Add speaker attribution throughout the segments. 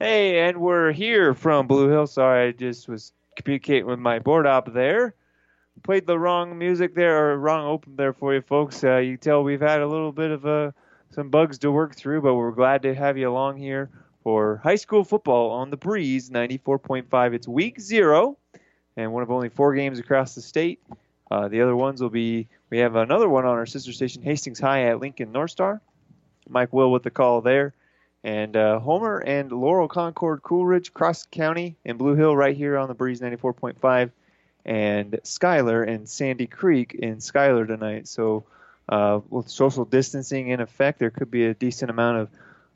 Speaker 1: Hey, and we're here from Blue Hill. Sorry, I just was communicating with my board op there. Played the wrong music there, or wrong open there for you folks. Uh, you tell we've had a little bit of uh, some bugs to work through, but we're glad to have you along here for high school football on the Breeze 94.5. It's week zero, and one of only four games across the state. Uh, the other ones will be we have another one on our sister station, Hastings High at Lincoln North Star. Mike Will with the call there. And uh, Homer and Laurel Concord Coleridge, Cross County, and Blue Hill right here on the Breeze 94.5. And Schuyler and Sandy Creek in Schuyler tonight. So uh, with social distancing in effect, there could be a decent amount of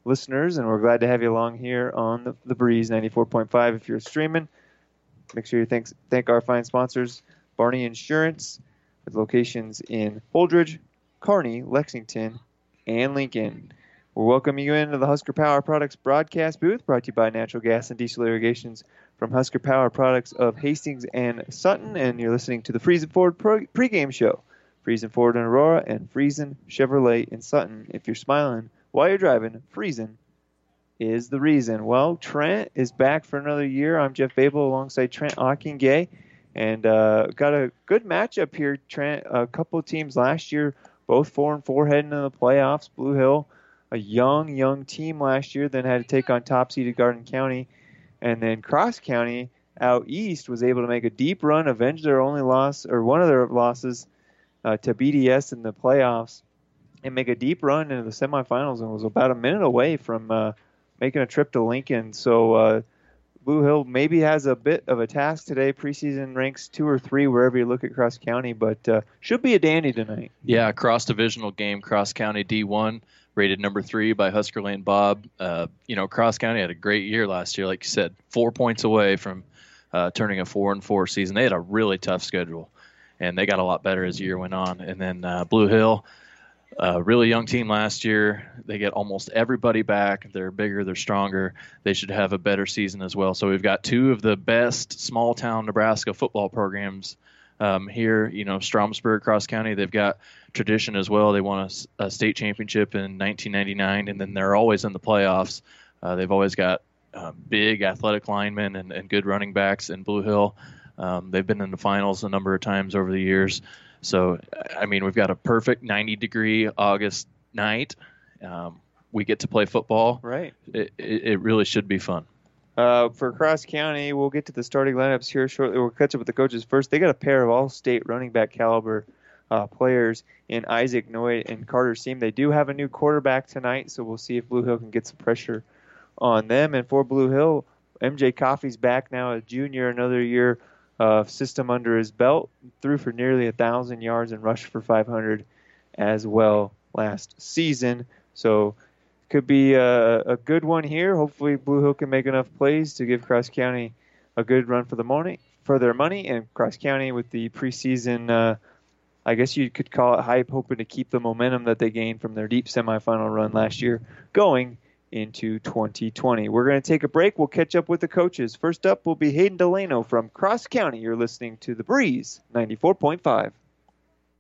Speaker 1: listeners, and we're glad to have you along here on the, the Breeze 94.5. If you're streaming, make sure you thank, thank our fine sponsors, Barney Insurance, with locations in Holdrege, Kearney, Lexington, and Lincoln. We're welcoming you into the Husker Power Products broadcast booth, brought to you by Natural Gas and Diesel Irrigations from Husker Power Products of Hastings and Sutton, and you're listening to the Friesen Ford pregame show. Friesen Ford in Aurora and Friesen Chevrolet in Sutton. If you're smiling while you're driving, Friesen is the reason. Well, Trent is back for another year. I'm Jeff Babel alongside Trent Ockingay, and uh, got a good matchup here. Trent, a couple teams last year, both four and four heading into the playoffs. Blue Hill a young, young team last year, then had to take on top seeded Garden County. And then Cross County out east was able to make a deep run, avenge their only loss, or one of their losses uh, to BDS in the playoffs, and make a deep run into the semifinals and was about a minute away from uh, making a trip to Lincoln. So uh, Blue Hill maybe has a bit of a task today. Preseason ranks two or three wherever you look at Cross County, but uh, should be a dandy tonight.
Speaker 2: Yeah, cross divisional game, Cross County D1 rated number three by Husker Lane Bob. Uh, you know, Cross County had a great year last year, like you said, four points away from uh, turning a four and four season. They had a really tough schedule, and they got a lot better as the year went on. And then uh, Blue Hill, a really young team last year. They get almost everybody back. They're bigger, they're stronger. They should have a better season as well. So we've got two of the best small town Nebraska football programs um, here. You know, Stromsburg, Cross County, they've got tradition as well. They won a, a, state championship in 1999, and then they're always in the playoffs. Uh, they've always got uh, big athletic linemen and, and, good running backs in Blue Hill. Um, they've been in the finals a number of times over the years. So, I mean, we've got a perfect 90 degree August night. Um, we get to play football.
Speaker 1: Right.
Speaker 2: It, it, it really should be fun.
Speaker 1: Uh, for Cross County, we'll get to the starting lineups here shortly. We'll catch up with the coaches first. They got a pair of all-state running back caliber uh, players in Isaac Noy and Carter Seam. They do have a new quarterback tonight, so we'll see if Blue Hill can get some pressure on them. And for Blue Hill, MJ Coffey's back now, a junior, another year of system under his belt. Threw for nearly a thousand yards and rushed for 500 as well last season. So could be a, a good one here. Hopefully, Blue Hill can make enough plays to give Cross County a good run for the money for their money, and Cross County with the preseason. Uh, I guess you could call it hype, hoping to keep the momentum that they gained from their deep semifinal run last year going into 2020. We're going to take a break. We'll catch up with the coaches. First up will be Hayden Delano from Cross County. You're listening to The Breeze 94.5.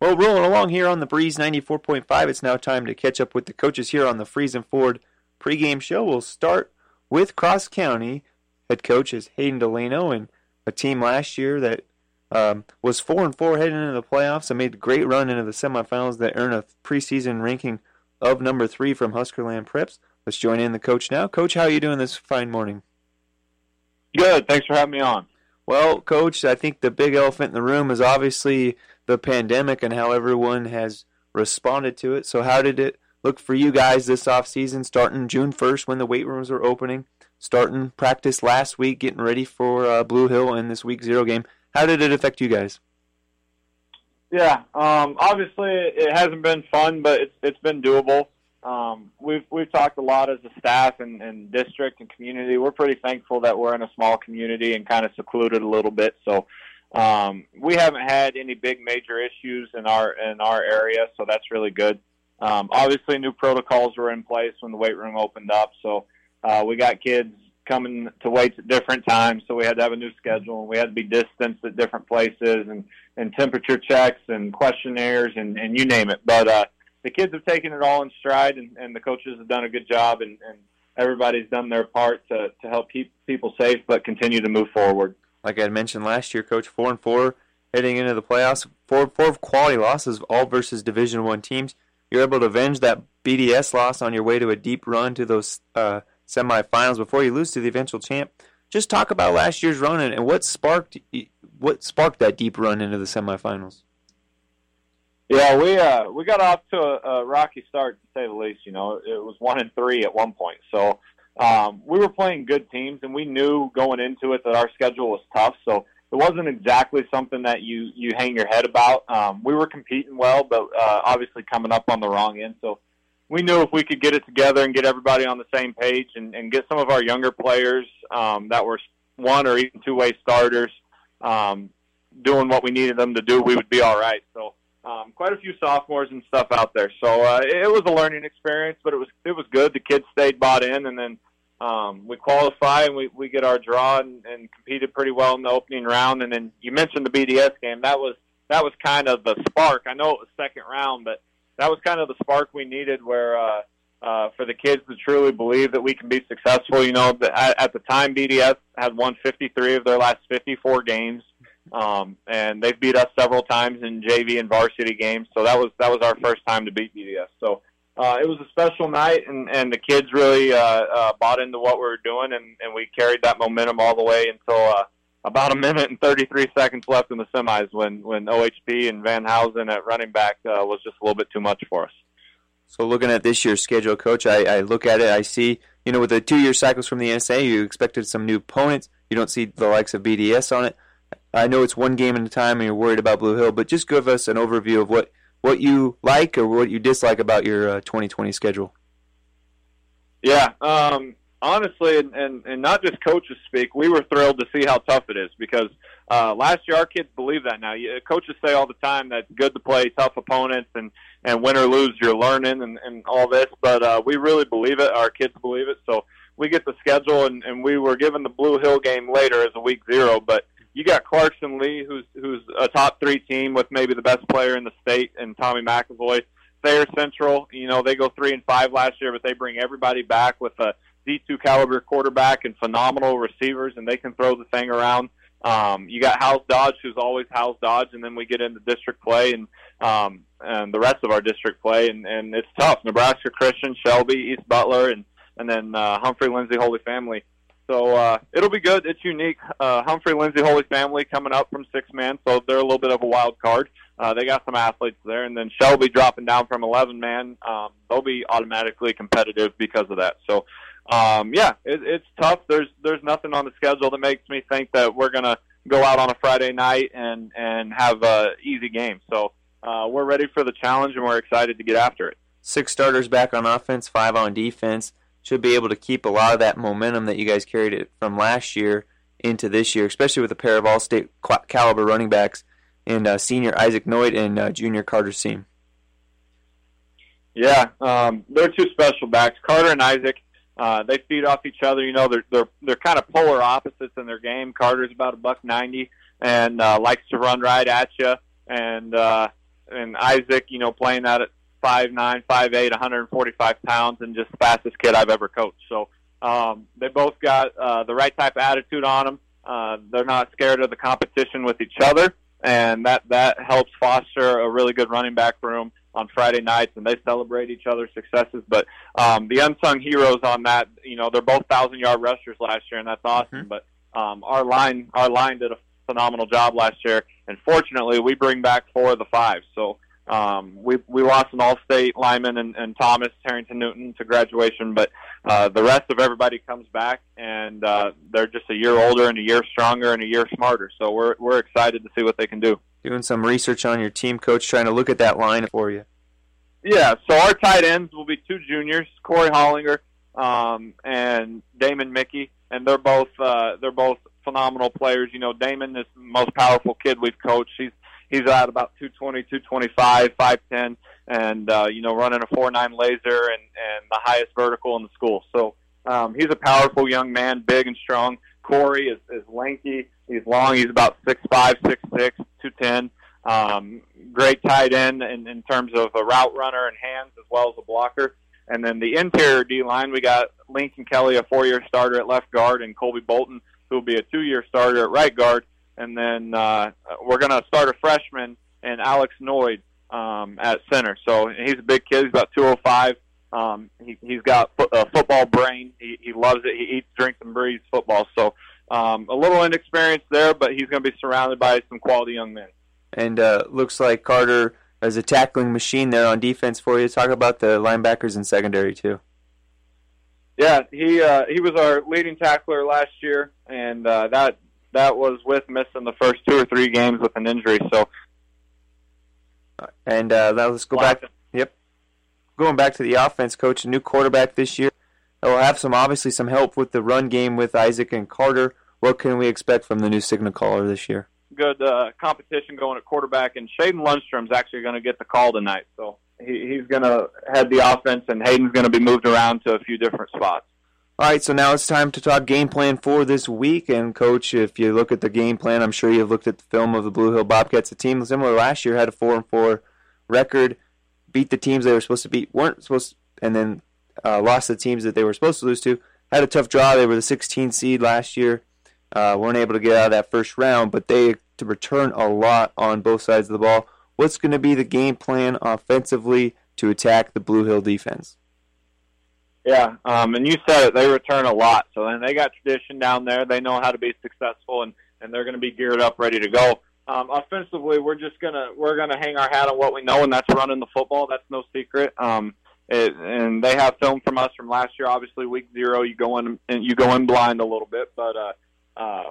Speaker 1: Well, rolling along here on the Breeze 94.5, it's now time to catch up with the coaches here on the Friesen Ford pregame show. We'll start with Cross County. Head coach is Hayden Delano, and a team last year that um, was four and four heading into the playoffs and made a great run into the semifinals that earned a preseason ranking of number three from Huskerland Preps. Let's join in the coach now. Coach, how are you doing this fine morning?
Speaker 3: Good. Thanks for having me on.
Speaker 1: Well, coach, I think the big elephant in the room is obviously the pandemic and how everyone has responded to it. So, how did it look for you guys this off season, starting June 1st when the weight rooms were opening, starting practice last week, getting ready for uh, Blue Hill in this week zero game? How did it affect you guys?
Speaker 3: Yeah, um, obviously it hasn't been fun, but it's it's been doable. Um, we've we've talked a lot as a staff and, and district and community. We're pretty thankful that we're in a small community and kind of secluded a little bit. So um, we haven't had any big major issues in our in our area, so that's really good. Um, obviously, new protocols were in place when the weight room opened up, so uh, we got kids coming to weights at different times, so we had to have a new schedule, and we had to be distanced at different places, and and temperature checks and questionnaires and and you name it. But uh, the kids have taken it all in stride, and, and the coaches have done a good job, and, and everybody's done their part to to help keep people safe, but continue to move forward.
Speaker 1: Like I had mentioned last year, Coach, four and four heading into the playoffs, four four quality losses, all versus Division One teams. You're able to avenge that BDS loss on your way to a deep run to those uh, semifinals before you lose to the eventual champ. Just talk about last year's run and, and what sparked what sparked that deep run into the semifinals.
Speaker 3: Yeah, we uh, we got off to a, a rocky start to say the least. You know, it was one and three at one point, so um, we were playing good teams, and we knew going into it that our schedule was tough. So it wasn't exactly something that you you hang your head about. Um, we were competing well, but uh, obviously coming up on the wrong end. So we knew if we could get it together and get everybody on the same page, and, and get some of our younger players um, that were one or even two way starters um, doing what we needed them to do, we would be all right. So um, quite a few sophomores and stuff out there. So uh, it was a learning experience, but it was it was good. The kids stayed bought in, and then um, we qualify and we, we get our draw and, and competed pretty well in the opening round. And then you mentioned the BDS game. That was that was kind of the spark. I know it was second round, but that was kind of the spark we needed where uh, uh, for the kids to truly believe that we can be successful. You know, at the time BDS had won 53 of their last 54 games. Um, and they've beat us several times in JV and varsity games. So that was that was our first time to beat BDS. So uh, it was a special night, and, and the kids really uh, uh, bought into what we were doing, and, and we carried that momentum all the way until uh, about a minute and 33 seconds left in the semis when, when OHP and Van Housen at running back uh, was just a little bit too much for us.
Speaker 1: So looking at this year's schedule, Coach, I, I look at it, I see, you know, with the two-year cycles from the NSA, you expected some new opponents. You don't see the likes of BDS on it. I know it's one game at a time and you're worried about Blue Hill, but just give us an overview of what, what you like or what you dislike about your uh, 2020 schedule.
Speaker 3: Yeah, um, honestly, and, and, and not just coaches speak, we were thrilled to see how tough it is because uh, last year our kids believe that now. Coaches say all the time that good to play tough opponents and, and win or lose, you're learning and, and all this, but uh, we really believe it. Our kids believe it. So we get the schedule, and, and we were given the Blue Hill game later as a week zero, but you got Clarkson Leigh, who's who's a top three team with maybe the best player in the state, and Tommy McAvoy. Thayer Central, you know, they go three and five last year, but they bring everybody back with a D2 caliber quarterback and phenomenal receivers, and they can throw the thing around. Um, you got Howells-Dodge, who's always Howells-Dodge, and then we get into district play and um, and the rest of our district play, and, and it's tough. Nebraska Christian, Shelby, East Butler, and and then uh, Humphrey Lindsay Holy Family. So uh, it'll be good. It's unique. Uh, Humphrey Lindsay Holy Family coming up from six man, so they're a little bit of a wild card. Uh, they got some athletes there, and then Shelby dropping down from 11 man. Um, they'll be automatically competitive because of that. So, um, yeah, it, it's tough. There's there's nothing on the schedule that makes me think that we're gonna go out on a Friday night and and have a easy game. So uh, we're ready for the challenge, and we're excited to get after it.
Speaker 1: Six starters back on offense, five on defense should be able to keep a lot of that momentum that you guys carried it from last year into this year, especially with a pair of all-state caliber running backs and uh, senior Isaac Noit and uh, junior Carter Seam.
Speaker 3: Yeah, um, they're two special backs. Carter and Isaac, uh, they feed off each other. You know, they're they're they're kind of polar opposites in their game. Carter's about a buck ninety and uh, likes to run right at you, and uh, and Isaac, you know, playing that at five nine, five eight, 145 pounds, and just the fastest kid I've ever coached. So um, they both got uh, the right type of attitude on them. Uh, they're not scared of the competition with each other, and that that helps foster a really good running back room on Friday nights, and they celebrate each other's successes. But um, the unsung heroes on that, you know, they're both thousand yard rushers last year, and that's awesome. Mm-hmm. But um, our line, our line did a phenomenal job last year, and fortunately, we bring back four of the five. So um, we we lost an all-state lineman and, and Thomas Harrington Newton to graduation, but uh, the rest of everybody comes back, and uh, they're just a year older and a year stronger and a year smarter. So we're we're excited to see what they can do.
Speaker 1: Doing some research on your team, coach, trying to look at that line for you.
Speaker 3: Yeah, so our tight ends will be two juniors, Corey Hollinger um, and Damon Mickey, and they're both uh, they're both phenomenal players. You know, Damon is the most powerful kid we've coached. He's he's at about 220, 225, 5'10, and uh, you know, running a 4.9 laser and and the highest vertical in the school. So um, he's a powerful young man, big and strong. Corey is, is lanky. He's long. He's about six five, six six, two ten. Um, great tight end in, in terms of a route runner and hands as well as a blocker. And then the interior D line, we got Lincoln Kelly, a four-year starter at left guard, and Colby Bolton, who will be a two-year starter at right guard. And then uh, we're going to start a freshman and Alex Noyd um, at center. So he's a big kid. He's about 205. Um, he, he's got fo- a football brain. He, he loves it. He eats, drinks, and breathes football. So um, a little inexperienced there, but he's going to be surrounded by some quality young men.
Speaker 1: And uh, looks like Carter is a tackling machine there on defense for you. Talk about the linebackers and secondary too.
Speaker 3: Yeah, he uh, he was our leading tackler last year, and uh, that that was with missing the first two or three games with an injury. So,
Speaker 1: and uh, now let's go back. Yep, going back to the offense, coach. A new quarterback this year. That will have some obviously some help with the run game with Isaac and Carter. What can we expect from the new signal caller this year?
Speaker 3: Good uh, competition going at quarterback, and Shaden Lundstrom's actually going to get the call tonight. So he, he's going to head the offense, and Hayden's going to be moved around to a few different spots.
Speaker 1: All right, so now it's time to talk game plan for this week. And coach, if you look at the game plan, I'm sure you've looked at the film of the Blue Hill Bobcats. The team similar last year had a four and four record, beat the teams they were supposed to beat, weren't supposed, to, and then uh, lost the teams that they were supposed to lose to. Had a tough draw. They were the 16 seed last year. Uh, weren't able to get out of that first round, but they to return a lot on both sides of the ball. What's going to be the game plan offensively to attack the Blue Hill defense?
Speaker 3: Yeah, um, and you said it. They return a lot, so then they got tradition down there. They know how to be successful, and and they're going to be geared up, ready to go. Um, offensively, we're just gonna we're gonna hang our hat on what we know, and that's running the football. That's no secret. Um, it, and they have film from us from last year. Obviously, week zero, you go in and you go in blind a little bit, but uh, uh,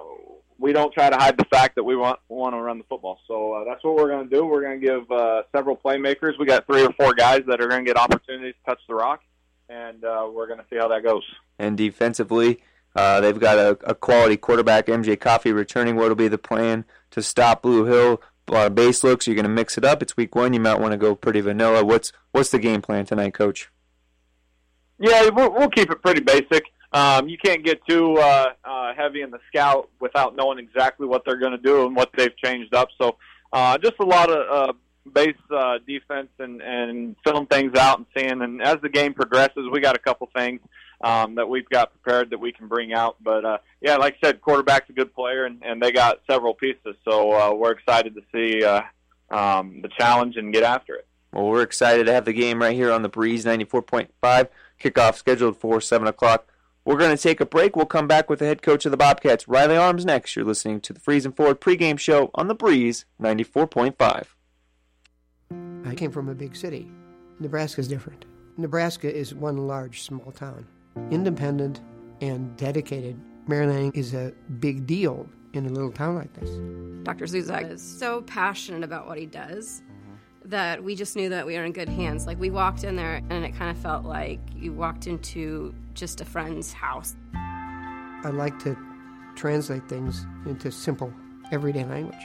Speaker 3: we don't try to hide the fact that we want want to run the football. So uh, that's what we're going to do. We're going to give uh, several playmakers. We got three or four guys that are going to get opportunities to touch the rock, and uh, we're going to see how that goes.
Speaker 1: And defensively, uh, they've got a, a quality quarterback, MJ Coffey, returning. What will be the plan to stop Blue Hill? Of base looks. You're going to mix it up. It's week one. You might want to go pretty vanilla. What's what's the game plan tonight, Coach?
Speaker 3: Yeah, we'll, we'll keep it pretty basic. Um, you can't get too uh, uh, heavy in the scout without knowing exactly what they're going to do and what they've changed up. So, uh, just a lot of uh, base uh, defense and and filling things out and seeing. And as the game progresses, we got a couple things um, that we've got prepared that we can bring out. But uh, yeah, like I said, quarterback's a good player, and, and they got several pieces. So uh, we're excited to see uh, um, the challenge and get after it.
Speaker 1: Well, we're excited to have the game right here on the Breeze 94.5. Kickoff scheduled for 7 o'clock. We're going to take a break. We'll come back with the head coach of the Bobcats, Riley Arms, next. You're listening to the Friesen Ford pregame show on the Breeze 94.5.
Speaker 4: I came from a big city. Nebraska's different. Nebraska is one large small town, independent and dedicated. Mary Lanning is a big deal in a little town like this.
Speaker 5: Dr. Zuzak is so passionate about what he does that we just knew that we were in good hands. Like we walked in there and it kind of felt like you walked into just a friend's house.
Speaker 4: I like to translate things into simple, everyday language.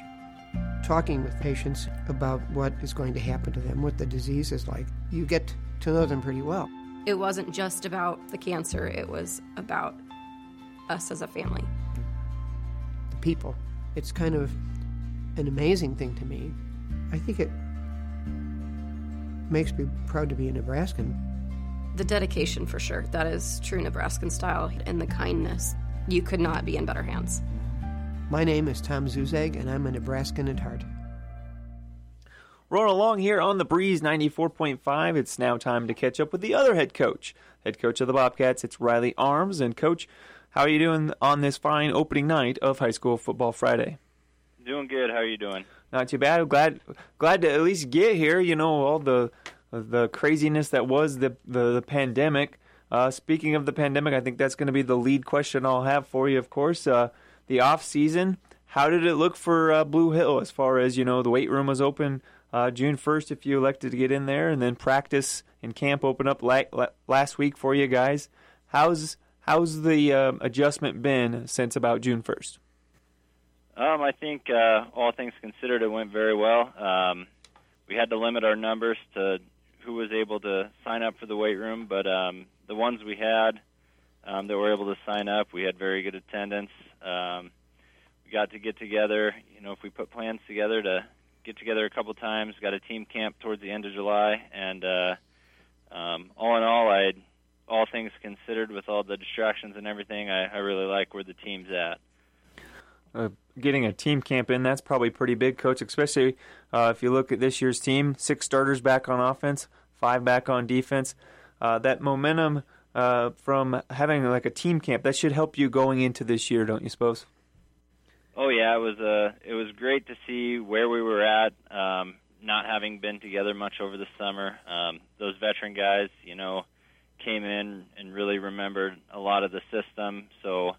Speaker 4: Talking with patients about what is going to happen to them, what the disease is like, you get to know them pretty well.
Speaker 5: It wasn't just about the cancer, it was about us as a family.
Speaker 4: The people. It's kind of an amazing thing to me. I think it makes me proud to be a Nebraskan.
Speaker 5: The dedication, for sure. That is true Nebraskan style. And the kindness. You could not be in better hands.
Speaker 4: My name is Tom Zuzag, and I'm a Nebraskan at heart.
Speaker 1: Rolling along here on the Breeze 94.5, it's now time to catch up with the other head coach. Head coach of the Bobcats, it's Riley Arms. And, Coach, how are you doing on this fine opening night of High School Football Friday?
Speaker 6: Doing good. How are you doing?
Speaker 1: Not too bad. glad glad to at least get here. You know all the the craziness that was the the, the pandemic. Uh, speaking of the pandemic, I think that's going to be the lead question I'll have for you. Of course, uh, the off season. How did it look for uh, Blue Hill as far as you know? The weight room was open uh, June 1st if you elected to get in there, and then practice and camp open up la- la- last week for you guys. How's how's the uh, adjustment been since about June 1st?
Speaker 6: Um, I think uh, all things considered, it went very well. Um, we had to limit our numbers to who was able to sign up for the weight room, but um, the ones we had um, that were able to sign up, we had very good attendance. Um, we got to get together. You know, if we put plans together to get together a couple times, got a team camp towards the end of July, and uh, um, all in all, I, all things considered, with all the distractions and everything, I, I really like where the team's at.
Speaker 1: Uh, getting a team camp in, that's probably pretty big, coach. Especially uh, if you look at this year's team, six starters back on offense, five back on defense. Uh, that momentum uh, from having like a team camp that should help you going into this year, don't you suppose?
Speaker 6: Oh yeah, it was uh, it was great to see where we were at. Um, not having been together much over the summer, um, those veteran guys, you know, came in and really remembered a lot of the system. So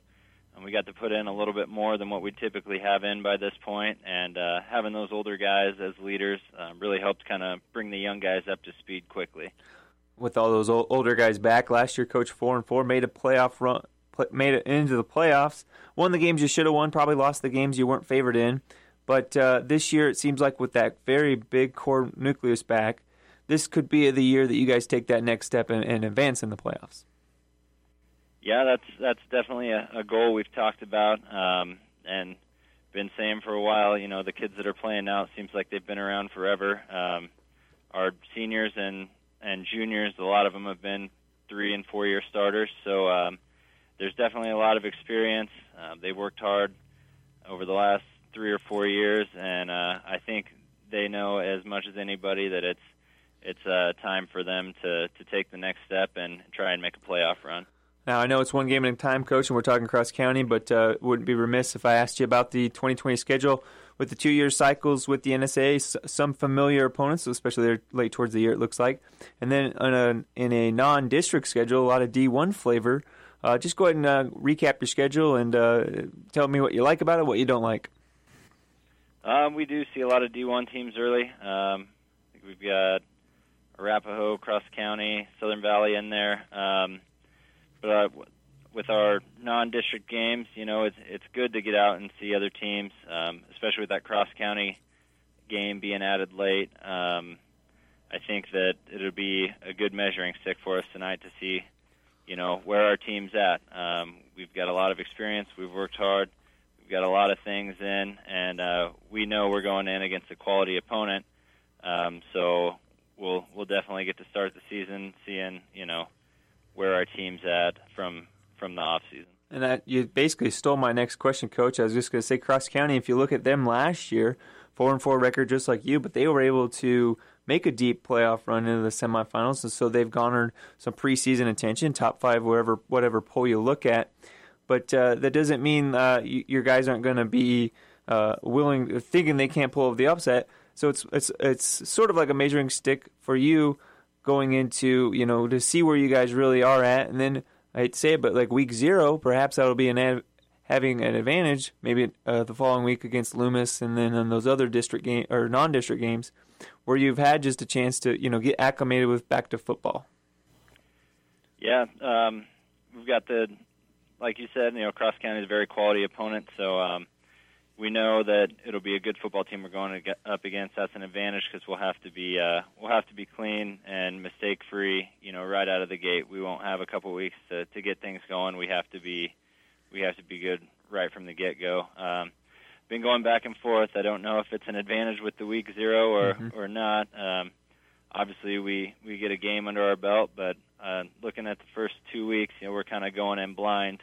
Speaker 6: we got to put in a little bit more than what we typically have in by this point. point, and uh, having those older guys as leaders uh, really helped kind of bring the young guys up to speed quickly.
Speaker 1: With all those old, older guys back, last year Coach four and four made a playoff run, made it into the playoffs. Won the games you should have won, probably lost the games you weren't favored in. But uh, this year it seems like with that very big core nucleus back, this could be the year that you guys take that next step and, and advance in the playoffs
Speaker 6: yeah, that's that's definitely a, a goal we've talked about um, and been saying for a while. You know, the kids that are playing now it seems like they've been around forever. Um, our seniors and and juniors, a lot of them have been three and four year starters. So um, there's definitely a lot of experience. Uh, they've worked hard over the last three or four years, and uh, I think they know as much as anybody that it's it's uh, time for them to to take the next step and try and make a playoff run.
Speaker 1: Now, I know it's one game at a time, Coach, and we're talking cross county, but uh, wouldn't be remiss if I asked you about the 2020 schedule with the two year cycles with the NSA, some familiar opponents, especially late towards the year, it looks like. And then a, in a non district schedule, a lot of D1 flavor. Uh, just go ahead and uh, recap your schedule and uh, tell me what you like about it, what you don't like.
Speaker 6: Um, we do see a lot of D1 teams early. Um, we've got Arapahoe, Cross County, Southern Valley in there. Um, but uh, with our non-district games, you know, it's it's good to get out and see other teams, um, especially with that cross county game being added late. Um, I think that it'll be a good measuring stick for us tonight to see, you know, where our team's at. Um, we've got a lot of experience. We've worked hard. We've got a lot of things in, and uh, we know we're going in against a quality opponent. Um, so we'll we'll definitely get to start the season seeing, you know, where our team's at from from the off season.
Speaker 1: And that you basically stole my next question, Coach. I was just going to say Cross County. If you look at them last year, four and four record, just like you, but they were able to make a deep playoff run into the semifinals, and so they've garnered some preseason attention, top five, wherever whatever poll you look at. But uh, that doesn't mean uh, you, your guys aren't going to be uh, willing, thinking they can't pull off the upset. So it's it's it's sort of like a measuring stick for you going into you know to see where you guys really are at, and then I hate say but like week zero, perhaps that'll be an ad- having an advantage. Maybe uh, the following week against Loomis, and then in those other district game or non-district games, where you've had just a chance to you know get acclimated with back to football.
Speaker 6: Yeah, um, we've got the like you said, you know, Cross County is a very quality opponent, so um, we know that it'll be a good football team we're going to get up against. That's an advantage because we'll have to be uh, we'll have to be clean and mistake free. You know, right out of the gate, we won't have a couple weeks to to get things going. We have to be we have to be good right from the get go. Um, been going back and forth. I don't know if it's an advantage with the week zero or mm-hmm. or not. Um, obviously, we we get a game under our belt, but uh, looking at the first two weeks, you know, we're kind of going in blind uh,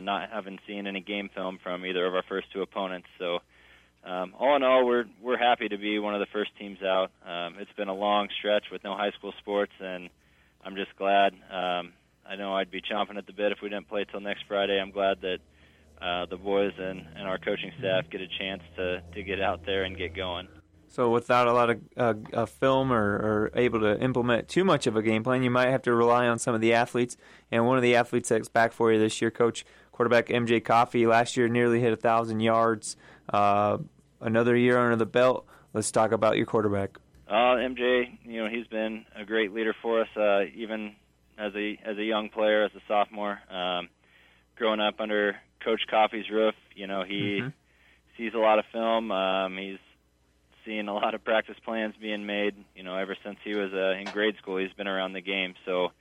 Speaker 6: not having seen any game film from either of our first two opponents. So, um, all in all, we're we're happy to be one of the first teams out. Um, it's been a long stretch with no high school sports, and I'm just glad. Um, I know I'd be chomping at the bit if we didn't play till next Friday. I'm glad that uh, the boys and, and our coaching staff get a chance to to get out there and get going.
Speaker 1: So without a lot of uh, uh, film or, or, able to implement too much of a game plan, you might have to rely on some of the athletes. And one of the athletes that's back for you this year, Coach quarterback MJ Coffey, last year nearly hit a thousand yards. Uh, another year under the belt. let's talk about your quarterback.
Speaker 6: Uh, MJ, you know, he's been a great leader for us, uh, even as a as a young player, as a sophomore. Um, growing up under Coach Coffey's roof, you know, he
Speaker 1: Mhm.
Speaker 6: sees a lot of film. Um, he's seen a lot of practice plans being made. You know, ever since he was uh, in grade school, he's been around the game, so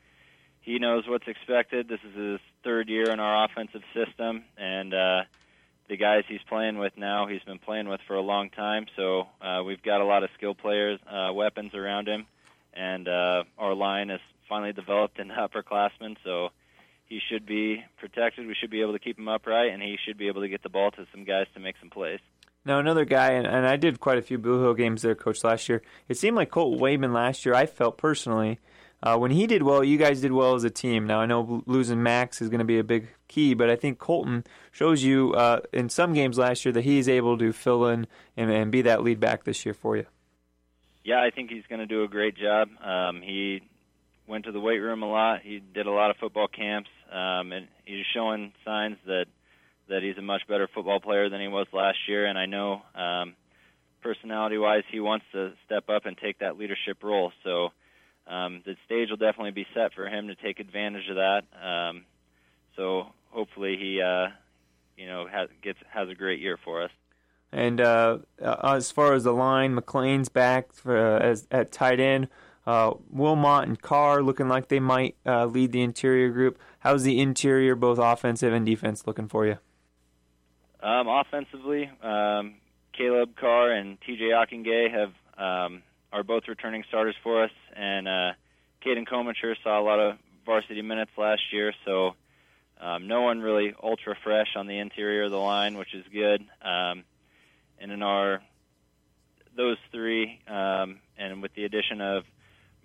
Speaker 6: he knows what's expected. This is his third year in our offensive system, and uh, the guys he's playing with now, he's been playing with for a long time. So uh, we've got a lot of skill players, uh, weapons around him, and uh, our line is finally developed into upperclassmen. So he should be protected. We should be able to keep him upright, and he should be able to get the ball to some guys to make some plays.
Speaker 1: Now another guy, and, and I did quite a few Blue Hill games there, Coach, last year. It seemed like Colt Wayman last year. I felt personally uh, when he did well, you guys did well as a team. Now I know losing Max is going to be a big key, but I think Colton shows you uh, in some games last year that he's able to fill in and, and be that lead back this year for you.
Speaker 6: Yeah, I think he's going to do a great job. Um, he went to the weight room a lot. He did a lot of football camps, um, and he's showing signs that that he's a much better football player than he was last year. And I know, um, personality-wise, he wants to step up and take that leadership role. So um, the stage will definitely be set for him to take advantage of that. Um, so hopefully he, uh, you know, has, gets has a great year for us.
Speaker 1: And uh, uh, as far as the line, McLean's back for, uh, as at tight end. Uh, Wilmot and Carr looking like they might uh, lead the interior group. How's the interior, both offensive and defense, looking for you?
Speaker 6: Um, offensively, um, Caleb Carr and TJ Ockingay have um, are both returning starters for us, and uh, Caden Comacher saw a lot of varsity minutes last year, so um, no one really ultra fresh on the interior of the line, which is good. Um, and in our those three, um, and with the addition of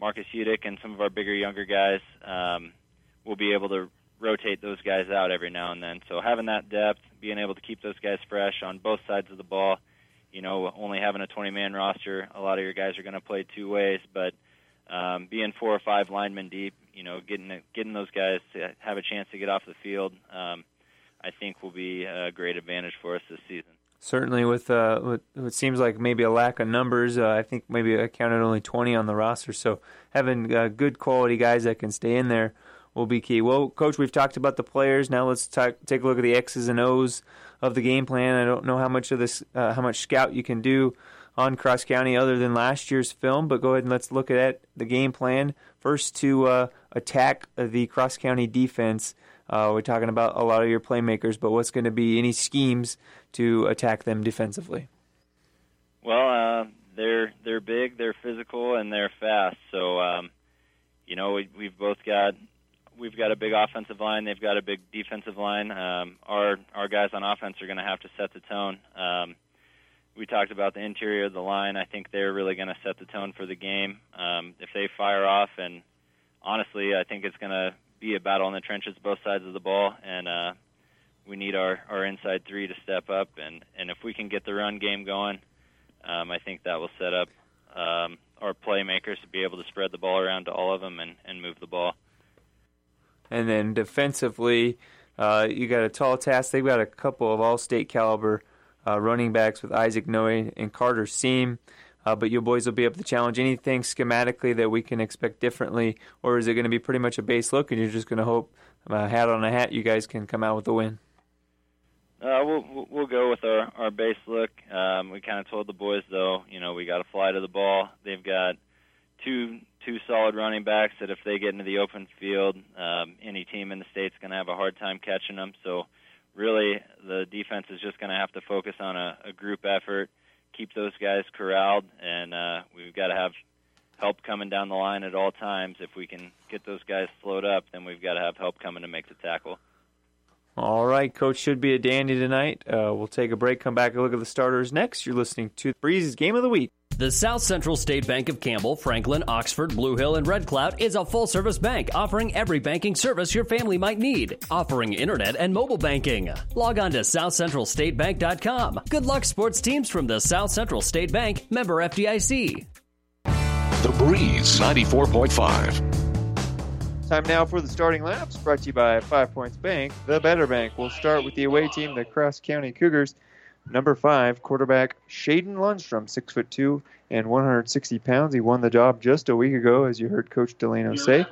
Speaker 6: Marcus Udick and some of our bigger, younger guys, um, we'll be able to rotate those guys out every now and then. So having that depth, being able to keep those guys fresh on both sides of the ball, you know, only having a 20-man roster, a lot of your guys are going to play two ways, but um, being four or five linemen deep, you know, getting getting those guys to have a chance to get off the field, um, I think will be a great advantage for us this season.
Speaker 1: Certainly, with uh, with what seems like maybe a lack of numbers, uh, I think maybe I counted only 20 on the roster. So having uh, good quality guys that can stay in there will be key. Well, coach, we've talked about the players. Now let's talk, take a look at the X's and O's of the game plan. I don't know how much of this, uh, how much scout you can do on Cross County other than last year's film, but go ahead and let's look at the game plan. First, to uh, attack the Cross County defense. Uh, we're talking about a lot of your playmakers, but what's going to be any schemes to attack them defensively?
Speaker 6: Well, uh, they're they're big, they're physical, and they're fast. So, um, you know, we, we've both got we've got a big offensive line. They've got a big defensive line. Um, our our guys on offense are going to have to set the tone. Um, we talked about the interior of the line. I think they're really going to set the tone for the game. Um, if they fire off, and honestly, I think it's going to be a battle in the trenches, both sides of the ball, and uh, we need our our inside three to step up. And and if we can get the run game going, um, I think that will set up um, our playmakers to be able to spread the ball around to all of them and, and move the ball.
Speaker 1: And then defensively, uh, you got a tall task. They've got a couple of all-state caliber uh, running backs with Isaac Noe and Carter Seam. Uh, but you boys will be able to challenge anything schematically that we can expect differently, or is it going to be pretty much a base look, and you're just going to hope, uh, hat on a hat, you guys can come out with a win?
Speaker 6: Uh, we'll we'll go with our our base look. Um, we kind of told the boys though, you know, we got to fly to the ball. They've got two two solid running backs that if they get into the open field, um, any team in the state's going to have a hard time catching them. So really, the defense is just going to have to focus on a, a group effort, keep those guys corralled, and uh, we've got to have help coming down the line at all times. If we can get those guys slowed up, then we've got to have help coming to make the tackle.
Speaker 1: All right, Coach should be a dandy tonight. Uh, we'll take a break, come back and look at the starters next. You're listening to Breeze's Game of the Week.
Speaker 7: The South Central State Bank of Campbell, Franklin, Oxford, Blue Hill, and Red Cloud is a full service bank offering every banking service your family might need, offering internet and mobile banking. Log on to southcentralstatebank.com. Good luck, sports teams from the South Central State Bank, member FDIC.
Speaker 8: The Breeze 94.5.
Speaker 9: Time now for the starting laps, brought to you by Five Points Bank, the better bank. We'll start with the away team, the Cross County Cougars.
Speaker 1: Number five, quarterback Shaden Lundstrom, six foot two and 160 pounds. He won the job just a week ago, as you heard Coach Delano say.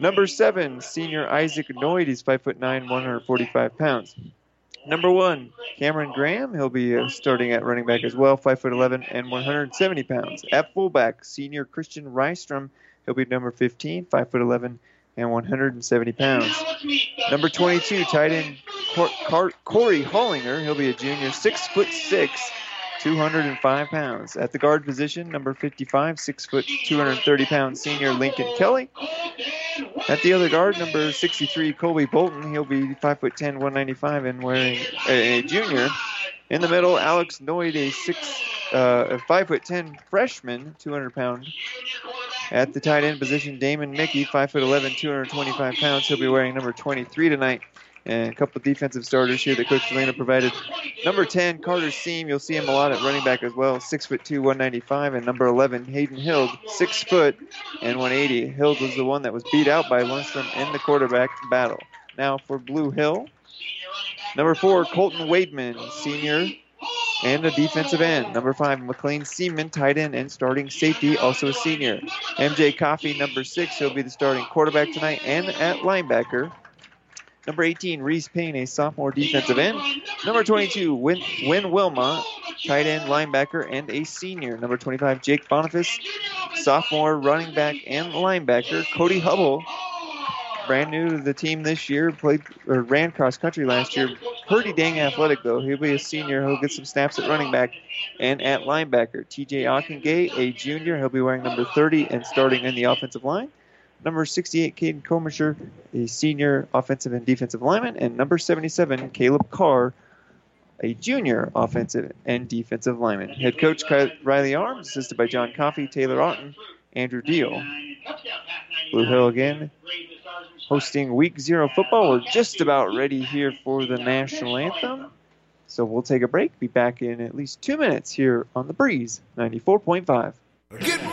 Speaker 1: Number seven, senior Isaac Noid. He's five foot nine, 145 pounds. Number one, Cameron Graham. He'll be uh, starting at running back as well, five foot 11 and 170 pounds. At fullback, senior Christian Rystrom. He'll be number 15, five foot 11 and 170 pounds. Number 22, tight end Corey Hollinger. He'll be a junior, six foot six, 205 pounds. At the guard position, number 55, six foot, 230 pound senior Lincoln Kelly. At the other guard, number 63, Colby Bolton. He'll be five foot 10, 195, and wearing a, junior. In the middle, Alex Noid, a six, uh, a five foot 10 freshman, 200 pound. At the tight end position, Damon Mickey, 5 foot 11, 225 pounds. He'll be wearing number 23 tonight. And a couple defensive starters here that Coach Delano provided. Number 10, Carter Seam. You'll see him a lot at running back as well. 6'2", 195. And number 11, Hayden Hild, 6 foot and 180. Hild was the one that was beat out by Lundstrom in the quarterback battle. Now for Blue Hill. Number 4, Colton Wademan, senior, and a defensive end. Number five, McLean Seaman, tight end and starting safety, also a senior. MJ Coffey, number six, he'll be the starting quarterback tonight and at linebacker. Number 18, Reese Payne, a sophomore defensive end. Number 22, Win, Win Wilma, tight end, linebacker, and a senior. Number 25, Jake Boniface, sophomore running back and linebacker. Cody Hubble, brand new to the team this year, played or ran cross country last year. Pretty dang athletic though. He'll be a senior. He'll get some snaps at running back and at linebacker. TJ Ockengay, a junior. He'll be wearing number 30 and starting in the offensive line. Number 68, Caden Comisher, a senior offensive and defensive lineman. And number 77, Caleb Carr, a junior offensive and defensive lineman. Head coach Riley Arms, assisted by John Coffey, Taylor Otten, Andrew Deal. Blue Hill again hosting week zero football. We're just about ready here for the national anthem. So we'll take a break. Be back in at least two minutes here on the Breeze 94.5.
Speaker 10: Get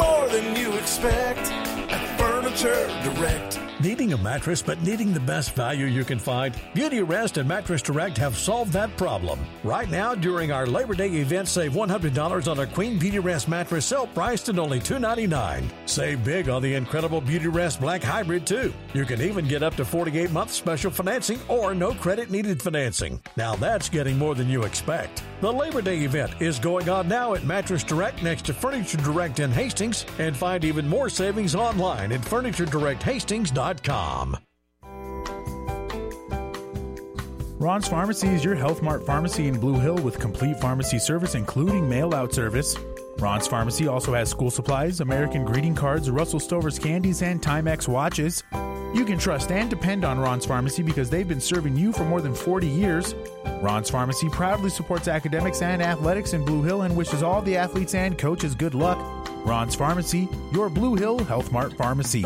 Speaker 10: Direct.
Speaker 11: Needing a mattress but needing the best value you can find? Beautyrest and Mattress Direct have solved that problem. Right now, during our Labor Day event, save $100 on a Queen Beautyrest mattress sale priced at only 299. Save big on the incredible Beautyrest Black Hybrid, too. You can even get up to 48 month special financing or no credit needed financing. Now that's getting more than you expect. The Labor Day event is going on now at Mattress Direct next to Furniture Direct in Hastings, and find even more savings online at FurnitureDirectHastings.com.
Speaker 12: Ron's Pharmacy is your Health Mart pharmacy in Blue Hill with complete pharmacy service, including mail out service. Ron's Pharmacy also has school supplies, American greeting cards, Russell Stover's candies, and Timex watches. You can trust and depend on Ron's Pharmacy because they've been serving you for more than 40 years. Ron's Pharmacy proudly supports academics and athletics in Blue Hill and wishes all the athletes and coaches good luck. Ron's Pharmacy, your Blue Hill Health Mart pharmacy.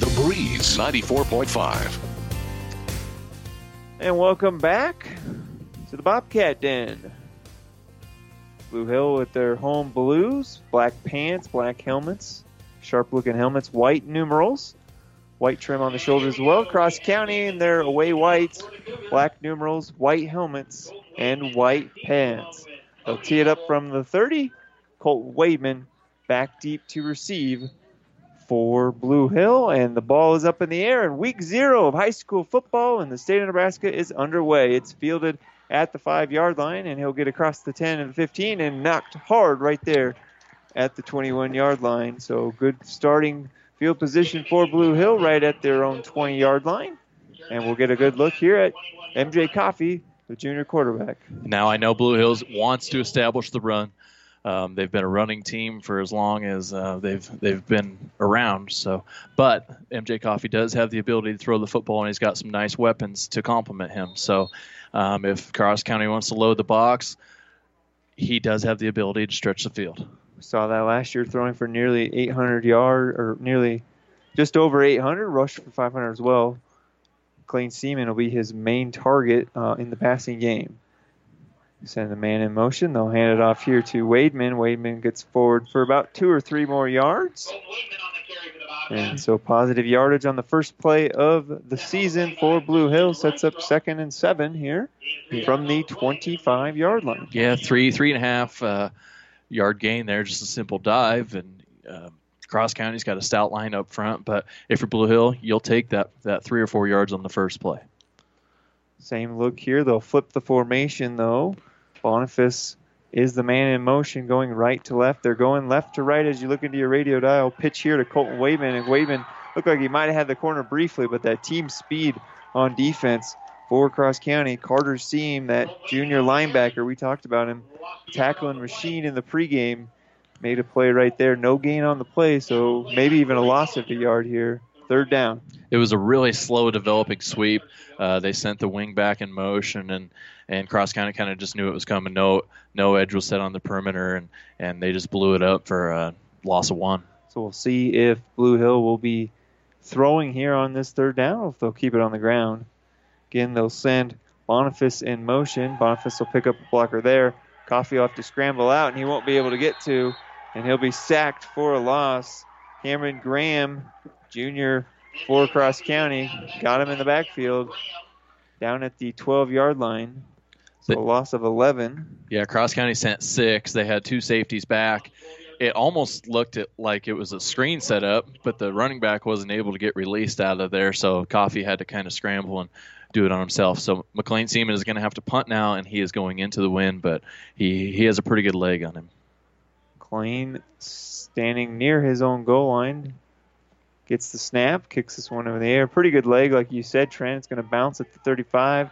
Speaker 8: The Breeze 94.5.
Speaker 1: And welcome back to the Bobcat Den. Blue Hill with their home blues, black pants, black helmets, sharp looking helmets, white numerals, white trim on the shoulders as well. Cross County in their away whites, black numerals, white helmets, and white pants. They'll tee it up from the 30. Colt Wademan back deep to receive for Blue Hill, and the ball is up in the air. And week zero of high school football in the state of Nebraska is underway. It's fielded at the five yard line, and he'll get across the 10 and the 15 and knocked hard right there at the 21 yard line. So good starting field position for Blue Hill right at their own 20 yard line. And we'll get a good look here at MJ Coffey, the junior quarterback.
Speaker 2: Now I know Blue Hills wants to establish the run. Um, they've been a running team for as long as uh, they've they've been around. So, but MJ Coffey does have the ability to throw the football, and he's got some nice weapons to complement him. So, um, if Cross County wants to load the box, he does have the ability to stretch the field.
Speaker 1: Saw that last year, throwing for nearly 800 yard or nearly just over 800, rushed for 500 as well. Clayton Seaman will be his main target uh, in the passing game. Send the man in motion. They'll hand it off here to Wademan. Wademan gets forward for about two or three more yards. And so positive yardage on the first play of the season for Blue Hill sets up second and seven here from the 25 yard line.
Speaker 2: Yeah, three three and a half uh, yard gain there, just a simple dive, and uh, Cross County's got a stout line up front. But if you're Blue Hill, you'll take that that three or four yards on the first play.
Speaker 1: Same look here. They'll flip the formation though. Boniface is the man in motion going right to left. They're going left to right as you look into your radio dial. Pitch here to Colton Wademan, and Wademan looked like he might have had the corner briefly, but that team speed on defense for Cross County. Carter Seam, that junior linebacker, we talked about him, tackling machine in the pregame, made a play right there. No gain on the play, so maybe even a loss of a yard here. Third down.
Speaker 2: It was a really slow developing sweep. Uh, they sent the wing back in motion, and and Cross County kind of just knew it was coming. No no edge was set on the perimeter, and and they just blew it up for a loss of one.
Speaker 1: So we'll see if Blue Hill will be throwing here on this third down, if they'll keep it on the ground. Again, they'll send Boniface in motion. Boniface will pick up a blocker there. Coffey will have to scramble out, and he won't be able to get to, and he'll be sacked for a loss. Cameron Graham, junior for Cross County, got him in the backfield down at the 12 yard line. So a loss of 11.
Speaker 2: Yeah, Cross County sent six. They had two safeties back. It almost looked at, like it was a screen setup, but the running back wasn't able to get released out of there, so Coffey had to kind of scramble and do it on himself. So McLean Seaman is going to have to punt now, and he is going into the wind, but he, he has a pretty good leg on him.
Speaker 1: McLean standing near his own goal line. Gets the snap, kicks this one over the air. Pretty good leg, like you said, Trent. It's going to bounce at the 35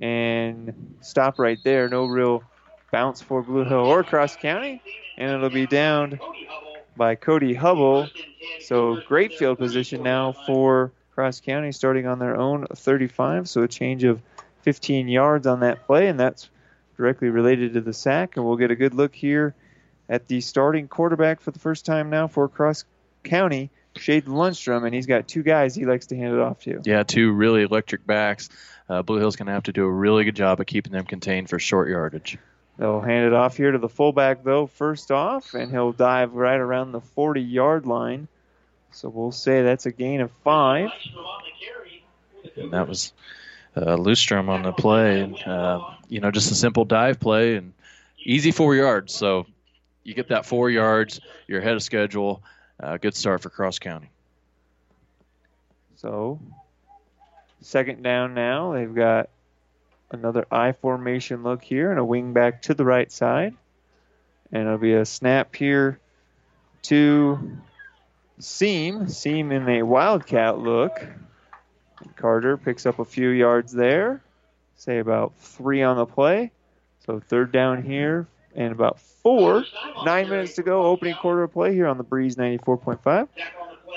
Speaker 1: and stop right there. No real bounce for Blue Hill or Cross County, and it'll be downed by Cody Hubble. So great field position now for Cross County, starting on their own 35. So a change of 15 yards on that play, and that's directly related to the sack. And we'll get a good look here at the starting quarterback for the first time now for Cross County. Shade Lundstrom, and he's got two guys he likes to hand it off to.
Speaker 2: Yeah, two really electric backs. Uh, Blue Hill's going to have to do a really good job of keeping them contained for short yardage.
Speaker 1: They'll hand it off here to the fullback, though, first off, and he'll dive right around the 40 yard line. So we'll say that's a gain of five.
Speaker 2: And that was uh, Lustrom on the play. And, uh, you know, just a simple dive play and easy four yards. So you get that four yards, you're ahead of schedule. Uh, good start for Cross County.
Speaker 1: So, second down now. They've got another I formation look here and a wing back to the right side. And it'll be a snap here to Seam. Seam in a wildcat look. Carter picks up a few yards there. Say about three on the play. So third down here and about four. Nine minutes to go, opening quarter of play here on the Breeze 94.5.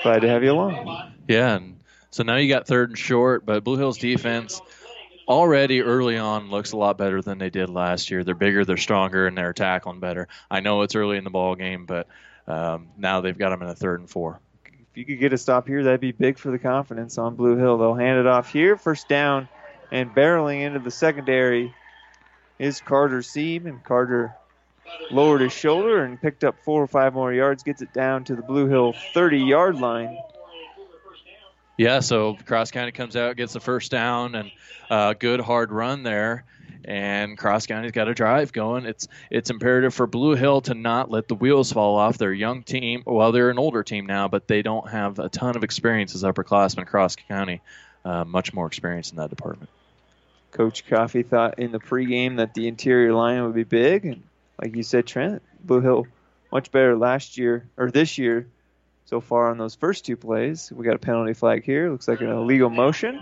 Speaker 1: Glad to have you along.
Speaker 2: Yeah, and so now you got third and short, but Blue Hills defense already early on looks a lot better than they did last year. They're bigger, they're stronger, and they're tackling better. I know it's early in the ball game, but um, now they've got them in a third and four.
Speaker 1: If you could get a stop here, that'd be big for the confidence on Blue Hill. They'll hand it off here, first down, and barreling into the secondary is Carter Seam, and Carter lowered his shoulder and picked up four or five more yards, gets it down to the Blue Hill 30 yard line.
Speaker 2: Yeah, so Cross County comes out, gets the first down, and uh, good hard run there. and Cross County's got a drive going. It's it's imperative for Blue Hill to not let the wheels fall off. They're a young team. Well, they're an older team now, but they don't have a ton of experience as upperclassmen. Cross County, uh, much more experience in that department.
Speaker 1: Coach Coffey thought in the pregame that the interior line would be big, and like you said, Trent, Blue Hill much better last year or this year so far on those first two plays. We got a penalty flag here. Looks like an illegal motion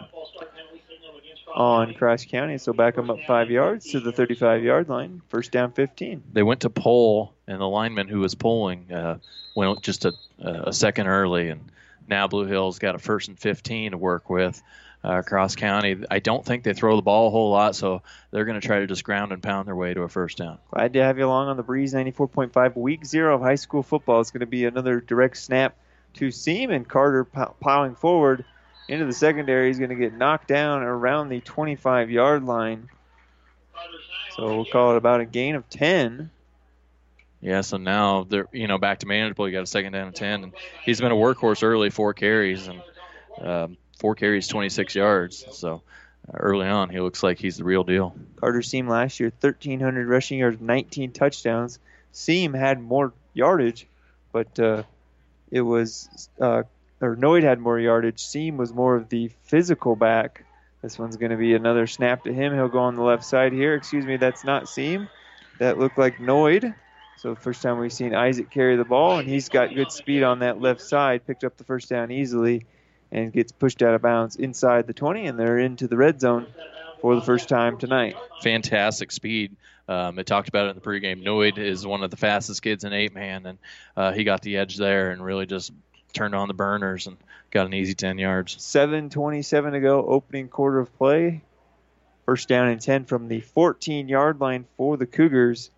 Speaker 1: on Cross County. So back them up five yards to the 35 yard line. First down 15.
Speaker 2: They went to pull, and the lineman who was pulling uh, went just a, a second early, and now Blue Hill's got a first and 15 to work with. Uh, Cross County, I don't think they throw the ball a whole lot, so they're going to try to just ground and pound their way to a first down.
Speaker 1: Glad to have you along on the Breeze 94.5. Week zero of high school football is going to be another direct snap to seam, and Carter plowing forward into the secondary. He's going to get knocked down around the 25 yard line. So we'll call it about a gain of 10.
Speaker 2: Yeah, so now they're you know back to manageable. You got a second down and 10, and he's been a workhorse early, four carries, and um, four carries, 26 yards. So uh, early on, he looks like he's the real deal.
Speaker 1: Carter Seam last year, 1,300 rushing yards, 19 touchdowns. Seam had more yardage, but uh, it was uh, or Noid had more yardage. Seam was more of the physical back. This one's going to be another snap to him. He'll go on the left side here. Excuse me, that's not Seam. That looked like Noid. So first time we've seen Isaac carry the ball, and he's got good speed on that left side. Picked up the first down easily, and gets pushed out of bounds inside the 20, and they're into the red zone for the first time tonight.
Speaker 2: Fantastic speed. Um, I talked about it in the pregame. Noid is one of the fastest kids in eight man, and uh, he got the edge there and really just turned on the burners and got an easy 10 yards.
Speaker 1: 7.27 to go, opening quarter of play. First down and 10 from the 14 yard line for the Cougars.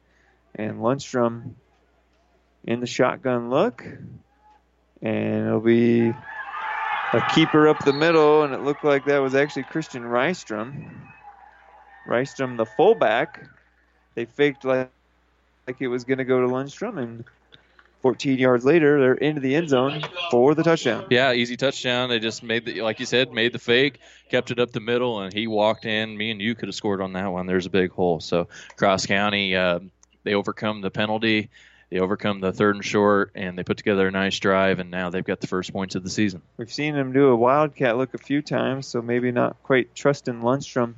Speaker 1: And Lundstrom in the shotgun look. And it'll be a keeper up the middle, and it looked like that was actually Christian Rystrom. Rystrom, the fullback. They faked like, like it was going to go to Lundstrom, and 14 yards later, they're into the end zone for the touchdown.
Speaker 2: Yeah, easy touchdown. They just made the, like you said, made the fake, kept it up the middle, and he walked in. Me and you could have scored on that one. There's a big hole. So Cross County, uh, they overcome the penalty, they overcome the third and short, and they put together a nice drive, and now they've got the first points of the season.
Speaker 1: We've seen them do a wildcat look a few times, so maybe not quite trusting Lundstrom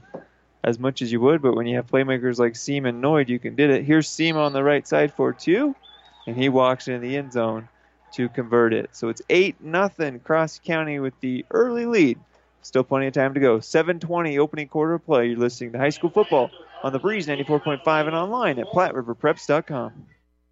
Speaker 1: as much as you would, but when you have playmakers like Seam and Noid, you can did it. Here's Seam on the right side for two and he walks into the end zone to convert it. So it's 8 nothing Cross County with the early lead. Still plenty of time to go. 7:20 opening quarter play. You're listening to high school football on the Breeze 94.5 and online at PlatteRiverPreps.com.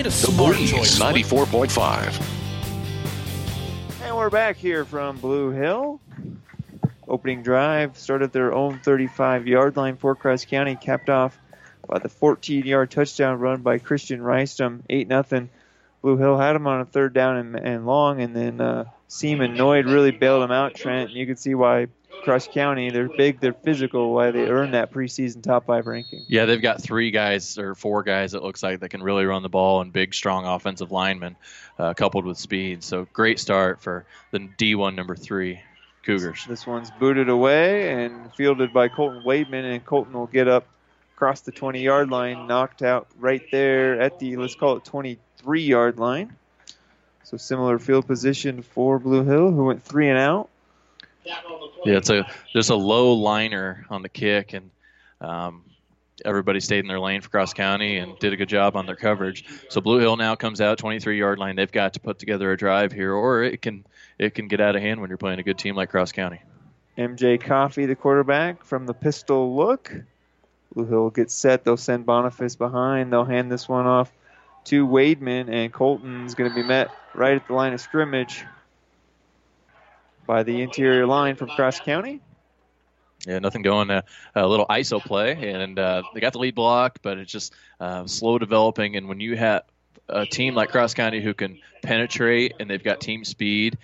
Speaker 13: Made a
Speaker 8: the
Speaker 13: smart
Speaker 8: Breeze
Speaker 13: choice.
Speaker 8: 94.5.
Speaker 1: And we're back here from Blue Hill. Opening drive started their own 35 yard line for Cross County, capped off by the 14 yard touchdown run by Christian Rystrom, 8 nothing. Blue Hill had him on a third down and, and long, and then uh, Seaman Noyd really bailed him out, Trent. And you can see why Cross County, they're big, they're physical, why they earned that preseason top five ranking.
Speaker 2: Yeah, they've got three guys or four guys it looks like that can really run the ball and big, strong offensive linemen uh, coupled with speed. So great start for the D1 number three Cougars.
Speaker 1: This one's booted away and fielded by Colton Wademan, and Colton will get up across the 20 yard line, knocked out right there at the, let's call it 23 yard line. So similar field position for Blue Hill, who went three and out.
Speaker 2: Yeah, it's a there's a low liner on the kick, and um, everybody stayed in their lane for Cross County and did a good job on their coverage. So Blue Hill now comes out 23 yard line. They've got to put together a drive here, or it can it can get out of hand when you're playing a good team like Cross County.
Speaker 1: MJ Coffey, the quarterback, from the pistol look. Blue Hill gets set. They'll send Boniface behind. They'll hand this one off to Wademan, and Colton's going to be met right at the line of scrimmage by the interior line from Cross County.
Speaker 2: Yeah, nothing going. Uh, a little ISO play, and uh, they got the lead block, but it's just uh, slow developing. And when you have a team like Cross County who can penetrate and they've got team speed,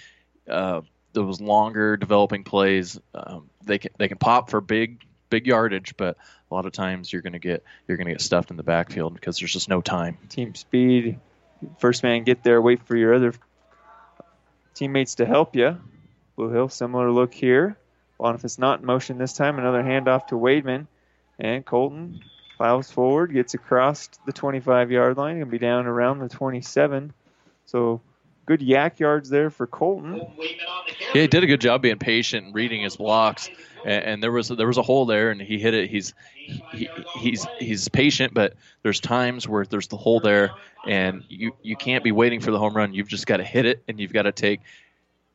Speaker 2: uh, those longer developing plays, um, they can they can pop for big big yardage, but a lot of times you're going to get you're going to get stuffed in the backfield because there's just no time.
Speaker 1: Team speed, first man get there, wait for your other teammates to help you. Blue Hill, similar look here. Boniface not in motion this time. Another handoff to Wademan. And Colton plows forward, gets across the 25 yard line, and be down around the 27. So good yak yards there for Colton.
Speaker 2: Yeah, he did a good job being patient and reading his blocks. And, and there was there was a hole there, and he hit it. He's he, he's he's patient, but there's times where there's the hole there, and you you can't be waiting for the home run. You've just got to hit it, and you've got to take.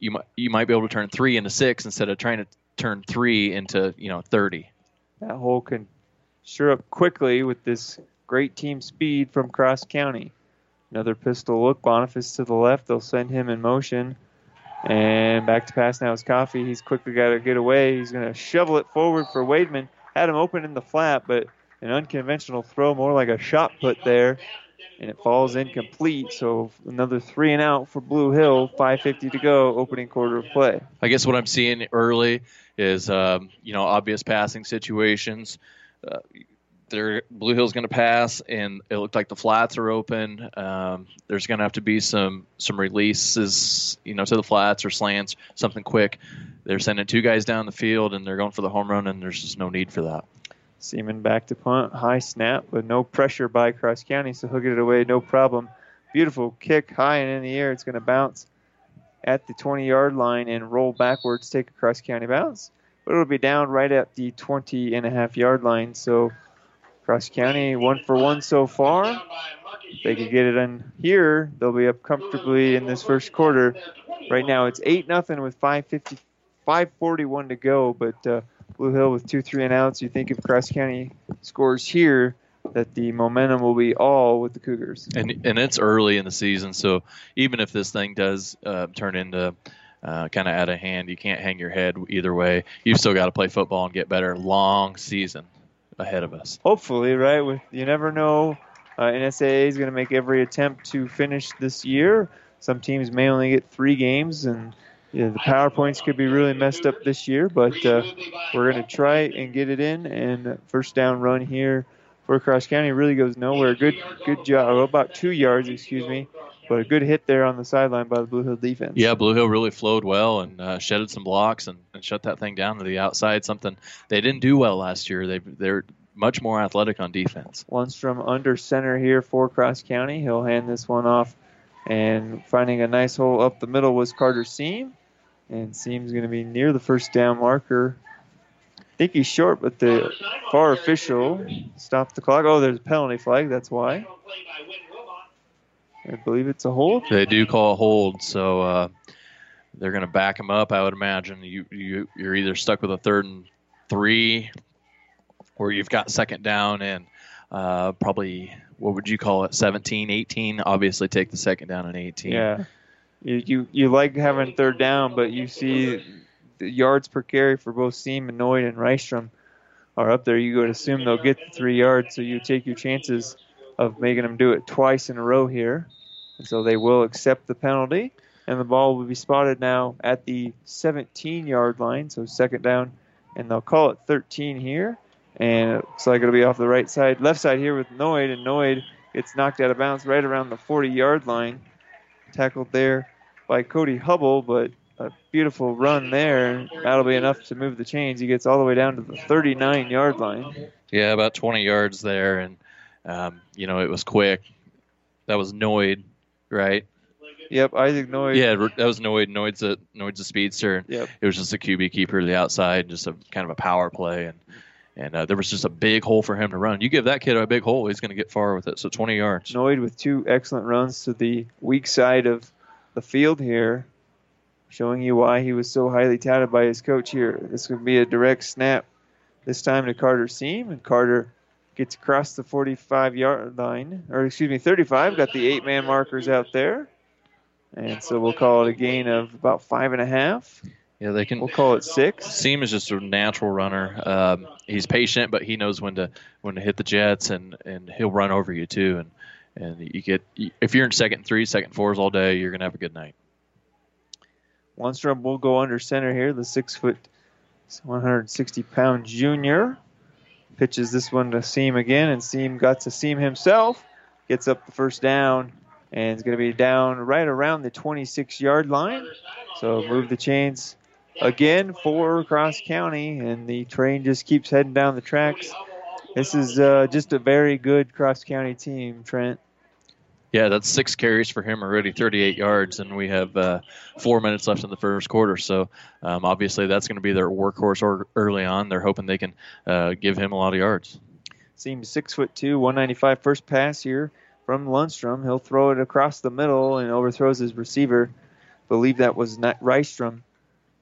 Speaker 2: You might you might be able to turn three into six instead of trying to turn three into you know 30.
Speaker 1: That hole can sure up quickly with this great team speed from Cross County. Another pistol look. Boniface to the left. They'll send him in motion. And back to pass now is Coffey. He's quickly got to get away. He's going to shovel it forward for Wademan. Had him open in the flat, but an unconventional throw, more like a shot put there. And it falls incomplete. So another three and out for Blue Hill. 5.50 to go, opening quarter of play.
Speaker 2: I guess what I'm seeing early is, um, you know, obvious passing situations. Uh, Blue Hill's going to pass, and it looked like the flats are open. Um, there's going to have to be some some releases, you know, to the flats or slants, something quick. They're sending two guys down the field, and they're going for the home run, and there's just no need for that.
Speaker 1: Seaman back to punt, high snap, but no pressure by Cross County, so he'll get it away, no problem. Beautiful kick, high and in the air. It's going to bounce at the 20 yard line and roll backwards, take a Cross County bounce. But it'll be down right at the 20 and a half yard line, so Cross County one for one so far. If they could get it in here, they'll be up comfortably in this first quarter. Right now it's eight nothing with 550, 541 to go, but uh, Blue Hill with two three and outs. You think if Cross County scores here, that the momentum will be all with the Cougars.
Speaker 2: And and it's early in the season, so even if this thing does uh, turn into uh, kind of out of hand, you can't hang your head either way. You've still got to play football and get better. Long season ahead of us.
Speaker 1: Hopefully, right? With you never know. Uh, NSAA is going to make every attempt to finish this year. Some teams may only get three games, and you know, the PowerPoints could be really messed up this year. But uh, we're going to try and get it in. And first down run here for Cross County really goes nowhere. Good, good job. Oh, about two yards, excuse me. But a good hit there on the sideline by the Blue Hill defense.
Speaker 2: Yeah, Blue Hill really flowed well and uh, shedded some blocks and, and shut that thing down to the outside. Something they didn't do well last year. They they're much more athletic on defense.
Speaker 1: Lundstrom under center here for Cross County. He'll hand this one off, and finding a nice hole up the middle was Carter Seam, and Seam's going to be near the first down marker. I think he's short, but the far official stopped the clock. Oh, there's a penalty flag. That's why. I believe it's a hold.
Speaker 2: They do call a hold, so uh, they're going to back him up. I would imagine you you you're either stuck with a third and three, or you've got second down and uh, probably what would you call it 17 18 obviously take the second down and 18
Speaker 1: Yeah, you you, you like having third down, but you see the yards per carry for both Seam and Rystrom are up there. You would assume they'll get the three yards, so you take your chances of making them do it twice in a row here. And so they will accept the penalty, and the ball will be spotted now at the 17 yard line, so second down, and they'll call it 13 here. And it looks like it'll be off the right side, left side here with Noyd, and Noyd gets knocked out of bounds right around the 40 yard line. Tackled there by Cody Hubble, but a beautiful run there. That'll be enough to move the chains. He gets all the way down to the 39 yard line.
Speaker 2: yeah about 20 yards there and um, you know it was quick that was Noid, right
Speaker 1: Yep, Isaac Noid.
Speaker 2: yeah that was Noid. Noid's a Noyd's a speedster
Speaker 1: Yep.
Speaker 2: it was just a QB keeper to the outside just a kind of a power play and and uh, there was just a big hole for him to run you give that kid a big hole he's going to get far with it so 20 yards
Speaker 1: Noid with two excellent runs to the weak side of the field here, showing you why he was so highly touted by his coach here. This would be a direct snap this time to Carter Seam, and Carter gets across the 45 yard line, or excuse me, 35. Got the eight man markers out there. And so we'll call it a gain of about five and a half.
Speaker 2: Yeah, they can.
Speaker 1: We'll call it six.
Speaker 2: Seam is just a natural runner. Um, he's patient, but he knows when to when to hit the jets, and, and he'll run over you too. And and you get if you're in second three, second fours all day, you're gonna have a good night.
Speaker 1: Lundstrom will go under center here. The six foot, 160 pound junior pitches this one to Seam again, and Seam got to Seam himself. Gets up the first down, and it's going to be down right around the 26 yard line. So move the chains again for Cross County, and the train just keeps heading down the tracks. This is uh, just a very good Cross County team, Trent.
Speaker 2: Yeah, that's six carries for him already, 38 yards, and we have uh, four minutes left in the first quarter. So um, obviously that's going to be their workhorse or early on. They're hoping they can uh, give him a lot of yards.
Speaker 1: Seems six foot two, 195 first pass here from Lundstrom. He'll throw it across the middle and overthrows his receiver. Believe that was not Rystrom,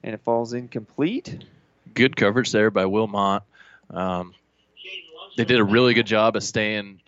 Speaker 1: and it falls incomplete.
Speaker 2: Good coverage there by Wilmot. Um, they did a really good job of staying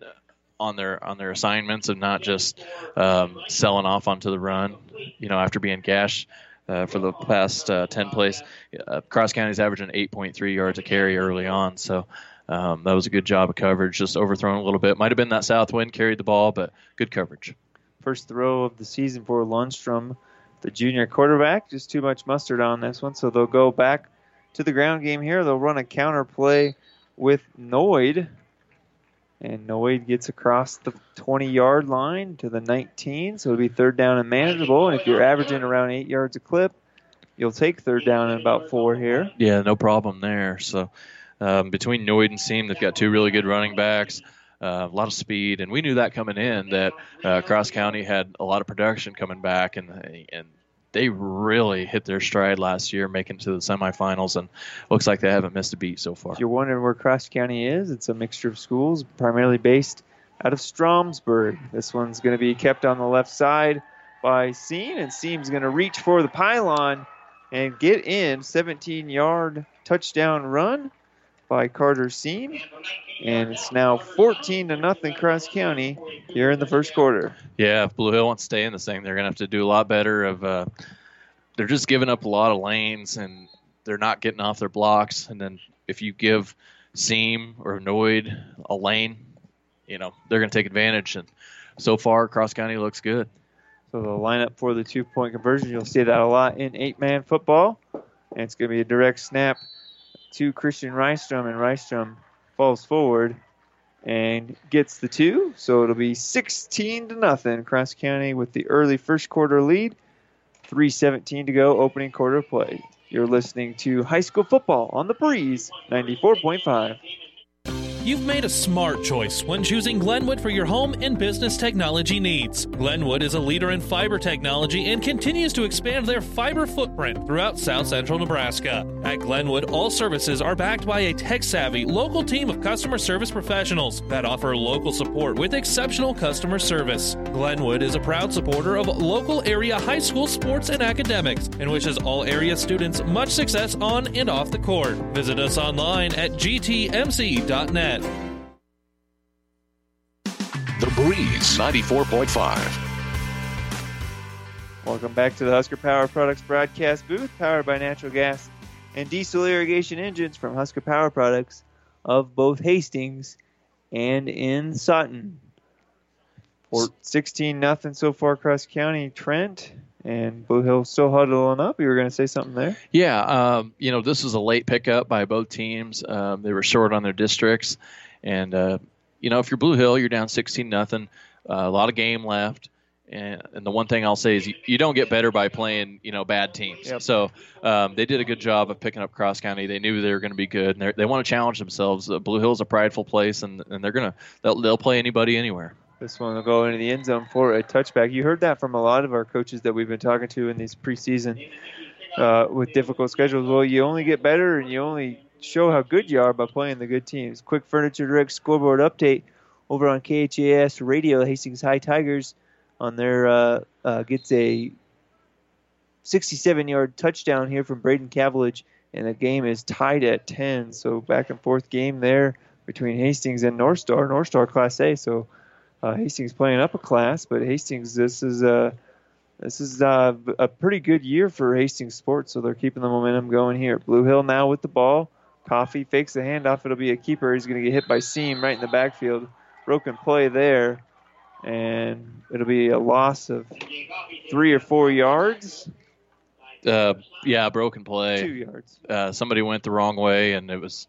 Speaker 2: on their on their assignments and not just um, selling off onto the run. You know, after being gashed uh, for the past uh, 10 plays, uh, Cross County's averaging 8.3 yards a carry early on. So um, that was a good job of coverage. Just overthrown a little bit. Might have been that south wind carried the ball, but good coverage.
Speaker 1: First throw of the season for Lundstrom, the junior quarterback. Just too much mustard on this one, so they'll go back to the ground game here. They'll run a counter play with Noid and Noid gets across the 20 yard line to the 19, so it'll be third down and manageable. And if you're averaging around eight yards a clip, you'll take third down in about four here.
Speaker 2: Yeah, no problem there. So um, between Noid and Seam, they've got two really good running backs. Uh, a lot of speed, and we knew that coming in that uh, Cross County had a lot of production coming back, and and they really hit their stride last year, making to the semifinals, and looks like they haven't missed a beat so far.
Speaker 1: If you're wondering where Cross County is, it's a mixture of schools, primarily based out of Stromsburg. This one's going to be kept on the left side by Seam, and Seam's going to reach for the pylon and get in 17 yard touchdown run by Carter Seam. And it's now 14 to nothing Cross County here in the first quarter.
Speaker 2: Yeah, if Blue Hill wants to stay in this thing, they're going to have to do a lot better. Of uh, they're just giving up a lot of lanes and they're not getting off their blocks. And then if you give Seam or Noid a lane, you know they're going to take advantage. And so far, Cross County looks good.
Speaker 1: So the lineup for the two-point conversion, you'll see that a lot in eight-man football, and it's going to be a direct snap to Christian Rystrom, and Rystrom falls forward and gets the two. So it'll be 16 to nothing. Cross County with the early first quarter lead. 3:17 to go, opening quarter play. You're listening to high school football on the breeze, 94.5.
Speaker 14: You've made a smart choice when choosing Glenwood for your home and business technology needs. Glenwood is a leader in fiber technology and continues to expand their fiber footprint throughout south central Nebraska. At Glenwood, all services are backed by a tech savvy local team of customer service professionals that offer local support with exceptional customer service. Glenwood is a proud supporter of local area high school sports and academics and wishes all area students much success on and off the court. Visit us online at gtmc.net.
Speaker 8: The Breeze 94.5.
Speaker 1: Welcome back to the Husker Power Products broadcast booth, powered by natural gas and diesel irrigation engines from Husker Power Products of both Hastings and in Sutton. For 16 nothing so far across county. Trent and Blue Hill still huddling up. You were going to say something there?
Speaker 2: Yeah, um, you know, this was a late pickup by both teams. Um, they were short on their districts, and uh, you know, if you're Blue Hill, you're down 16 nothing. Uh, a lot of game left. And, and, the one thing I'll say is you, you, don't get better by playing, you know, bad teams.
Speaker 1: Yep.
Speaker 2: So um, they did a good job of picking up Cross County. They knew they were going to be good, and they want to challenge themselves. Uh, Blue Hill's a prideful place, and, and they're gonna they'll, they'll play anybody anywhere.
Speaker 1: This one will go into the end zone for a touchback. You heard that from a lot of our coaches that we've been talking to in these preseason uh, with difficult schedules. Well, you only get better and you only show how good you are by playing the good teams. Quick Furniture Direct scoreboard update over on KHAS Radio. Hastings High Tigers on their uh, uh, gets a 67-yard touchdown here from Braden Cavillage, and the game is tied at 10. So back and forth game there between Hastings and North Star. North Star Class A. So uh, Hastings playing up a class, but Hastings, this is a this is uh, a pretty good year for Hastings Sports, so they're keeping the momentum going here. Blue Hill now with the ball. Coffey fakes the handoff. It'll be a keeper. He's going to get hit by Seam right in the backfield. Broken play there, and it'll be a loss of three or four yards.
Speaker 2: Uh, yeah, broken play.
Speaker 1: Two yards.
Speaker 2: Uh, somebody went the wrong way, and it was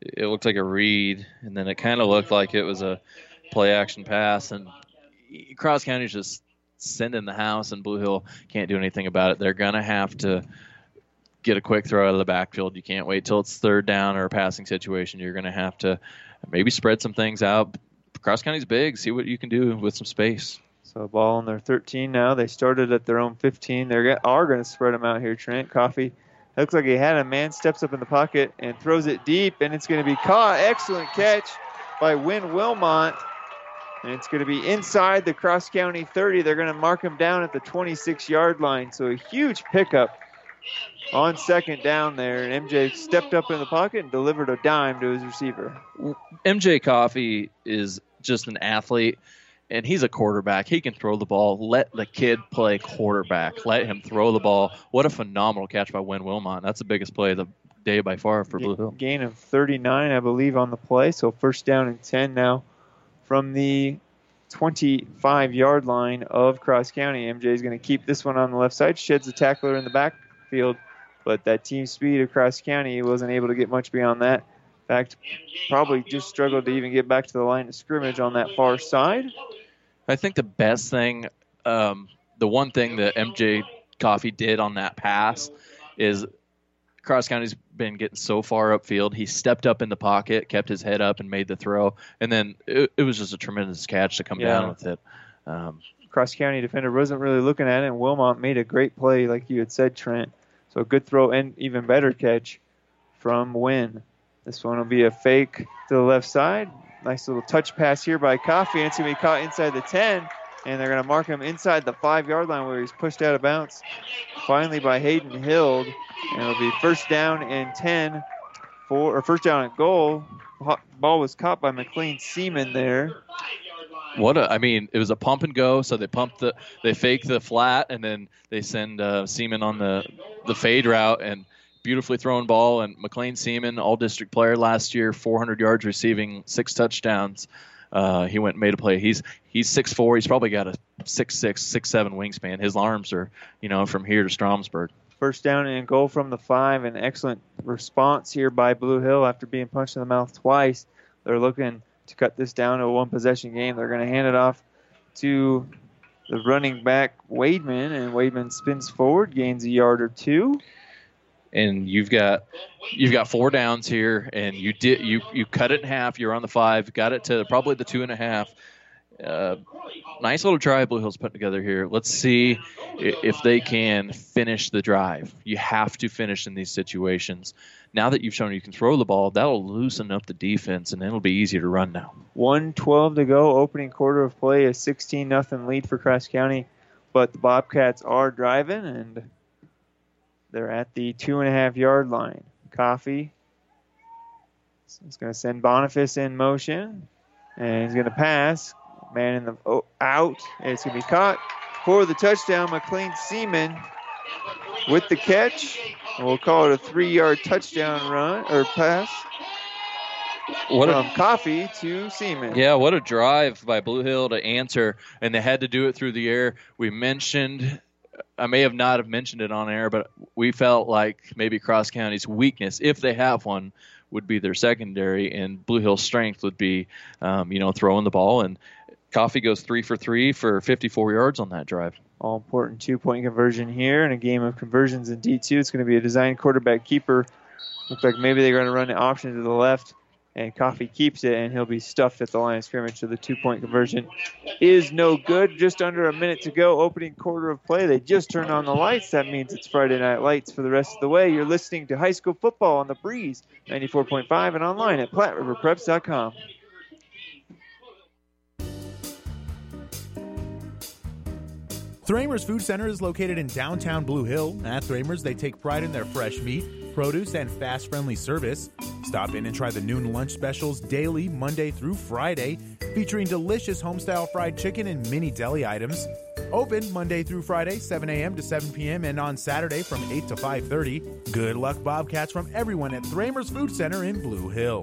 Speaker 2: it looked like a read, and then it kind of looked like it was a play action pass, and Cross County's just sending the house, and Blue Hill can't do anything about it. They're gonna have to get a quick throw out of the backfield. You can't wait till it's third down or a passing situation. You're gonna have to maybe spread some things out. Cross County's big. See what you can do with some space.
Speaker 1: So ball on their 13 now. They started at their own 15. They are going to spread them out here. Trent Coffey looks like he had a man steps up in the pocket and throws it deep, and it's going to be caught. Excellent catch by Win Wilmot. And it's going to be inside the Cross County 30. They're going to mark him down at the 26 yard line. So a huge pickup on second down there. And MJ stepped up in the pocket and delivered a dime to his receiver.
Speaker 2: MJ Coffey is just an athlete and he's a quarterback. He can throw the ball. Let the kid play quarterback. Let him throw the ball. What a phenomenal catch by Win Wilmot. That's the biggest play of the day by far for Blue Hill.
Speaker 1: Gain of 39, I believe, on the play. So first down and 10 now from the 25 yard line of Cross County. MJ is going to keep this one on the left side, sheds the tackler in the backfield, but that team speed of Cross County wasn't able to get much beyond that. In fact, probably just struggled to even get back to the line of scrimmage on that far side.
Speaker 2: I think the best thing, um, the one thing that MJ Coffey did on that pass is Cross County's been getting so far upfield. He stepped up in the pocket, kept his head up, and made the throw. And then it, it was just a tremendous catch to come
Speaker 1: Yeah.
Speaker 2: down with it. Um,
Speaker 1: Cross County defender wasn't really looking at it, and Wilmot made a great play, like you had said, Trent. So a good throw and even better catch from Win. This one will be a fake to the left side. Nice little touch pass here by Coffey, and it's going to be caught inside the 10, and they're going to mark him inside the five yard line where he's pushed out of bounds. Finally by Hayden Hild, and it'll be first down and 10 for, or first down at goal. Ball was caught by McLean Seaman there.
Speaker 2: What a, I mean, it was a pump and go. So they pump the, they fake the flat, and then they send uh, Seaman on the the fade route, and beautifully thrown ball. And McLean Seaman, all district player last year, 400 yards receiving, six touchdowns. Uh, he went and made a play. He's he's six four. He's probably got a six six six seven wingspan. His arms are you know from here to Stromsburg.
Speaker 1: First down and goal from the five. An excellent response here by Blue Hill after being punched in the mouth twice. They're looking to cut this down to a one possession game. They're going to hand it off to the running back Wademan, and Wademan spins forward, gains a yard or two.
Speaker 2: And you've got you've got four downs here, and you did you you cut it in half. You're on the five, got it to probably the two and a half. Uh, nice little drive Blue Hills put together here. Let's see if they can finish the drive. You have to finish in these situations. Now that you've shown you can throw the ball, that'll loosen up the defense, and it'll be easier to run now.
Speaker 1: 112 to go, opening quarter of play, a 16 nothing lead for Cross County, but the Bobcats are driving and they're at the two and a half yard line. Coffey is going to send Boniface in motion, and he's going to pass. Man in the oh, out, and it's going to be caught for the touchdown. McLean Seaman with the catch. And we'll call it a three yard touchdown run or pass
Speaker 2: What a-
Speaker 1: from Coffey to Seaman.
Speaker 2: Yeah, what a drive by Blue Hill to answer, and they had to do it through the air. We mentioned, I may have not have mentioned it on air, but we felt like maybe Cross County's weakness, if they have one, would be their secondary, and Blue Hill's strength would be, um, you know, throwing the ball. And Coffey goes three for three for 54 yards on that drive.
Speaker 1: All important two point conversion here in a game of conversions in D2. It's going to be a design quarterback keeper. Looks like maybe they're going to run an option to the left, and Coffey keeps it, and he'll be stuffed at the line of scrimmage. So the two point conversion is no good. Just under a minute to go, opening quarter of play. They just turned on the lights. That means it's Friday Night Lights for the rest of the way. You're listening to high school football on the Breeze 94.5 and online at PlatteRiverPreps.com.
Speaker 12: Thramers Food Center is located in downtown Blue Hill. At Thramers, they take pride in their fresh meat, produce, and fast friendly service. Stop in and try the noon lunch specials daily, Monday through Friday, featuring delicious homestyle fried chicken and mini deli items. Open Monday through Friday, 7 a.m. to 7 p.m. and on Saturday from 8 to 5.30. Good luck Bobcats from everyone at Thramer's Food Center in Blue Hill.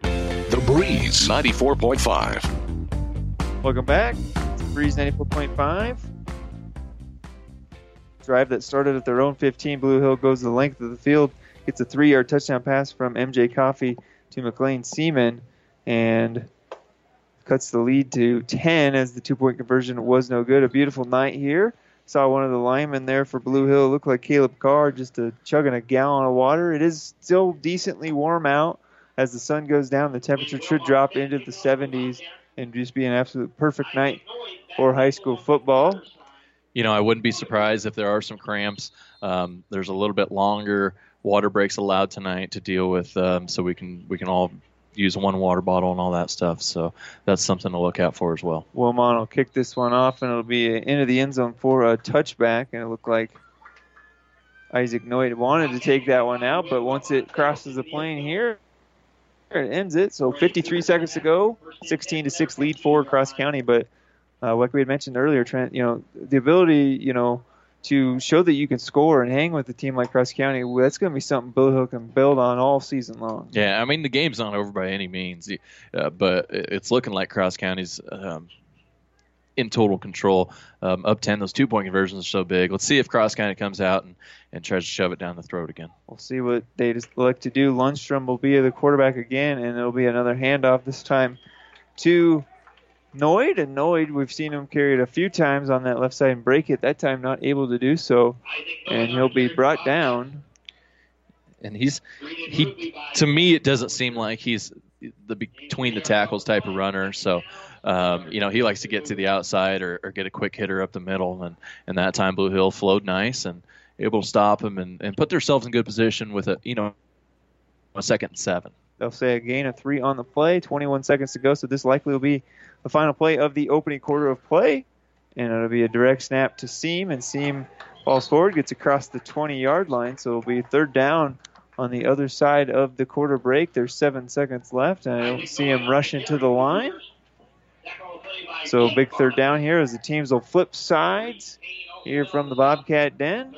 Speaker 8: The Breeze 94.5.
Speaker 1: Welcome back. It's Breeze 94.5. Drive that started at their own 15. Blue Hill goes the length of the field, gets a three yard touchdown pass from MJ Coffey to McLean Seaman, and cuts the lead to 10 as the two point conversion was no good. A beautiful night here. Saw one of the linemen there for Blue Hill look like Caleb Carr, just a, chugging a gallon of water. It is still decently warm out. As the sun goes down, the temperature should drop into the 70s and just be an absolute perfect night for high school football.
Speaker 2: You know, I wouldn't be surprised if there are some cramps. Um, there's a little bit longer water breaks allowed tonight to deal with, um, so we can we can all use one water bottle and all that stuff. So that's something to look out for as well.
Speaker 1: Wilmot will kick this one off, and it'll be into the end zone for a touchback, and it looked like Isaac Noyd wanted to take that one out, but once it crosses the plane here, it ends it. So 53 seconds to go, 16 to six lead for Cross County. But uh, like we had mentioned earlier, Trent, you know the ability, you know, to show that you can score and hang with a team like Cross County, that's going to be something Bill Hill can build on all season long.
Speaker 2: Yeah, I mean the game's not over by any means, uh, but it's looking like Cross County's um, in total control. Um, up 10, those two point conversions are so big. Let's see if Cross County comes out and, and tries to shove it down the throat again.
Speaker 1: We'll see what they just like to do. Lundstrom will be the quarterback again, and it'll be another handoff this time to Noyd. And Noyd, we've seen him carry it a few times on that left side and break it. That time, not able to do so, and he'll be brought down.
Speaker 2: And he's he to me, it doesn't seem like he's the between the tackles type of runner. So um, you know, he likes to get to the outside or, or, get a quick hitter up the middle. And, and that time Blue Hill flowed nice and able to stop him and, and put themselves in good position with a, you know, a second and seven.
Speaker 1: They'll say a gain of three on the play, 21 seconds to go. So this likely will be the final play of the opening quarter of play. And it'll be a direct snap to Seam, and Seam falls forward, gets across the 20 yard line. So it'll be third down on the other side of the quarter break. There's seven seconds left, and I don't see him rushing to the line. So big third down here as the teams will flip sides here from the Bobcat Den.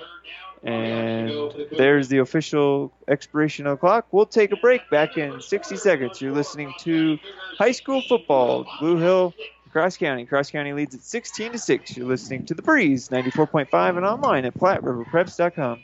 Speaker 1: And there's the official expiration of the clock. We'll take a break back in 60 seconds. You're listening to high school football, Blue Hill, Cross County. Cross County leads at 16 to 6. You're listening to The Breeze 94.5 and online at PlatteRiverPreps.com.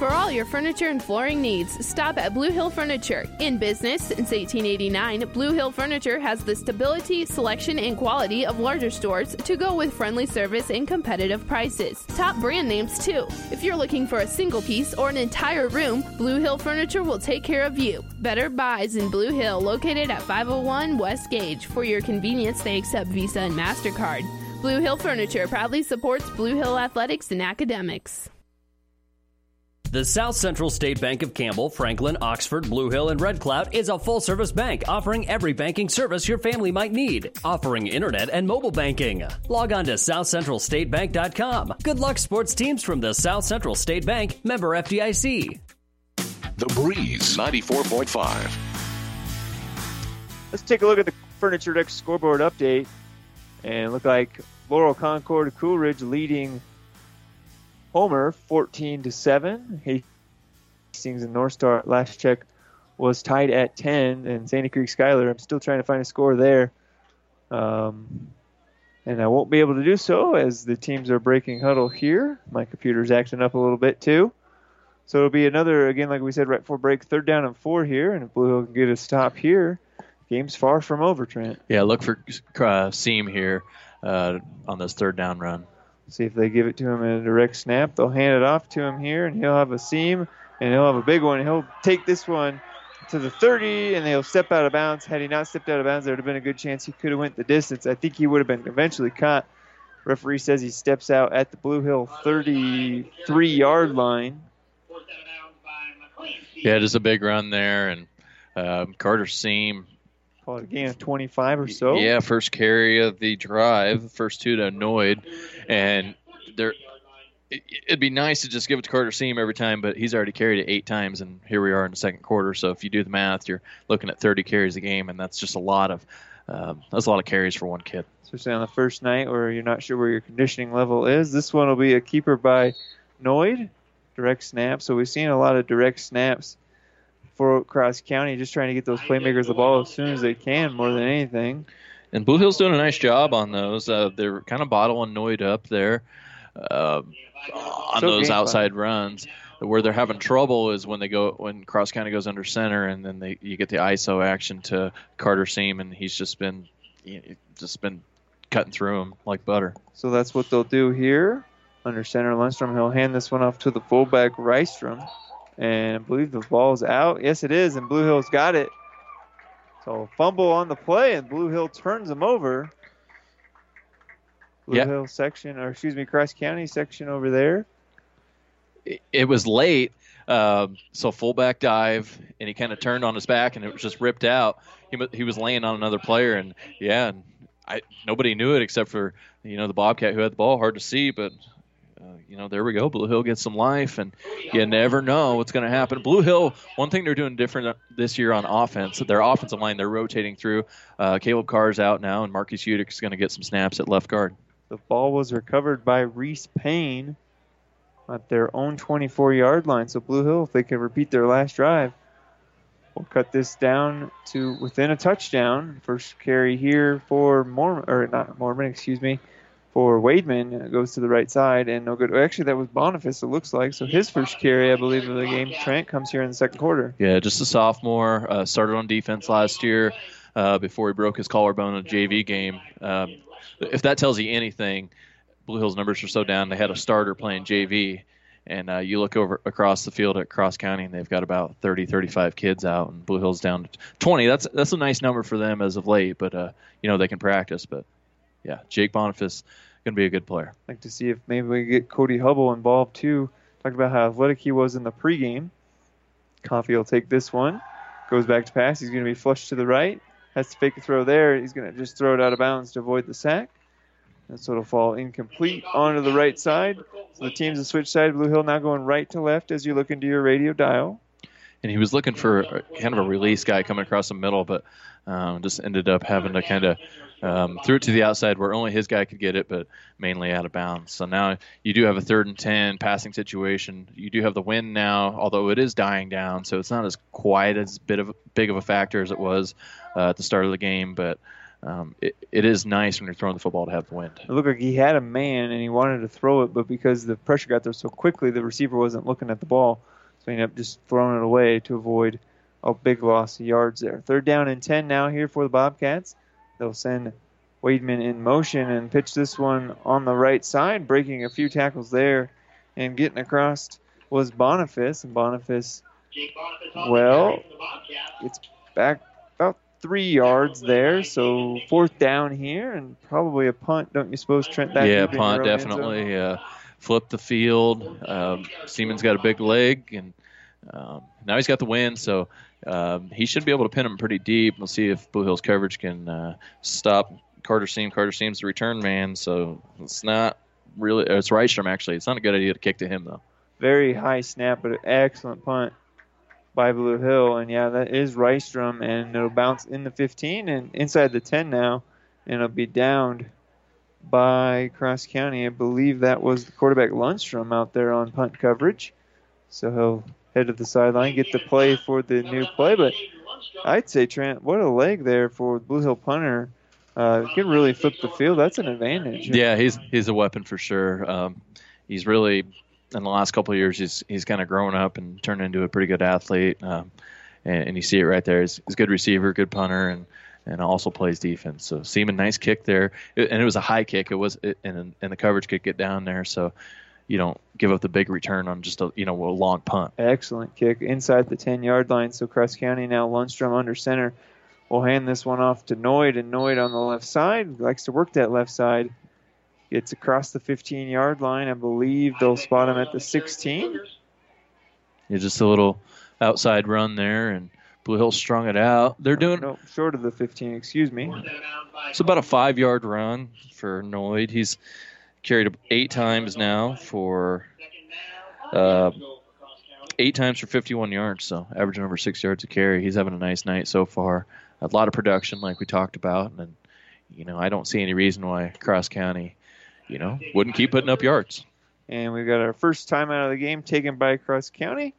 Speaker 15: For all your furniture and flooring needs, stop at Blue Hill Furniture. In business since 1889, Blue Hill Furniture has the stability, selection, and quality of larger stores to go with friendly service and competitive prices. Top brand names, too. If you're looking for a single piece or an entire room, Blue Hill Furniture will take care of you. Better Buys in Blue Hill, located at 501 West Gage. For your convenience, they accept Visa and MasterCard. Blue Hill Furniture proudly supports Blue Hill athletics and academics.
Speaker 7: The South Central State Bank of Campbell, Franklin, Oxford, Blue Hill, and Red Cloud is a full service bank offering every banking service your family might need, offering internet and mobile banking. Log on to southcentralstatebank.com. Good luck, sports teams from the South Central State Bank, member FDIC.
Speaker 8: The Breeze 94.5.
Speaker 1: Let's take a look at the Furniture Deck scoreboard update. And look like Laurel Concord Coleridge leading Homer 14 to 7. Hastings and North Star last check was tied at 10 and Sandy Creek Schuyler. I'm still trying to find a score there. Um, and I won't be able to do so as the teams are breaking huddle here. My computer's acting up a little bit too. So it'll be another, again, like we said right before break, third down and four here. And if Blue Hill can get a stop here, game's far from over, Trent.
Speaker 2: Yeah, look for uh, seam here uh, on this third down run.
Speaker 1: See if they give it to him in a direct snap. They'll hand it off to him here, and he'll have a seam, and he'll have a big one. He'll take this one to the 30, and they'll step out of bounds. Had he not stepped out of bounds, there would have been a good chance he could have went the distance. I think he would have been eventually caught. Referee says he steps out at the Blue Hill 33-yard line.
Speaker 2: Yeah, just a big run there, and um, Carter Seam
Speaker 1: call it a gain of 25 or so.
Speaker 2: Yeah, first carry of the drive, first two to Noyd, and there it, it'd be nice to just give it to Carter Seam every time, but he's already carried it eight times, and here we are in the second quarter. So if you do the math, you're looking at 30 carries a game, and that's just a lot of um, that's a lot of carries for one kid.
Speaker 1: especially on the first night where you're not sure where your conditioning level is. This one will be a keeper by Noid, direct snap. So we've seen a lot of direct snaps for Cross County, just trying to get those playmakers the ball as soon as they can, more than anything.
Speaker 2: And Blue Hill's doing a nice job on those. Uh, they're kind of bottling Noid up there uh, on
Speaker 1: So
Speaker 2: those outside runs. Where they're having trouble is when they go when Cross County goes under center, and then they you get the ISO action to Carter Seam, and he's just been just been cutting through him like butter.
Speaker 1: So that's what they'll do here. Under center, Lundstrom. He'll hand this one off to the fullback, Rystrom. And I believe the ball's out. Yes, it is. And Blue Hill's got it. So fumble on the play, and Blue Hill turns them over. Blue
Speaker 2: Yeah.
Speaker 1: Hill section, or excuse me, Cross County section over there.
Speaker 2: it, it was late, um, so fullback dive, and he kind of turned on his back, and it was just ripped out. He he was laying on another player, and yeah, and I nobody knew it except for you know the Bobcat who had the ball. Hard to see, but. Uh, you know, there we go. Blue Hill gets some life, and you never know what's going to happen. Blue Hill, one thing they're doing different this year on offense, their offensive line, they're rotating through. Uh, Caleb Carr's out now, and Marcus Udick is going to get some snaps at left guard.
Speaker 1: The ball was recovered by Reese Payne at their own 24 yard line. So Blue Hill, if they can repeat their last drive, will cut this down to within a touchdown. First carry here for Mormon, or not Mormon, excuse me, for Wademan. It goes to the right side and no good. Actually, that was Boniface, it looks like. So his first carry, I believe, of the game, Trent, comes here in the second quarter.
Speaker 2: Yeah, just a sophomore. Uh, started on defense last year uh, before he broke his collarbone in a JV game. Um, if that tells you anything, Blue Hill's numbers are so down. They had a starter playing JV, and uh, you look over across the field at Cross County, and they've got about 30, 35 kids out, and Blue Hill's down to 20. That's that's a nice number for them as of late, but uh, you know they can practice. But yeah, Jake Boniface going to be a good player.
Speaker 1: like to see if maybe we can get Cody Hubble involved too. Talked about how athletic he was in the pregame. Coffey will take this one. Goes back to pass. He's going to be flushed to the right. Has to fake a throw there. He's going to just throw it out of bounds to avoid the sack. And so it'll fall incomplete onto the right side. So the team's a switch side. Blue Hill now going right to left as you look into your radio dial.
Speaker 2: and he was looking for kind of a release guy coming across the middle, but um, just ended up having to kind of um, threw it to the outside where only his guy could get it, but mainly out of bounds. So now you do have a third and ten passing situation. You do have the wind now, although it is dying down, so it's not as quite as bit of big of a factor as it was uh, at the start of the game, but. Um, it, it is nice when you're throwing the football to have the wind.
Speaker 1: It looked like he had a man and he wanted to throw it, but because the pressure got there so quickly, the receiver wasn't looking at the ball. So he ended up just throwing it away to avoid a big loss of yards there. Third down and 10 now here for the Bobcats. They'll send Wademan in motion and pitch this one on the right side, breaking a few tackles there and getting across was Boniface. And Boniface, well, it's back about three yards there. So fourth down here and probably a punt, don't you suppose, Trent? Back
Speaker 2: yeah, punt
Speaker 1: your own end zone?
Speaker 2: definitely. Uh, flip the field. Um, Seaman's got a big leg, and um, now he's got the win, so um, he should be able to pin him pretty deep. We'll see if Blue Hills coverage can uh, stop Carter Seam. Carter Seam's the return man, so it's not really. It's Rystrom actually. It's not a good idea to kick to him though.
Speaker 1: Very high snap, but excellent punt by Blue Hill. And yeah, that is Rystrom, and it'll bounce in the 15 and inside the 10 now, and it'll be downed by Cross County. I believe that was the quarterback Lundstrom out there on punt coverage. So he'll head to the sideline, get the play for the new play. But I'd say, Trent, what a leg there for Blue Hill punter. Uh, can really flip the field. That's an advantage.
Speaker 2: Yeah, he's he's a weapon for sure. Um, he's really in the last couple of years he's he's kind of grown up and turned into a pretty good athlete. Um, and, and you see it right there. He's, he's a good receiver, good punter, and and also plays defense. So Seaman, nice kick there, It- and it was a high kick. It was it, and and the coverage could get down there, so you don't give up the big return on just a you know a long punt.
Speaker 1: Excellent kick inside the 10 yard line. So Cross County now Lundstrom under center will hand this one off to Noid, and Noid on the left side likes to work that left side. Gets across the 15 yard line. I believe they'll spot him at the 16.
Speaker 2: Yeah, just a little outside run there, and Blue Hill strung it out. They're doing
Speaker 1: no short of the 15. Excuse me.
Speaker 2: It's about a five yard run for Noid. He's carried eight times now for uh, eight times for 51 yards, so averaging over six yards a carry. He's having a nice night so far. A lot of production, like we talked about, and you know I don't see any reason why Cross County, you know, wouldn't keep putting up yards.
Speaker 1: And we've got our first time out of the game taken by Cross County.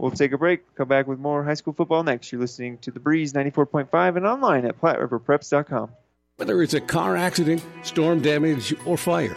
Speaker 1: We'll take a break. Come back with more high school football next. You're listening to The Breeze 94.5 and online at PlatteRiverPreps.com.
Speaker 16: Whether it's a car accident, storm damage, or fire,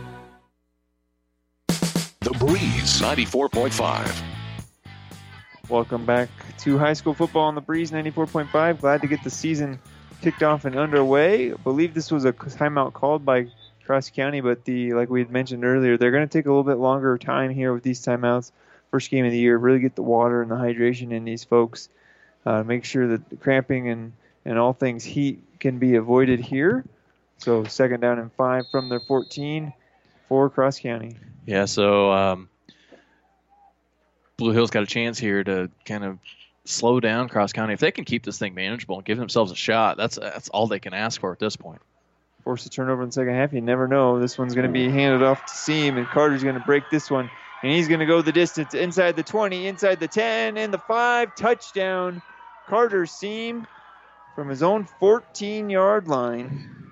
Speaker 8: Breeze 94.5.
Speaker 1: Welcome back to high school football on the Breeze 94.5. Glad to get the season kicked off and underway. I believe this was a timeout called by Cross County, but the like we had mentioned earlier, they're going to take a little bit longer time here with these timeouts. First game of the year, really get the water and the hydration in these folks. Uh, make sure that cramping and, and all things heat can be avoided here. So second down and five from their 14 for Cross County.
Speaker 2: Yeah, so um, Blue Hill's got a chance here to kind of slow down Cross County. If they can keep this thing manageable and give themselves a shot, that's that's all they can ask for at this point.
Speaker 1: Force a turnover in the second half. You never know. This one's going to be handed off to Seam, and Carter's going to break this one. And he's going to go the distance inside the 20, inside the 10, and the 5. Touchdown. Carter Seam from his own 14 yard line.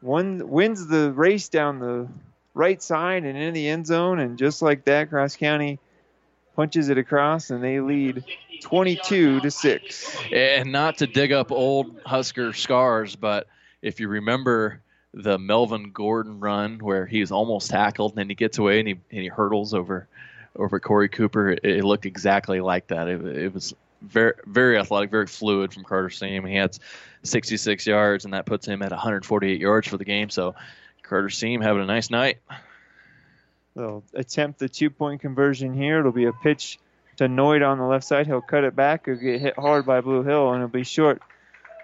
Speaker 1: One wins the race down the right side and in the end zone. And just like that, Cross County punches it across, and they lead 22 to 6.
Speaker 2: And not to dig up old Husker scars, but if you remember the Melvin Gordon run where he was almost tackled and then he gets away and he, and he hurdles over over Corey Cooper, it, it looked exactly like that. It, it, was very very athletic, very fluid from Carter Seam. He had 66 yards, and that puts him at 148 yards for the game. So Carter Seam having a nice night.
Speaker 1: They'll attempt the two point conversion here. It'll be a pitch to Noid on the left side. He'll cut it back. He'll get hit hard by Blue Hill, and it'll be short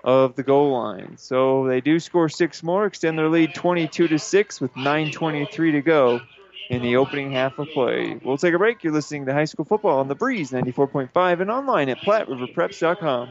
Speaker 1: of the goal line. So they do score six more, extend their lead 22 to 6 with 9.23 to go in the opening half of play. We'll take a break. You're listening to High School Football on the Breeze 94.5 and online at PlatteRiverPreps.com.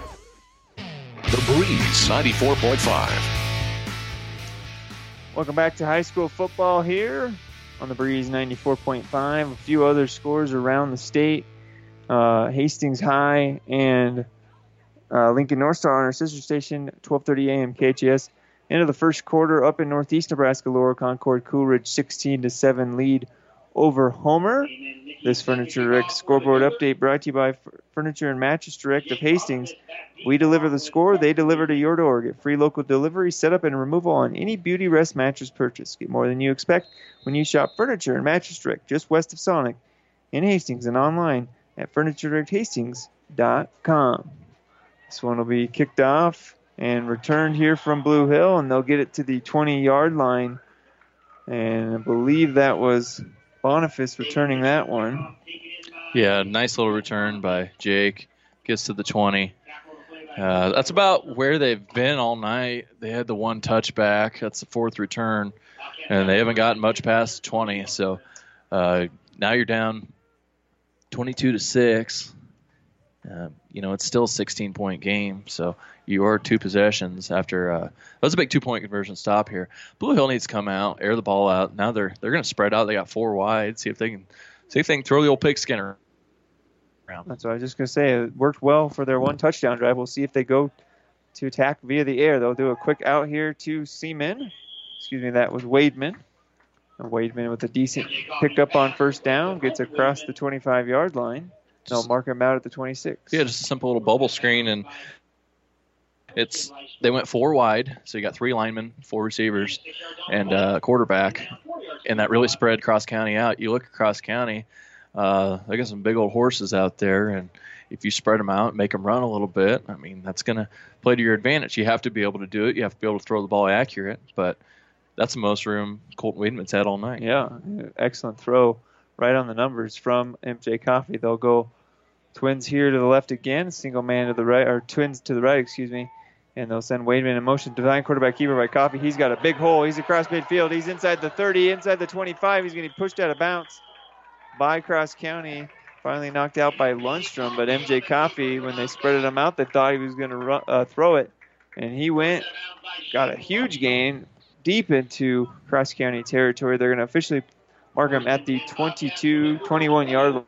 Speaker 8: The Breeze 94.5.
Speaker 1: Welcome back to high school football here on the Breeze 94.5. A few other scores around the state. Uh, Hastings High and uh, Lincoln North Star on our sister station, 12:30 a.m. KHAS. End of the first quarter, up in Northeast Nebraska, Laurel Concord, Coleridge, 16 to 7 lead over Homer. This Furniture Direct scoreboard update brought to you by Furniture and Mattress Direct of Hastings. We deliver the score, they deliver to your door. Get free local delivery, setup, and removal on any Beautyrest mattress purchase. Get more than you expect when you shop Furniture and Mattress Direct just west of Sonic in Hastings and online at FurnitureDirectHastings.com. This one will be kicked off and returned here from Blue Hill, and they'll get it to the 20 yard line. And I believe that was Boniface returning that one.
Speaker 2: Yeah, nice little return by Jake. Gets to the 20. Uh, that's about where they've been all night. They had the one touchback. That's the fourth return, and they haven't gotten much past 20. So uh, now you're down 22 to six. Uh, you know, it's still a 16 point game, so you are two possessions after. Uh, that was a big two point conversion stop here. Blue Hill needs to come out, air the ball out. Now they're they're going to spread out. They got four wide. See if they can see if they can throw the old pigskin around.
Speaker 1: That's what I was just going to say. It worked well for their one touchdown drive. We'll see if they go to attack via the air. They'll do a quick out here to Seaman. Excuse me, that was Wademan. And Wademan with a decent pickup on first down, gets across the 25 yard line. They'll mark him out at the 26.
Speaker 2: Yeah, just a simple little bubble screen, and it's they went four wide, so you got three linemen, four receivers, and uh, a quarterback, and that really spread cross county out. You look across county, uh, they got some big old horses out there, and if you spread them out, and make them run a little bit, I mean that's going to play to your advantage. You have to be able to do it. You have to be able to throw the ball accurate, but that's the most room Colton Weidman's had all night.
Speaker 1: Yeah, excellent throw, right on the numbers from MJ Coffey. They'll go twins here to the left again, single man to the right, or twins to the right, excuse me. And they'll send Wademan in motion. Divine quarterback keeper by Coffey. He's got a big hole. He's across midfield. He's inside the 30, inside the 25. He's going to be pushed out of bounds by Cross County. Finally knocked out by Lundstrom, but MJ Coffey, when they spreaded him out, they thought he was going to uh, throw it. And he went, got a huge gain deep into Cross County territory. They're going to officially mark him at the 22, 21 yard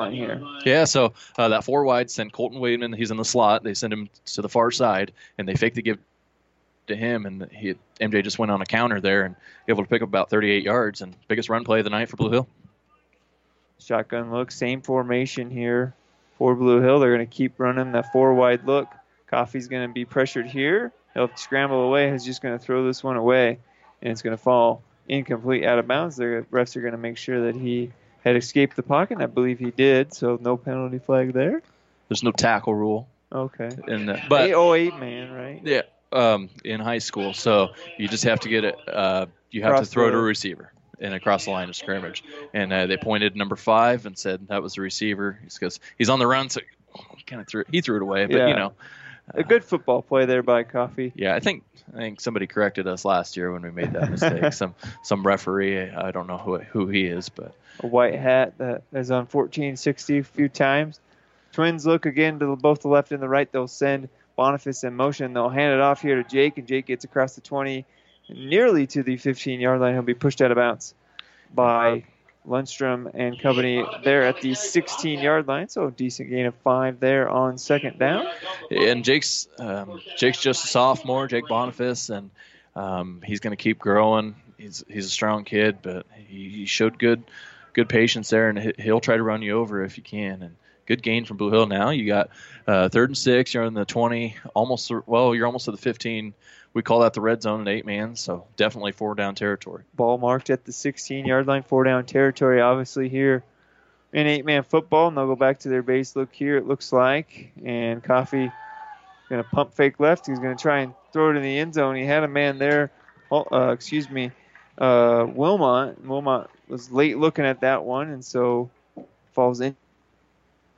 Speaker 1: line here.
Speaker 2: Yeah, so uh, that four wide send Colton Wademan. He's in the slot. They send him to the far side, and they fake the give to him, and he MJ just went on a counter there and able to pick up about 38 yards and biggest run play of the night for Blue Hill.
Speaker 1: Shotgun look, same formation here for Blue Hill. They're going to keep running that four wide look. Coffey's going to be pressured here. He'll scramble away. He's just going to throw this one away, and it's going to fall incomplete out of bounds. The refs are going to make sure that he had escaped the pocket. I believe he did, so no penalty flag there.
Speaker 2: There's no tackle rule.
Speaker 1: Okay.
Speaker 2: And uh, but
Speaker 1: eight, oh eight man, right?
Speaker 2: Yeah, um, in high school, so you just have to get it. Uh, you have
Speaker 1: Cross
Speaker 2: to throw
Speaker 1: the-
Speaker 2: to a receiver and across the line of scrimmage. And uh, they pointed number five and said that was the receiver. Because he's on the run, so kind of threw he threw it away. But
Speaker 1: Yeah.
Speaker 2: you know,
Speaker 1: a good football play there by Coffey.
Speaker 2: yeah, I think I think somebody corrected us last year when we made that mistake. some some referee, I don't know who who he is, but
Speaker 1: a white hat that is on 1460 a few times. Twins look again to both the left and the right. They'll send Boniface in motion. They'll hand it off here to Jake, and Jake gets across the 20, nearly to the 15 yard line. He'll be pushed out of bounds by Lundstrom and company there at the 16 yard line. So a decent gain of five there on second down.
Speaker 2: and Jake's um, Jake's just a sophomore, Jake Boniface, and um, he's going to keep growing. He's he's a strong kid, but he, he showed good good patience there, and he- he'll try to run you over if you can. And good gain from Blue Hill. Now you got uh, third and six. You're in the 20, almost well, you're almost to the 15. We call that the red zone at eight man, so definitely four down territory.
Speaker 1: Ball marked at the 16 yard line, four down territory, obviously here in eight man football. And they'll go back to their base look here, it looks like. And Coffey to pump fake left. He's to try and throw it in the end zone. He had a man there, oh, uh, excuse me, uh, Wilmot. Wilmot was late looking at that one, and so falls in.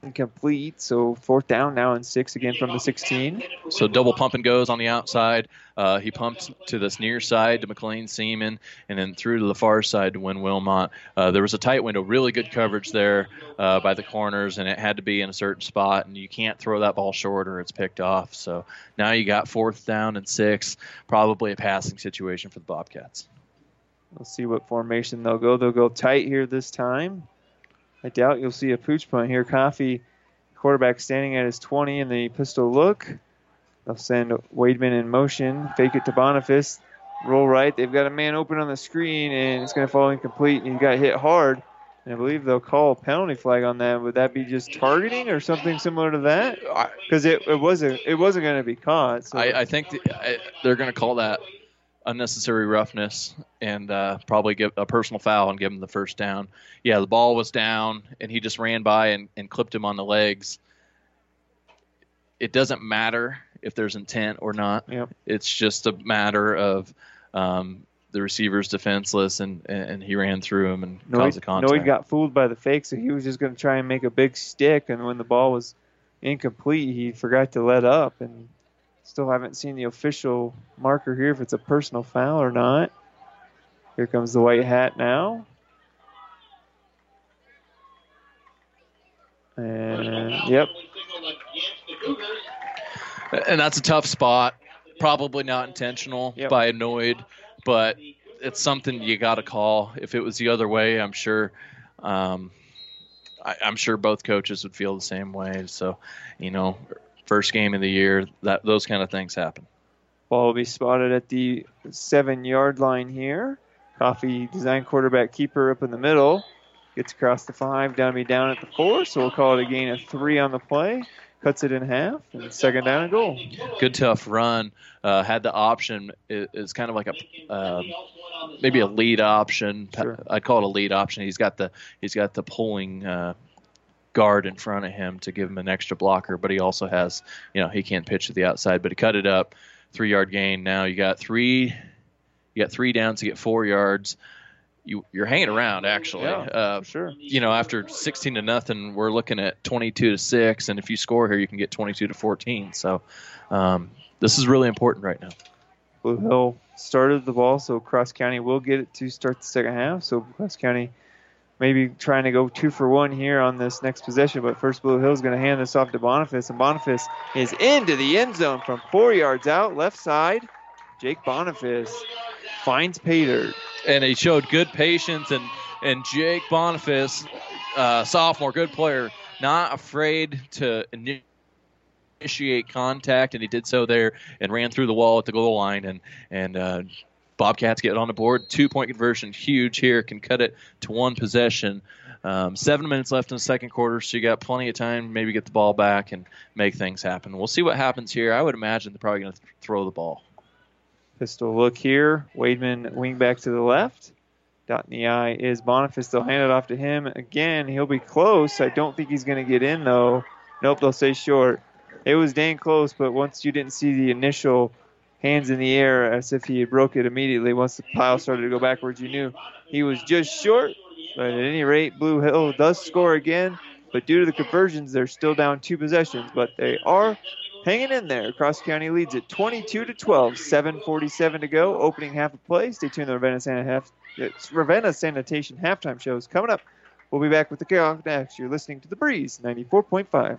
Speaker 1: Incomplete, so fourth down now and six again from the 16.
Speaker 2: So double pump and goes on the outside. Uh, he pumps to this near side to McLean Seaman, and then through to the far side to Win Wilmot. Uh, there was a tight window, really good coverage there uh, by the corners, and it had to be in a certain spot. And you can't throw that ball short or it's picked off. So now you got fourth down and six, probably a passing situation for the Bobcats.
Speaker 1: We'll see what formation they'll go. They'll go tight here this time. I doubt you'll see a pooch punt here. Coffey, quarterback standing at his 20 in the pistol look. They'll send Wademan in motion, fake it to Boniface, roll right. They've got a man open on the screen, and it's going to fall incomplete. And he got hit hard. And I believe they'll call a penalty flag on that. Would that be just targeting or something similar to that? Because it, it wasn't it wasn't going to be caught. So.
Speaker 2: I, I think th- I, they're going to call that unnecessary roughness and uh, probably give a personal foul and give him the first down. Yeah, the ball was down and he just ran by and, and clipped him on the legs. It doesn't matter if there's intent or not.
Speaker 1: Yep.
Speaker 2: It's just a matter of um, the receiver's defenseless and, and he ran through him and caused the contact.
Speaker 1: Noid got fooled by the fake, so he was just going to try and make a big stick. And when the ball was incomplete, he forgot to let up. And still haven't seen the official marker here if it's a personal foul or not. Here comes the white hat now. And yep,
Speaker 2: and that's a tough spot. Probably not intentional by Annoyed, but it's something you got to call. If it was the other way, I'm sure. Um, I, I'm sure both coaches would feel the same way. So, you know, first game of the year, that those kind of things happen.
Speaker 1: ball will be spotted at the seven yard line here. Coffey design quarterback keeper up in the middle. Gets across the five, down to be down at the four, so we'll call it a gain of three on the play. Cuts it in half, and second down and goal.
Speaker 2: Good tough run. Uh, had the option. It, it's kind of like a uh, maybe a lead option. I'd call it a lead option. He's got the he's got the pulling uh, guard in front of him to give him an extra blocker, but he also has you know he can't pitch to the outside, but he cut it up, three yard gain. Now you got three, you got three downs to get four yards. You, you're hanging around actually.
Speaker 1: Yeah,
Speaker 2: uh,
Speaker 1: sure.
Speaker 2: You know, after 16 to nothing, we're looking at 22 to six, and if you score here, you can get 22 to 14. So um, this is really important right now.
Speaker 1: Blue Hill started the ball, so Cross County will get it to start the second half. So Cross County maybe trying to go two for one here on this next possession, but first Blue Hill is going to hand this off to Boniface, and Boniface is into the end zone from four yards out, left side. Jake Boniface finds Pater.
Speaker 2: and he showed good patience. And and Jake Boniface, uh, sophomore, good player, not afraid to ini- initiate contact, and he did so there and ran through the wall at the goal line. And and uh, Bobcats get on the board. Two point conversion, huge here, can cut it to one possession. Um, seven minutes left in the second quarter, so you got plenty of time. Maybe get the ball back and make things happen. We'll see what happens here. I would imagine they're probably going to th- throw the ball.
Speaker 1: Pistol look here. Wademan wing back to the left. Dot in the eye is Boniface. They'll hand it off to him again. He'll be close. I don't think he's going to get in though. Nope, they'll stay short. It was dang close, but once you didn't see the initial hands in the air as if he broke it immediately, once the pile started to go backwards, you knew he was just short. But at any rate, Blue Hill does score again. But due to the conversions, they're still down two possessions. But they are hanging in there. Cross County leads it 22 to 12. 7:47 to go. Opening half of play. Stay tuned. To the Ravenna, Santa half, Ravenna Sanitation halftime shows coming up. We'll be back with the kickoff next. You're listening to the Breeze 94.5.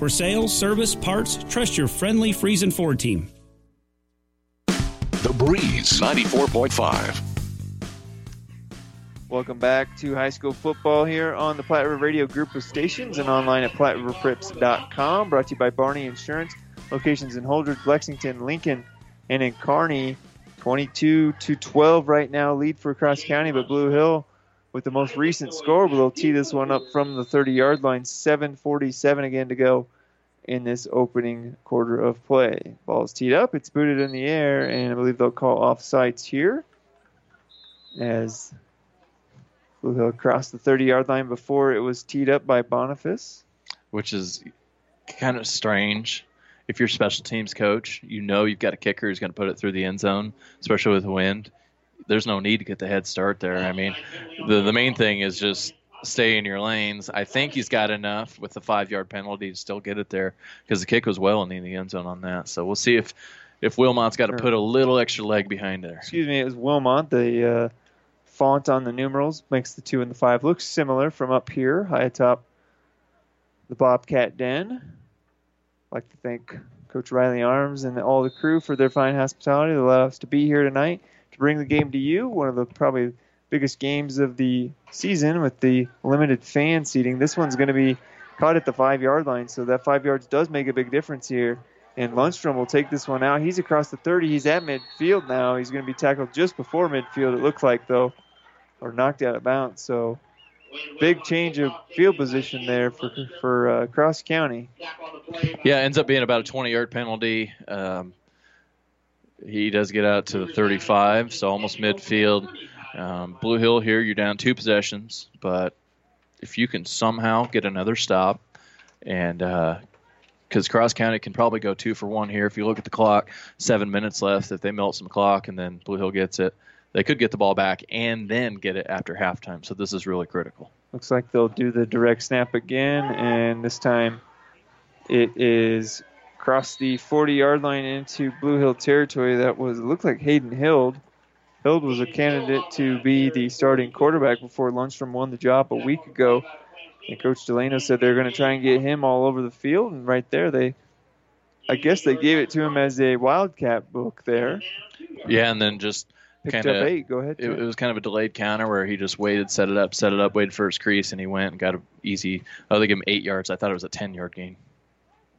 Speaker 17: For sales, service, parts, trust your friendly Friesen Ford team.
Speaker 8: The Breeze 94.5.
Speaker 1: Welcome back to high school football here on the Platte River Radio group of stations and online at PlatteRiverPreps.com. Brought to you by Barney Insurance. Locations in Holdrege, Lexington, Lincoln, and in Kearney. 22 to 12 right now, lead for Cross County, but Blue Hill with the most recent score. We'll tee this one up from the 30 yard line. 7:47 again to go in this opening quarter of play. Ball is teed up. It's booted in the air, and I believe they'll call off offsides here as Blue Hill crossed the 30 yard line before it was teed up by Boniface.
Speaker 2: which is kind of strange. If you're special teams coach, you know you've got a kicker who's going to put it through the end zone, especially with the wind. There's no need to get the head start there. I mean, the the main thing is just stay in your lanes. I think he's got enough with the five yard penalty to still get it there because the kick was well in the end zone on that. So we'll see if if Wilmot's got to put a little extra leg behind there.
Speaker 1: Excuse me, it was Wilmot. The uh, font on the numerals makes the two and the five look similar from up here, high atop the Bobcat Den. I'd like to thank Coach Riley Arms and all the crew for their fine hospitality that allowed us to be here tonight to bring the game to you. One of the probably biggest games of the season with the limited fan seating. This one's going to be caught at the five yard line, so that five yards does make a big difference here. And Lundstrom will take this one out. He's across the 30. He's at midfield now. He's going to be tackled just before midfield, it looks like, though, or knocked out of bounds. So big change of field position there for, for uh, Cross County.
Speaker 2: Yeah, ends up being about a 20 yard penalty. Um, he does get out to the 35, so almost midfield. Um, Blue Hill here, you're down two possessions, but if you can somehow get another stop, and because Cross County can probably go two for one here, if you look at the clock, seven minutes left. If they melt some clock and then Blue Hill gets it, they could get the ball back and then get it after halftime. So this is really critical.
Speaker 1: Looks like they'll do the direct snap again, and this time it is across the 40 yard line into Blue Hill territory. That was, looked like Hayden Hild. Hild was a candidate to be the starting quarterback before Lundstrom won the job a week ago. And Coach Delano said they're going to try and get him all over the field. And right there, they, I guess they gave it to him as a Wildcat book there.
Speaker 2: Yeah, and then just
Speaker 1: Picked
Speaker 2: kind
Speaker 1: up
Speaker 2: of
Speaker 1: eight. Go ahead.
Speaker 2: It, it was kind of a delayed counter where he just waited, set it up, set it up, waited for his crease, and he went and got an easy. Oh, they gave him eight yards. I thought it was a ten yard gain.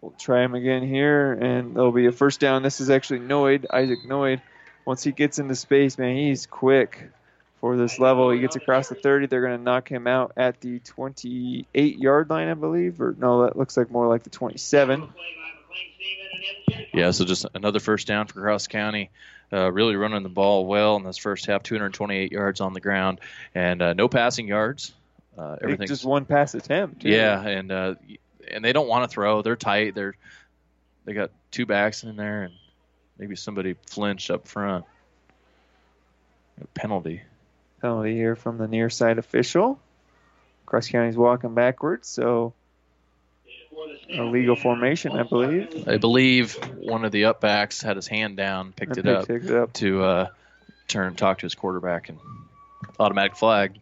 Speaker 1: We'll try him again here, and there'll be a first down. This is actually Noid, Isaac Noid. Once he gets into space, man, he's quick for this level. He gets across the 30. They're going to knock him out at the 28 yard line, I believe. Or no, that looks like more like the 27.
Speaker 2: Yeah, so just another first down for Cross County. Uh, really running the ball well in this first half, 228 yards on the ground, and uh, no passing yards. Uh,
Speaker 1: I
Speaker 2: everything's
Speaker 1: just one pass attempt. too.
Speaker 2: Yeah, and uh, and they don't want to throw. They're tight. They're they got two backs in there, and maybe somebody flinched up front. A penalty.
Speaker 1: Penalty here from the near side official. Cross County's walking backwards, so a legal formation, I believe.
Speaker 2: I believe one of the up backs had his hand down, picked it up,
Speaker 1: picked it up.
Speaker 2: to uh, turn talk to his quarterback, and automatic flag.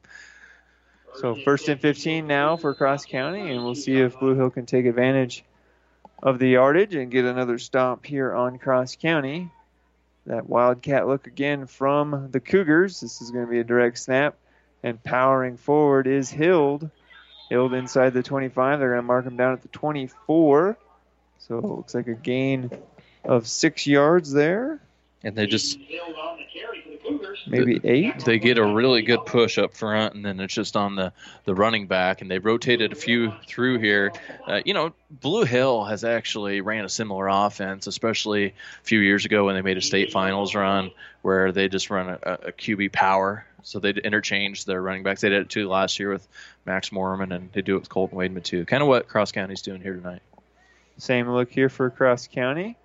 Speaker 1: So first and 15 now for Cross County, and we'll see if Blue Hill can take advantage of the yardage and get another stop here on Cross County. That Wildcat look again from the Cougars. This is going to be a direct snap, and powering forward is Hild. Hild inside the 25. They're going to mark him down at the 24. So it looks like a gain of six yards there,
Speaker 2: And they just
Speaker 1: maybe eight.
Speaker 2: they get a really good push up front, and then it's just on the, the running back, and they've rotated a few through here. Uh, you know, Blue Hill has actually ran a similar offense, especially a few years ago when they made a state finals run where they just run a, a QB power. So they interchange their running backs. They did it too last year with Max Mormon, and they do it with Colton Wademan too. Kind of what Cross County's doing here tonight.
Speaker 1: Same look here for Cross County.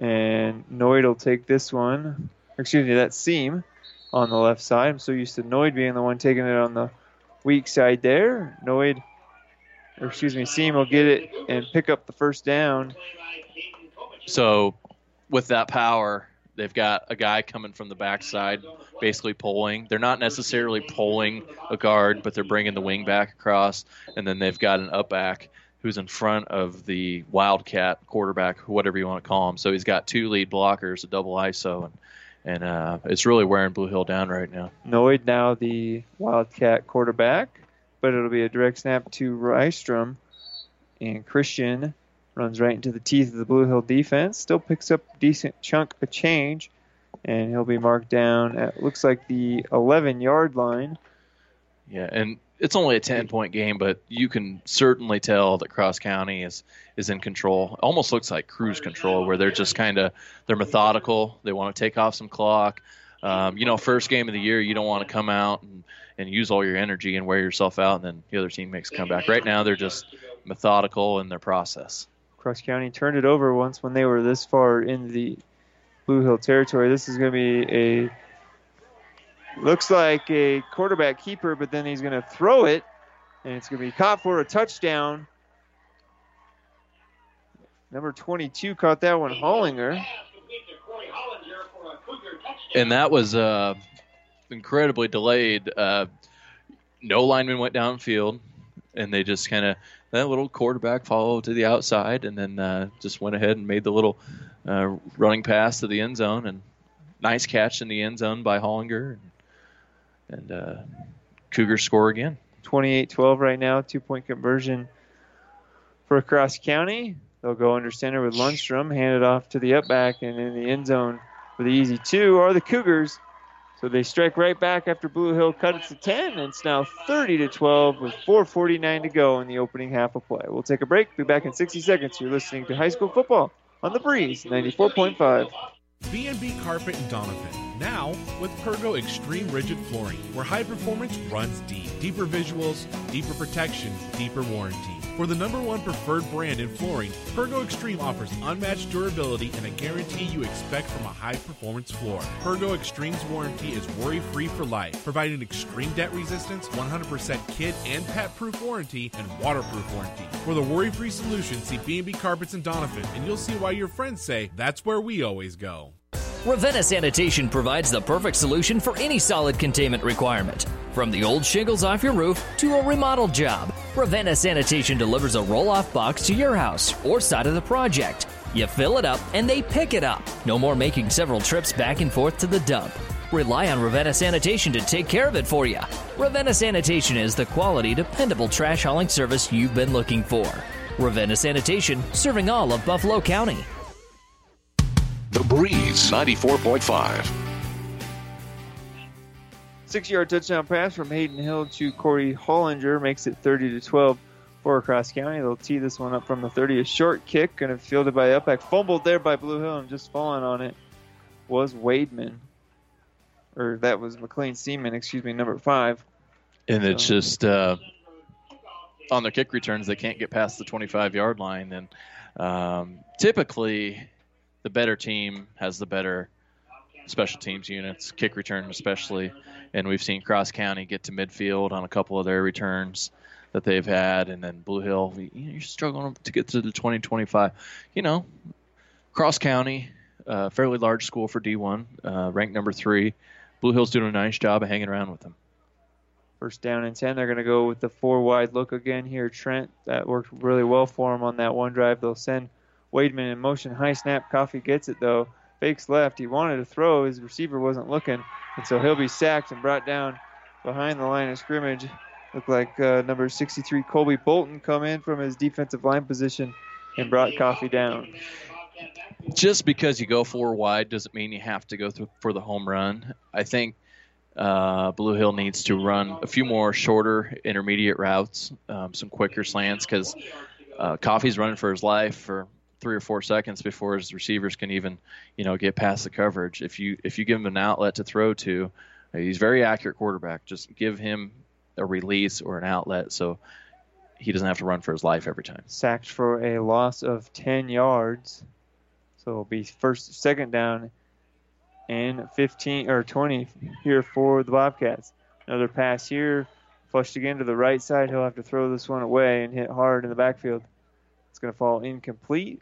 Speaker 1: And Noid will take this one. Excuse me, that seam on the left side. I'm so used to Noid being the one taking it on the weak side there. Noid, or excuse me, Seam will get it and pick up the first down.
Speaker 2: So with that power, they've got a guy coming from the backside, basically pulling. They're not necessarily pulling a guard, but they're bringing the wing back across, and then they've got an up back who's in front of the Wildcat quarterback, whatever you want to call him. So he's got two lead blockers, a double ISO, and and uh, it's really wearing Blue Hill down right now.
Speaker 1: Noid now the Wildcat quarterback, but it'll be a direct snap to Rystrom. And Christian runs right into the teeth of the Blue Hill defense. Still picks up a decent chunk of change, and he'll be marked down at looks like the 11 yard line.
Speaker 2: Yeah, and it's only a 10 point game, but you can certainly tell that Cross County is is in control. Almost looks like cruise control, where they're just kind of they're methodical. They want to take off some clock. Um, you know, first game of the year, you don't want to come out and, and use all your energy and wear yourself out, and then the other team makes a comeback. Right now, they're just methodical in their process.
Speaker 1: Cross County turned it over once when they were this far in the Blue Hill territory. This is going to be a looks like a quarterback keeper, but then he's going to throw it, and it's going to be caught for a touchdown. Number 22 caught that one, Hollinger.
Speaker 2: and that was uh, incredibly delayed. Uh, no lineman went downfield, and they just kind of that little quarterback followed to the outside, and then uh, just went ahead and made the little uh, running pass to the end zone, and nice catch in the end zone by Hollinger, and, uh, Cougars score again.
Speaker 1: 28-12 right now, two-point conversion for Cross County. They'll go under center with Lundstrom, hand it off to the up back, and in the end zone for the easy two are the Cougars. So they strike right back after Blue Hill cut it to 10, and it's now 30 to 12 with 4:49 to go in the opening half of play. We'll take a break. Be back in 60 seconds. You're listening to High School Football on the Breeze 94.5.
Speaker 12: B&B Carpet and Doniphan. Now with Pergo Extreme Rigid Flooring, where high performance runs deep. Deeper visuals, deeper protection, deeper warranty. For the number one preferred brand in flooring, Pergo Extreme offers unmatched durability and a guarantee you expect from a high performance floor. Pergo Extreme's warranty is worry free for life, providing extreme debt resistance, 100% kid and pet proof warranty, and waterproof warranty. For the worry free solution, see B&B Carpets and Doniphan, and you'll see why your friends say that's where we always go.
Speaker 7: Ravenna Sanitation provides the perfect solution for any solid containment requirement. From the old shingles off your roof to a remodel job, Ravenna Sanitation delivers a roll off box to your house or side of the project. You fill it up and they pick it up. No more making several trips back and forth to the dump. Rely on Ravenna Sanitation to take care of it for you. Ravenna Sanitation is the quality, dependable trash hauling service you've been looking for. Ravenna Sanitation, serving all of Buffalo County.
Speaker 8: The Breeze 94.5.
Speaker 1: Six yard touchdown pass from Hayden Hild to Corey Hollinger makes it 30 to 12 for Cross County. They'll tee this one up from the 30. A short kick, going to fielded by Upback. Fumbled there by Blue Hill and just falling on it was Wademan. Or that was McLean Seaman, excuse me, number five.
Speaker 2: And it's just uh, on their kick returns, they can't get past the 25 yard line. And um, typically, the better team has the better special teams units, kick return especially. And we've seen Cross County get to midfield on a couple of their returns that they've had, and then Blue Hill, you are struggling to get to the 2025. You know, Cross County, uh, fairly large school for D1, uh, ranked number three. Blue Hill's doing a nice job of hanging around with them.
Speaker 1: First down and 10. They're going to go with the four wide look again here. Trent, that worked really well for them on that one drive. They'll send Wademan in motion. High snap. Coffey gets it, though. Fakes left. He wanted to throw. His receiver wasn't looking. And so he'll be sacked and brought down behind the line of scrimmage. Looked like uh, number 63, Colby Bolton, come in from his defensive line position and brought Coffey down.
Speaker 2: Just because you go four wide doesn't mean you have to go for the home run. I think uh, Blue Hill needs to run a few more shorter intermediate routes, um, some quicker slants, because uh, Coffey's running for his life for three or four seconds before his receivers can even, you know, get past the coverage. If you if you give him an outlet to throw to, he's very accurate quarterback. Just give him a release or an outlet so he doesn't have to run for his life every time.
Speaker 1: Sacked for a loss of 10 yards. So it'll be first, second down and 15 or 20 here for the Bobcats. Another pass here, flushed again to the right side. He'll have to throw this one away and hit hard in the backfield. It's going to fall incomplete.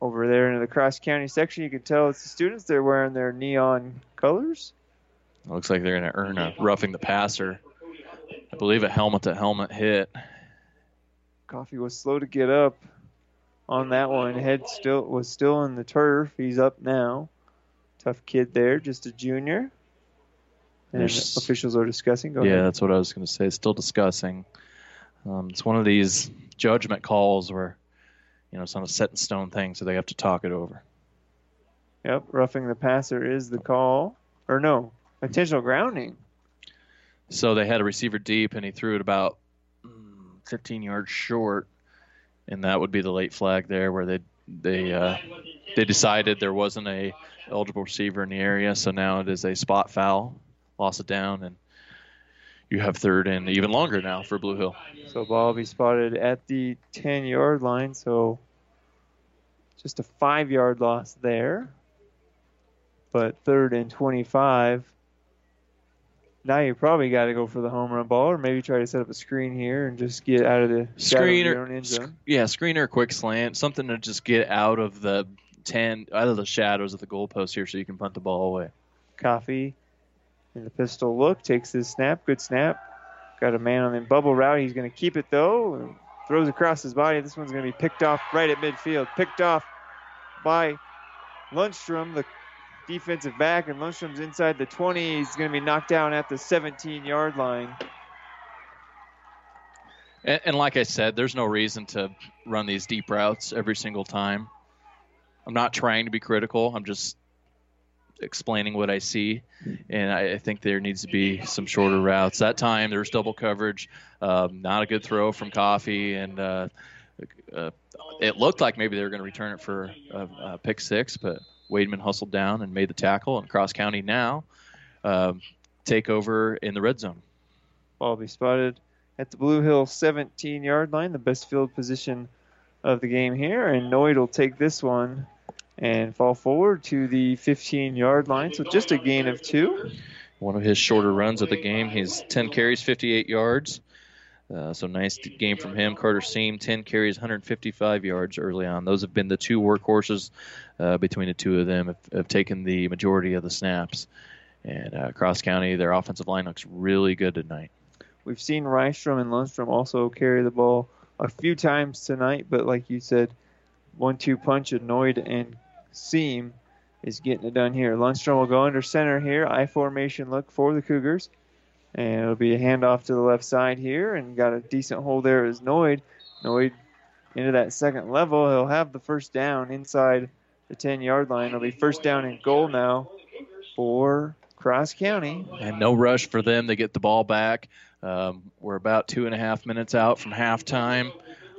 Speaker 1: Over there in the cross county section, you can tell it's the students. They're wearing their neon colors.
Speaker 2: It looks like they're going to earn a roughing the passer. I believe a helmet to helmet hit.
Speaker 1: Coffey was slow to get up on that one. Head still was still in the turf. He's up now. Tough kid there, just a junior. And There's, officials are discussing. Go
Speaker 2: yeah,
Speaker 1: ahead.
Speaker 2: that's what I was going to say. Still discussing. Um, it's one of these judgment calls where, you know, it's not a set in stone thing, so they have to talk it over.
Speaker 1: Yep, roughing the passer is the call. Or no, intentional grounding.
Speaker 2: So they had a receiver deep, and he threw it about 15 yards short, and that would be the late flag there, where they they uh, they decided there wasn't a eligible receiver in the area, so now it is a spot foul, loss it down, and you have third and even longer now for Blue Hill.
Speaker 1: So ball will be spotted at the 10 yard line, so just a five yard loss there. But third and 25 now you probably got to go for the home run ball, or maybe try to set up a screen here and just get out of the
Speaker 2: screen or sc- yeah, screen or quick slant, something to just get out of the ten, out of the shadows of the goalpost here, so you can punt the ball away.
Speaker 1: Coffey in the pistol look takes his snap, good snap. Got a man on the bubble route. He's going to keep it though. Throws across his body. This one's going to be picked off right at midfield. Picked off by Lundstrom, the defensive back, and Lundstrom's inside the 20. He's going to be knocked down at the 17 yard line.
Speaker 2: And, and, like I said, there's no reason to run these deep routes every single time. I'm not trying to be critical. I'm just explaining what I see, and I, I think there needs to be some shorter routes. That time there was double coverage, um, not a good throw from Coffey, and uh, uh, it looked like maybe they were going to return it for a, a pick six, but Wademan hustled down and made the tackle, and Cross County now um, take over in the red zone.
Speaker 1: Ball be spotted at the Blue Hill 17 yard line, the best field position of the game here, and Noid will take this one and fall forward to the 15 yard line. So just a gain of two.
Speaker 2: One of his shorter runs of the game. He's 10 carries, 58 yards. Uh, so nice game from him. Carter Seam, 10 carries, 155 yards early on. Those have been the two workhorses uh, between the two of them. Have, have taken the majority of the snaps. And uh, Cross County, their offensive line looks really good tonight.
Speaker 1: We've seen Rystrom and Lundstrom also carry the ball a few times tonight, but like you said, one-two punch annoyed and Seam is getting it done here. Lundstrom will go under center here. I formation look for the Cougars. And it'll be a handoff to the left side here, and got a decent hold there as Noid. Noid into that second level. He'll have the first down inside the 10 yard line. It'll be first down and goal now for Cross County.
Speaker 2: And no rush for them. They get the ball back. Um, we're about two and a half minutes out from halftime.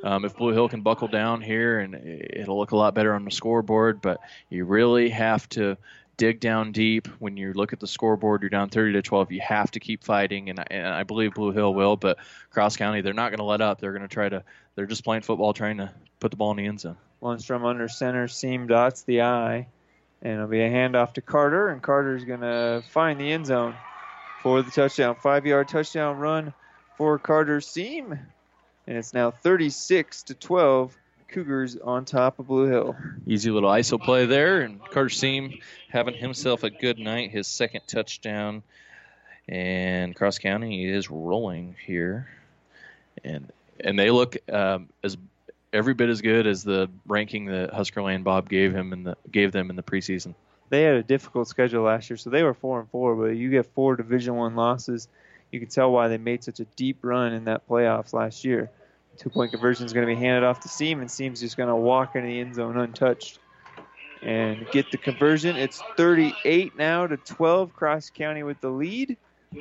Speaker 2: Um, if Blue Hill can buckle down here, and it'll look a lot better on the scoreboard, but you really have to dig down deep. When you look at the scoreboard, you're down 30 to 12. You have to keep fighting, and, and I believe Blue Hill will. But Cross County, they're not going to let up. They're going to try to. They're just playing football, trying to put the ball in the end zone.
Speaker 1: Lundstrom under center, seam dots the eye, and it'll be a handoff to Carter, and Carter's going to find the end zone for the touchdown. Five yard touchdown run for Carter Seam, and it's now 36 to 12 Cougars on top of Blue Hill.
Speaker 2: Easy little ISO play there, and Carter Seam having himself a good night, his second touchdown. And Cross County is rolling here, and and they look um, as every bit as good as the ranking that Husker Lane Bob gave him in the gave them in the preseason.
Speaker 1: They had a difficult schedule last year, so they were four and four. But you get four Division One losses, you can tell why they made such a deep run in that playoffs last year. Two point conversion is going to be handed off to Seam, and Seam's just going to walk into the end zone untouched and get the conversion. It's 38 now to 12. Cross County with the lead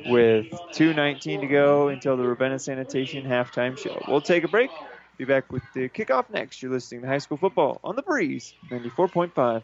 Speaker 1: with 2.19 to go until the Ravenna Sanitation halftime show. We'll take a break. Be back with the kickoff next. You're listening to High School Football on the Breeze 94.5.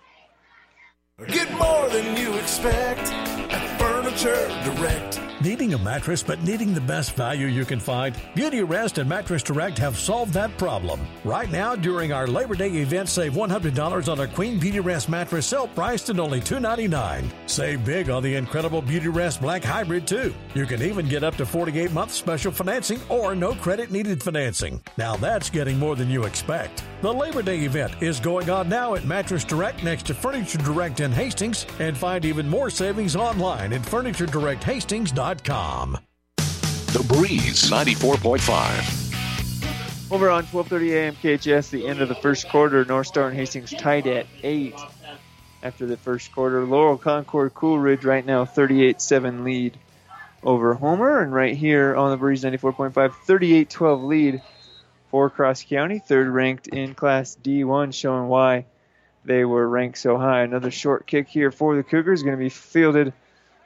Speaker 10: Get more than you expect at Furniture Direct.
Speaker 11: Needing a mattress but needing the best value you can find? Beautyrest and Mattress Direct have solved that problem. Right now, during our Labor Day event, save $100 on a Queen Beautyrest mattress sale priced at only 299. Save big on the incredible Beautyrest Black Hybrid, too. You can even get up to 48 month special financing or no credit needed financing. Now that's getting more than you expect. The Labor Day event is going on now at Mattress Direct next to Furniture Direct in Hastings, and find even more savings online at FurnitureDirectHastings.com.
Speaker 8: The Breeze 94.5.
Speaker 1: Over on 12:30 a.m. KHAS, the end of the first quarter, North Star and Hastings tied at eight. After the first quarter, Laurel Concord Coleridge right now 38-7 lead over Homer, and right here on the Breeze 94.5, 38-12 lead for Cross County, third ranked in Class D1, showing why they were ranked so high. Another short kick here for the Cougars, going to be fielded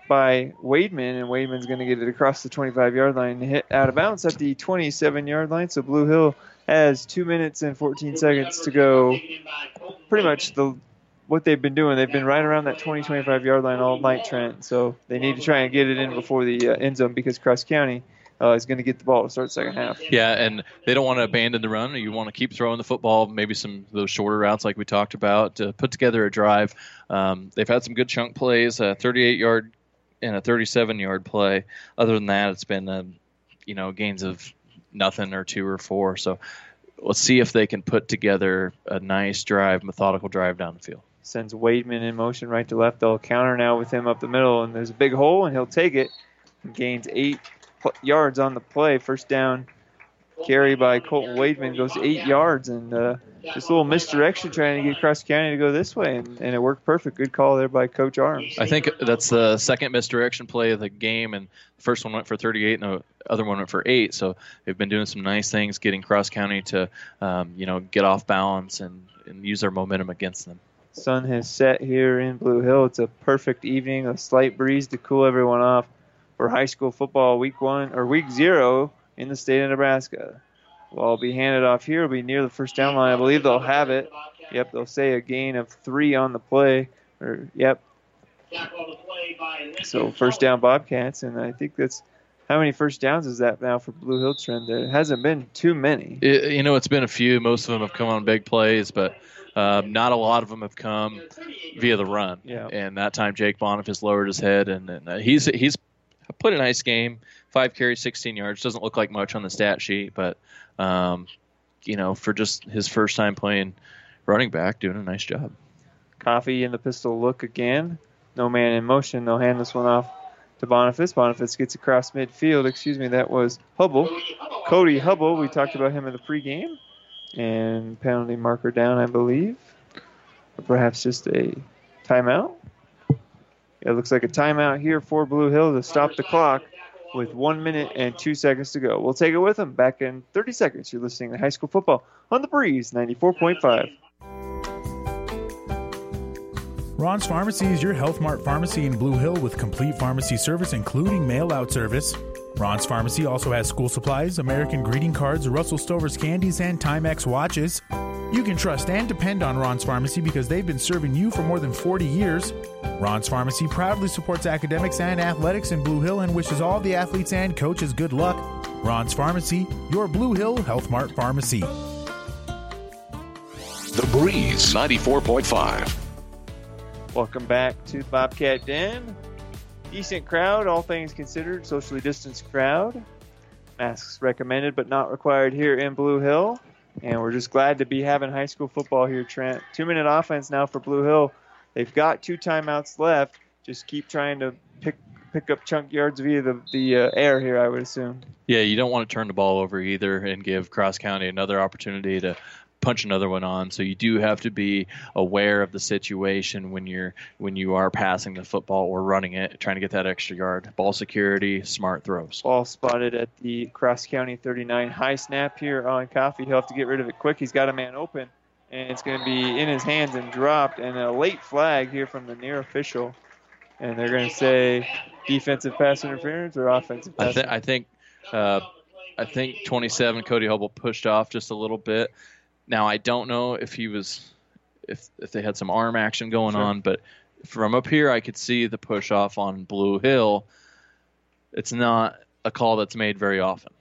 Speaker 1: by Wademan, and Wademan's going to get it across the 25 yard line hit out of bounds at the 27 yard line. So Blue Hill has two minutes and 14 seconds to go. Pretty much the what they've been doing. They've been right around that 20 25 yard line all night, Trent. So they need to try and get it in before the uh, end zone because Cross County. Uh, is going to get the ball to start second half.
Speaker 2: Yeah, and they don't want to abandon the run. You want to keep throwing the football, maybe some of those shorter routes like we talked about, to put together a drive. Um, they've had some good chunk plays, a 38 yard and a 37 yard play. Other than that, it's been um, you know gains of nothing or two or four. So let's see if they can put together a nice drive, methodical drive down the field.
Speaker 1: Sends Wademan in motion right to left. They'll counter now with him up the middle, and there's a big hole, and he'll take it. Gains eight yards on the play. First down carry by Colton Wademan goes eight yards, and uh, just a little misdirection trying to get Cross County to go this way, and, and it worked perfect. Good call there by Coach Arms.
Speaker 2: I think that's the second misdirection play of the game, and the first one went for 38, and the other one went for eight. So they've been doing some nice things, getting Cross County to, um, you know, get off balance and, and use their momentum against them.
Speaker 1: Sun has set here in Blue Hill. It's a perfect evening, a slight breeze to cool everyone off for high school football week one or week zero in the state of Nebraska. Well, be handed off here. It'll be near the first down line. I believe they'll have it. Yep, they'll say a gain of three on the play. Or yep. So first down Bobcats, and I think that's how many first downs is that now for Blue Hill Trent? There hasn't been too many.
Speaker 2: It, you know, it's been a few. Most of them have come on big plays, but um, not a lot of them have come via the run.
Speaker 1: Yeah.
Speaker 2: And that time, Jake Boniface lowered his head, and, and uh, he's he's played a nice game. Five carries, 16 yards. Doesn't look like much on the stat sheet, but um, you know, for just his first time playing running back, doing a nice job.
Speaker 1: Coffey and the pistol look again. No man in motion. They'll hand this one off to Boniface. Boniface gets across midfield. Excuse me, that was Hubble. Cody Hubble. We talked about him in the pregame. And penalty marker down, I believe. Or perhaps just a timeout. It looks like a timeout here for Blue Hill to stop the clock with one minute and two seconds to go. We'll take it with them back in 30 seconds. You're listening to high school football on the breeze 94.5.
Speaker 12: Ron's Pharmacy is your Health Mart pharmacy in Blue Hill with complete pharmacy service, including mail out service. Ron's Pharmacy also has school supplies, American greeting cards, Russell Stover's candies, and Timex watches. You can trust and depend on Ron's Pharmacy because they've been serving you for more than 40 years. Ron's Pharmacy proudly supports academics and athletics in Blue Hill and wishes all the athletes and coaches good luck. Ron's Pharmacy, your Blue Hill Health Mart pharmacy.
Speaker 8: The Breeze 94.5.
Speaker 1: Welcome back to Bobcat Den. Decent crowd, all things considered, socially distanced crowd. Masks recommended but not required here in Blue Hill. And we're just glad to be having high school football here, Trent. Two minute offense now for Blue Hill. They've got two timeouts left. Just keep trying to pick pick up chunk yards via the, the uh, air here, I would assume.
Speaker 2: Yeah, you don't want to turn the ball over either and give Cross County another opportunity to punch another one on. So you do have to be aware of the situation when you're when you are passing the football or running it, trying to get that extra yard. Ball security, smart throws.
Speaker 1: Ball spotted at the Cross County 39 high snap here on Coffey. He'll have to get rid of it quick. He's got a man open, and it's going to be in his hands and dropped. And a late flag here from the near official, and they're going to say defensive pass interference or offensive pass.
Speaker 2: I, th- I think. Uh, I think 27 Cody Hubble pushed off just a little bit. Now I don't know if he was if if they had some arm action going
Speaker 1: Sure.
Speaker 2: on, but from up here I could see the push off on Blue Hill. It's not a call that's made very often.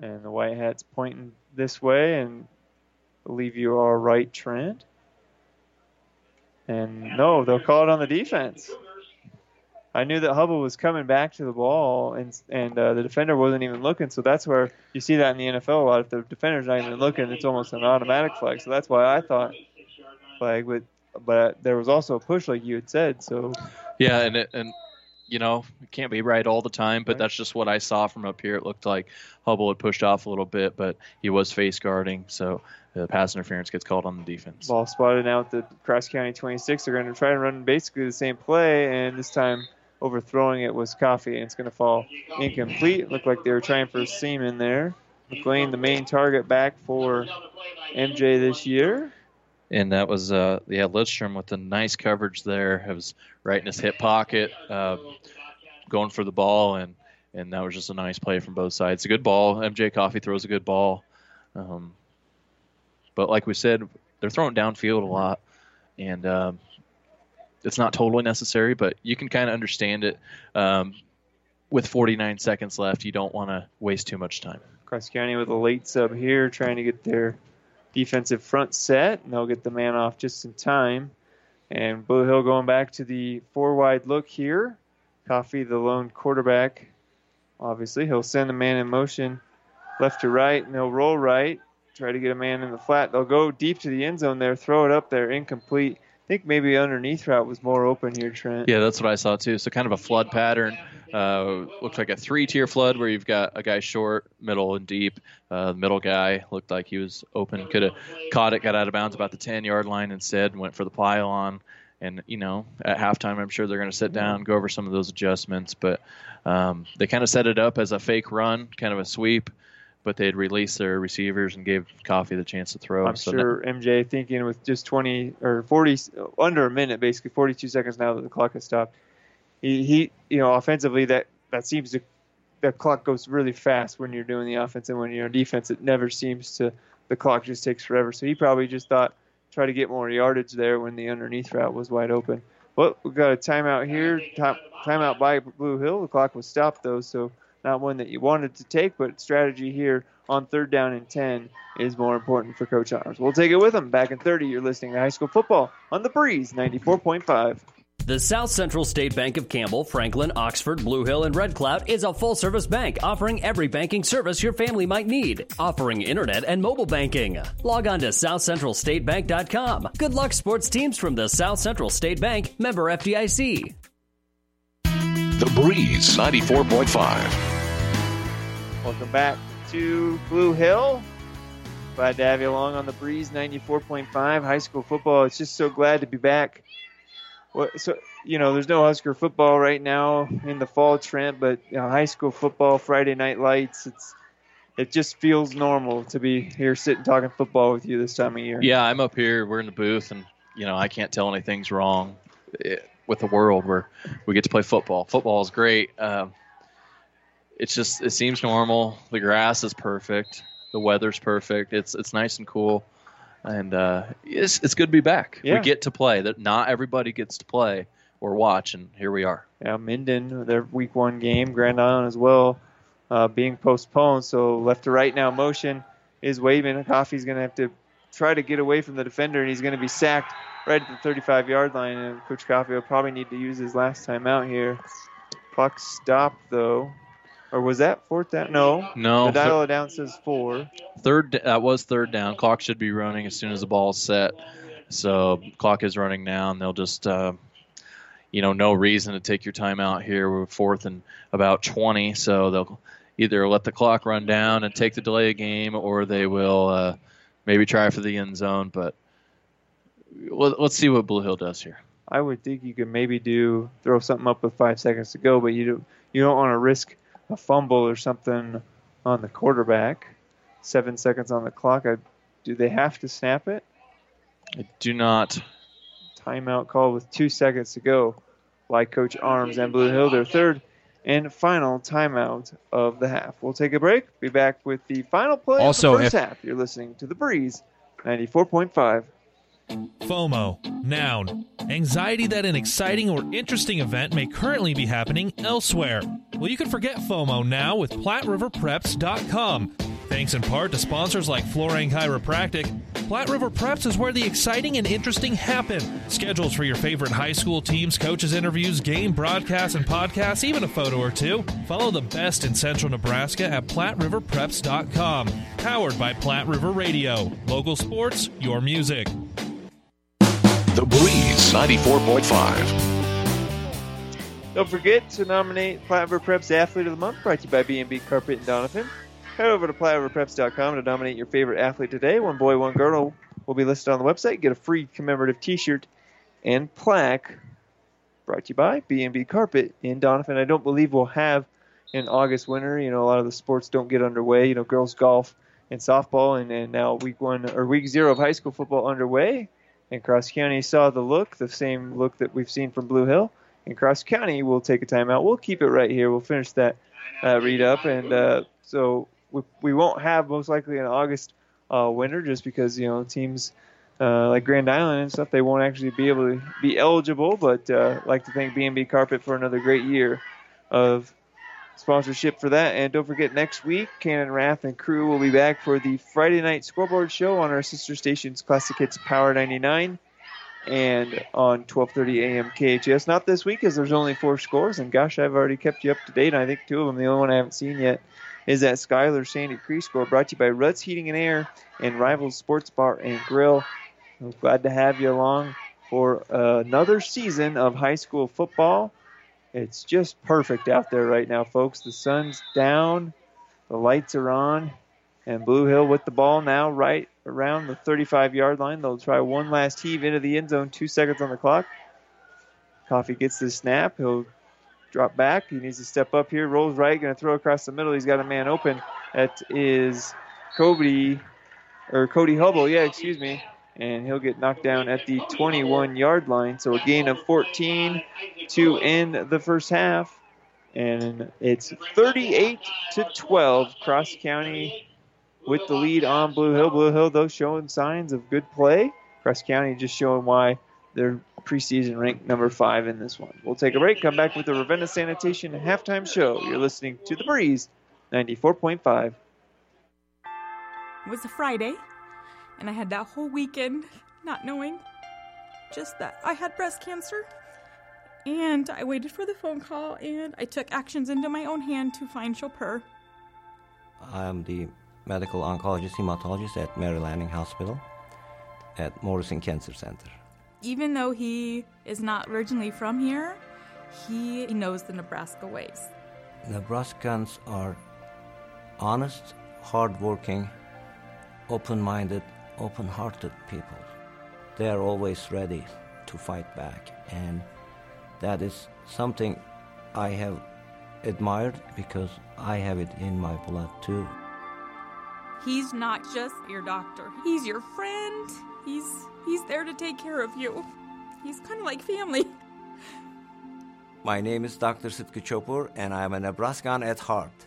Speaker 1: And the white hat's pointing this way, and believe you are right, Trent. And no, they'll call it on the defense. I knew that Hubble was coming back to the ball, and and uh, the defender wasn't even looking. So that's where you see that in the NFL a lot. If the defender's not even looking, it's almost an automatic flag. So that's why I thought flag. But but there was also a push, like you had said. So
Speaker 2: Yeah, and it, and you know it can't be right all the time, but that's just what I saw from up here. It looked like Hubble had pushed off a little bit, but he was face guarding, so the pass interference gets called on the defense.
Speaker 1: Ball spotted now at the Cross County 26. They're going to try and run basically the same play, and this time overthrowing it was Coffey, and it's going to fall incomplete. Looked like they were trying for a seam in there. McLean, the main target back for MJ this year.
Speaker 2: And that was uh, yeah Lidstrom with a nice coverage there. It was right in his hip pocket, uh, going for the ball, and and that was just a nice play from both sides. A good ball. MJ Coffey throws a good ball, um, but like we said, they're throwing downfield a lot, and um, it's not totally necessary, but you can kind of understand it. Um, with 49 seconds left, you don't want to waste too much time.
Speaker 1: Cross County with a late sub here, trying to get their defensive front set, and they'll get the man off just in time. And Blue Hill going back to the four wide look here. Coffey, the lone quarterback, obviously. He'll send the man in motion left to right, and they'll roll right, try to get a man in the flat. They'll go deep to the end zone there, throw it up there, incomplete. I think maybe underneath route was more open here, Trent.
Speaker 2: Yeah, that's what I saw too. So kind of a flood pattern. Uh, looks like a three-tier flood where you've got a guy short, middle, and deep. Uh, the middle guy looked like he was open, could have caught it, got out of bounds about the 10-yard line instead, went for the pylon. And you know, at halftime, I'm sure they're going to sit down, go over some of those adjustments. But um, they kind of set it up as a fake run, kind of a sweep. But they'd release their receivers and gave Coffey the chance to throw.
Speaker 1: I'm
Speaker 2: So
Speaker 1: sure MJ thinking with just 20 or 40 under a minute, basically 42 seconds now that the clock has stopped. He, he you know, offensively that that seems to the clock goes really fast when you're doing the offense, and when you're on defense, it never seems to the clock just takes forever. So he probably just thought try to get more yardage there when the underneath route was wide open. Well, we got a timeout here. Time, timeout by Blue Hill. The clock was stopped though, so not one that you wanted to take, but strategy here on third down and 10 is more important for Coach Arms. We'll take it with him. Back in 30, you're listening to high school football on the Breeze 94.5.
Speaker 7: The South Central State Bank of Campbell, Franklin, Oxford, Blue Hill, and Red Cloud is a full service bank offering every banking service your family might need, offering internet and mobile banking. Log on to southcentralstatebank.com. Good luck, sports teams from the South Central State Bank, member FDIC.
Speaker 8: The Breeze 94.5.
Speaker 1: Welcome back to Blue Hill. Glad to have you along on the Breeze 94.5 high school football. It's just so glad to be back. So you know, there's no Husker football right now in the fall, Trent, but you know, high school football, Friday night lights. It's it just feels normal to be here sitting talking football with you this time of year.
Speaker 2: Yeah, I'm up here. We're in the booth, and you know I can't tell anything's wrong eh, with the world where we get to play football. Football is great. Um, it's just it seems normal. The grass is perfect. The weather's perfect. It's it's nice and cool, and uh, it's it's good to be back.
Speaker 1: Yeah.
Speaker 2: We get to play. That not everybody gets to play or watch, and here we are.
Speaker 1: Yeah, Minden, their week one game, Grand Island as well, uh, being postponed. So left to right now motion is waving. Coffey's going to have to try to get away from the defender, and he's going to be sacked right at the 35 yard line. And Coach Coffey will probably need to use his last time out here. Clock stopped, though. Or was that fourth down? No.
Speaker 2: No.
Speaker 1: The dial down says four.
Speaker 2: Third that was third down. Clock should be running as soon as the ball's set. So clock is running now, and they'll just uh, you know no reason to take your time out here. We're fourth and about 20, so they'll either let the clock run down and take the delay of game, or they will uh, maybe try for the end zone. But let- let's see what Blue Hill does here.
Speaker 1: I would think you could maybe do throw something up with five seconds to go, but you do, you don't want to risk a fumble or something on the quarterback. Seven seconds on the clock. I, do they have to snap it?
Speaker 2: I do not.
Speaker 1: Timeout call with two seconds to go by Coach Arms and Blue Hill. Their third and final timeout of the half. We'll take a break. Be back with the final play
Speaker 18: Also,
Speaker 1: of the first
Speaker 18: if-
Speaker 1: half. You're listening to the Breeze, 94.5.
Speaker 14: FOMO, noun. Anxiety that an exciting or interesting event may currently be happening elsewhere. Well, you can forget FOMO now with PlatteRiverPreps.com. Thanks in part to sponsors like Florang Chiropractic, Platte River Preps is where the exciting and interesting happen. Schedules for your favorite high school teams, coaches, interviews, game broadcasts, and podcasts, even a photo or two. Follow the best in central Nebraska at PlatteRiverPreps.com. Powered by Platte River Radio. Local sports, your music.
Speaker 8: The Breeze 94.5.
Speaker 1: Don't forget to nominate Platte Preps Athlete of the Month, brought to you by B&B Carpet and Doniphan. Head over to PlatteRiverPreps.com to nominate your favorite athlete today. One boy, one girl will be listed on the website. Get a free commemorative T-shirt and plaque. Brought to you by B&B Carpet in Doniphan. I don't believe we'll have an August winter. You know, a lot of the sports don't get underway. You know, girls golf and softball, and, and now week one or week zero of high school football underway. And Cross County saw the look, the same look that we've seen from Blue Hill. And Cross County we'll take a timeout. We'll keep it right here. We'll finish that uh, read up, and uh, so we, we won't have most likely an August uh, winter just because you know teams uh, like Grand Island and stuff they won't actually be able to be eligible. But uh, like to thank B&B Carpet for another great year of sponsorship for that. And don't forget, next week, Cannon Rath and crew will be back for the Friday night scoreboard show on our sister stations, Classic Hits Power 99 and on 12:30 a.m. KHAS. Not this week, as there's only four scores. And gosh, I've already kept you up to date. I think two of them, the only one I haven't seen yet, is that Skylar Sandy Creek score, brought to you by Ruts Heating and Air and Rivals Sports Bar and Grill. I'm glad to have you along for another season of high school football. It's just perfect out there right now, folks. The sun's down, the lights are on, and Blue Hill with the ball now right around the 35 yard line. They'll try one last heave into the end zone, two seconds on the clock. Coffey gets the snap. He'll drop back. He needs to step up here. Rolls right, going to throw across the middle. He's got a man open. That is Cody or Cody Hubble. Yeah, excuse me. And he'll get knocked down at the 21 yard line. So a gain of 14 to end the first half. And it's 38 to 12. Cross County with the lead on Blue Hill. Blue Hill, though, showing signs of good play. Cross County just showing why they're preseason ranked number five in this one. We'll take a break, come back with the Ravenna Sanitation halftime show. You're listening to The Breeze, 94.5.
Speaker 19: It was a Friday, and I had that whole weekend not knowing just that I had breast cancer. And I waited for the phone call and I took actions into my own hand to find Chopur.
Speaker 18: I'm the medical oncologist hematologist at Mary Lanning Hospital at Morrison Cancer Center.
Speaker 19: Even though he is not originally from here, he knows the Nebraska ways.
Speaker 18: Nebraskans are honest, hardworking, open minded, open hearted people. They are always ready to fight back, and that is something I have admired because I have it in my blood too.
Speaker 19: He's not just your doctor. He's your friend. He's he's there to take care of you. He's kind of like family.
Speaker 18: My name is Dr. Sitka Chopur, and I am a Nebraskan at heart.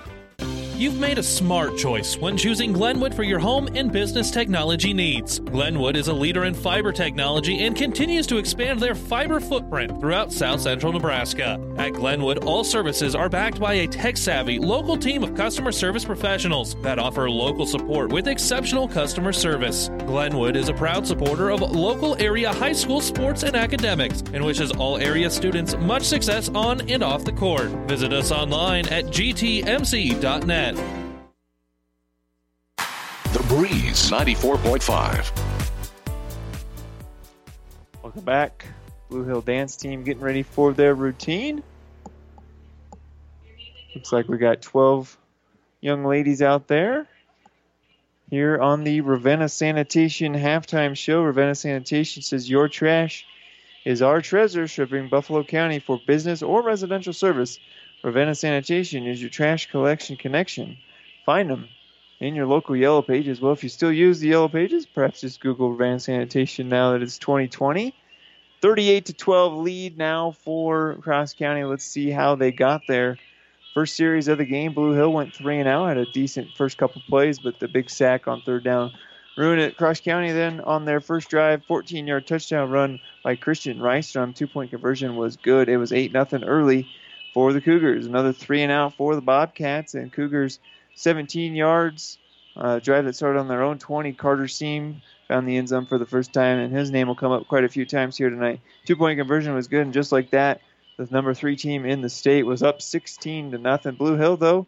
Speaker 14: You've made a smart choice when choosing Glenwood for your home and business technology needs. Glenwood is a leader in fiber technology and continues to expand their fiber footprint throughout south central Nebraska. At Glenwood, all services are backed by a tech savvy local team of customer service professionals that offer local support with exceptional customer service. Glenwood is a proud supporter of local area high school sports and academics and wishes all area students much success on and off the court. Visit us online at gtmc.net.
Speaker 8: The Breeze 94.5.
Speaker 1: Welcome back. Blue Hill Dance Team getting ready for their routine. Looks like we got 12 young ladies out there here on the Ravenna Sanitation halftime show. Ravenna Sanitation says your trash is our treasure, serving Buffalo County for business or residential service. Ravenna Sanitation is your trash collection connection. Find them in your local Yellow Pages. Well, if you still use the Yellow Pages, perhaps just Google Ravenna Sanitation now that it's 2020. 38 to 12 lead now for Cross County. Let's see how they got there. First series of the game, Blue Hill went three and out, had a decent first couple plays, but the big sack on third down ruined it. Cross County then on their first drive, 14-yard touchdown run by Christian Rystrom. Two-point conversion was good. It was eight nothing early for the Cougars. Another three and out for the Bobcats, and Cougars 17 yards. Uh, drive that started on their own 20. Carter Seam found the end zone for the first time, and his name will come up quite a few times here tonight. Two point conversion was good, and just like that, the number three team in the state was up 16 to nothing. Blue Hill, though,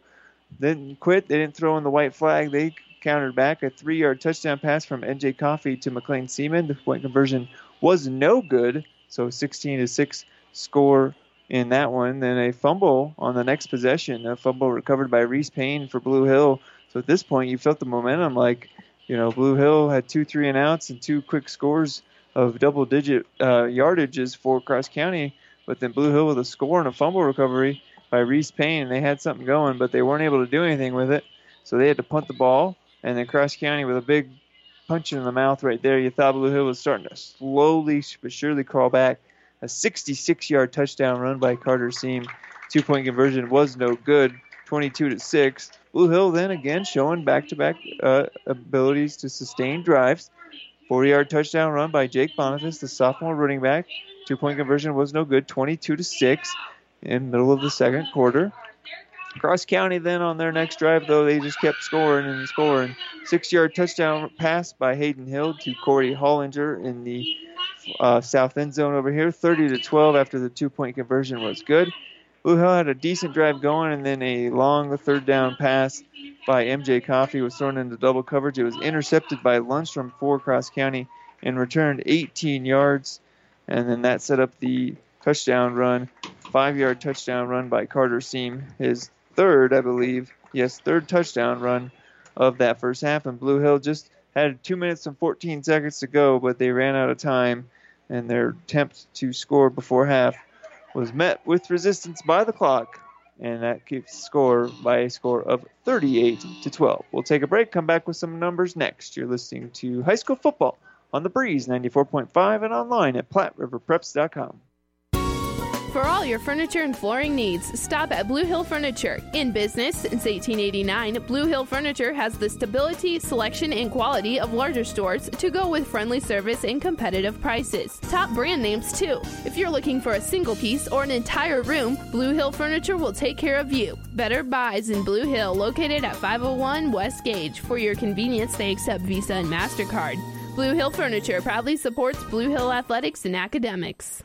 Speaker 1: didn't quit. They didn't throw in the white flag. They countered back a three yard touchdown pass from NJ Coffey to McLean Seaman. The point conversion was no good, so 16 to 6 score in that one. Then a fumble on the next possession, a fumble recovered by Reese Payne for Blue Hill. So at this point, you felt the momentum like, you know, Blue Hill had two three and outs and two quick scores of double digit uh, yardages for Cross County. But then Blue Hill with a score and a fumble recovery by Reese Payne, and they had something going, but they weren't able to do anything with it. So they had to punt the ball, and then Cross County with a big punch in the mouth right there. You thought Blue Hill was starting to slowly but surely crawl back. A 66 yard touchdown run by Carter Seam. Two point conversion was no good, 22 to 6. Blue Hill then again showing back to back abilities to sustain drives. 40 yard touchdown run by Jake Boniface, the sophomore running back. Two point conversion was no good, 22 to 6 in middle of the second quarter. Cross County then on their next drive, though, they just kept scoring and scoring. Six yard touchdown pass by Hayden Hild to Corey Hollinger in the uh, south end zone over here. 30 to 12 after the two point conversion was good. Blue Hill had a decent drive going, and then a long third down pass by MJ Coffey was thrown into double coverage. It was intercepted by Lundstrom for Cross County and returned 18 yards, and then that set up the touchdown run, five yard touchdown run by Carter Seam, his third, I believe, yes, third touchdown run of that first half. And Blue Hill just had two minutes and 14 seconds to go, but they ran out of time, and their attempt to score before half was met with resistance by the clock, and that keeps score by a score of 38 to 12. We'll take a break, come back with some numbers next. You're listening to high school football on the Breeze 94.5 and online at PlatteRiverPreps.com.
Speaker 15: For all your furniture and flooring needs, stop at Blue Hill Furniture. In business since 1889, Blue Hill Furniture has the stability, selection, and quality of larger stores to go with friendly service and competitive prices. Top brand names, too. If you're looking for a single piece or an entire room, Blue Hill Furniture will take care of you. Better Buys in Blue Hill, located at 501 West Gage. For your convenience, they accept Visa and MasterCard. Blue Hill Furniture proudly supports Blue Hill athletics and academics.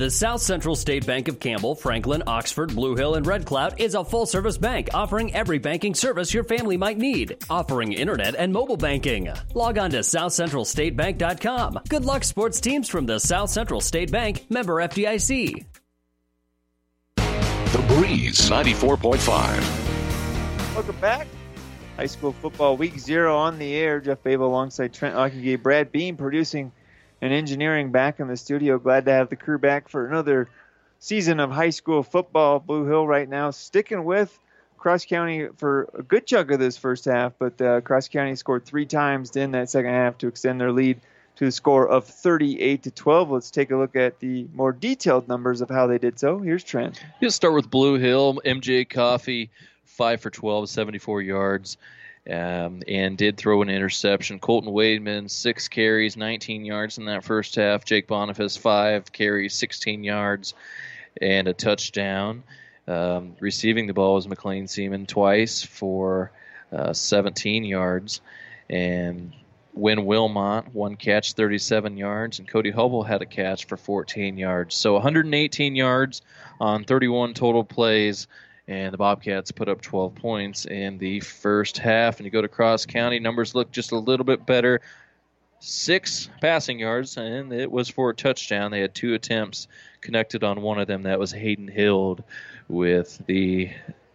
Speaker 7: The South Central State Bank of Campbell, Franklin, Oxford, Blue Hill, and Red Cloud is a full service bank offering every banking service your family might need, offering internet and mobile banking. Log on to southcentralstatebank.com. Good luck, sports teams from the South Central State Bank, member FDIC.
Speaker 8: The Breeze 94.5.
Speaker 1: Welcome back. High school football week zero on the air. Jeff Babel alongside Trent Ockegay, Brad Beam producing and engineering back in the studio. Glad to have the crew back for another season of high school football. Blue Hill right now sticking with Cross County for a good chunk of this first half, but uh, Cross County scored three times in that second half to extend their lead to the score of 38 to 12. Let's take a look at the more detailed numbers of how they did so. Here's Trent.
Speaker 2: Let's start with Blue Hill. MJ Coffey, 5 for 12, 74 yards um, and did throw an interception. Colton Wademan, six carries, 19 yards in that first half. Jake Boniface, five carries, 16 yards, and a touchdown. Um, receiving the ball was McLean Seaman twice for uh, 17 yards. And Win Wilmot, one catch, 37 yards, and Cody Hubble had a catch for 14 yards. So 118 yards on 31 total plays and the Bobcats put up 12 points in the first half. And you go to Cross County, numbers look just a little bit better. Six passing yards, and it was for a touchdown. They had two attempts connected on one of them. That was Hayden Hild with the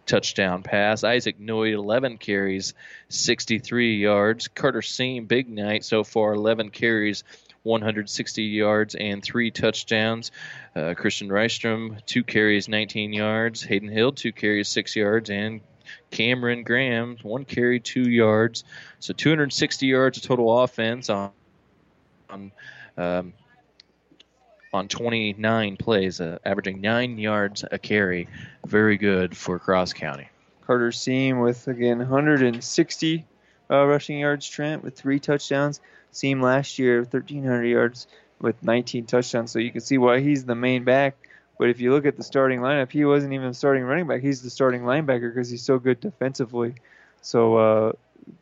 Speaker 2: touchdown pass. Isaac Noid, 11 carries, 63 yards. Carter Seam, big night so far, 11 carries, 160 yards and three touchdowns. Uh, Christian Rystrom, two carries, 19 yards. Hayden Hild, two carries, six yards. And Cameron Graham, one carry, two yards. So 260 yards of total offense on on, um, on 29 plays, uh, averaging nine yards a carry. Very good for Cross County.
Speaker 1: Carter Seam with, again, 160 uh, rushing yards, Trent, with three touchdowns. Seam last year, 1,300 yards with 19 touchdowns. So you can see why he's the main back. But if you look at the starting lineup, he wasn't even starting running back. He's the starting linebacker because he's so good defensively. So uh,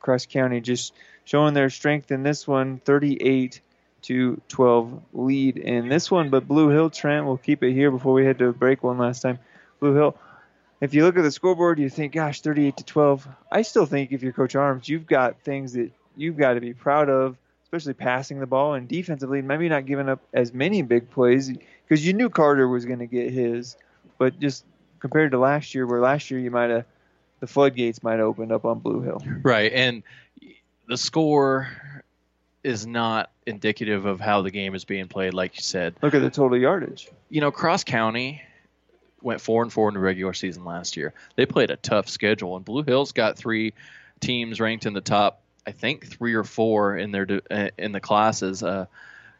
Speaker 1: Cross County just showing their strength in this one, 38 to 12 lead in this one. But Blue Hill Trent, we'll keep it here before we head to break one last time. Blue Hill, if you look at the scoreboard, you think, gosh, 38 to 12. I still think if you're Coach Arms, you've got things that you've got to be proud of especially passing the ball and defensively, maybe not giving up as many big plays because you knew Carter was going to get his, but just compared to last year, where last year you might have the floodgates might have opened up on Blue Hill.
Speaker 2: Right, and the score is not indicative of how the game is being played, like you said.
Speaker 1: Look at the total yardage.
Speaker 2: You know, Cross County went four and four in the regular season last year. They played a tough schedule, and Blue Hill's got three teams ranked in the top I think three or four in their uh, in the classes. Uh,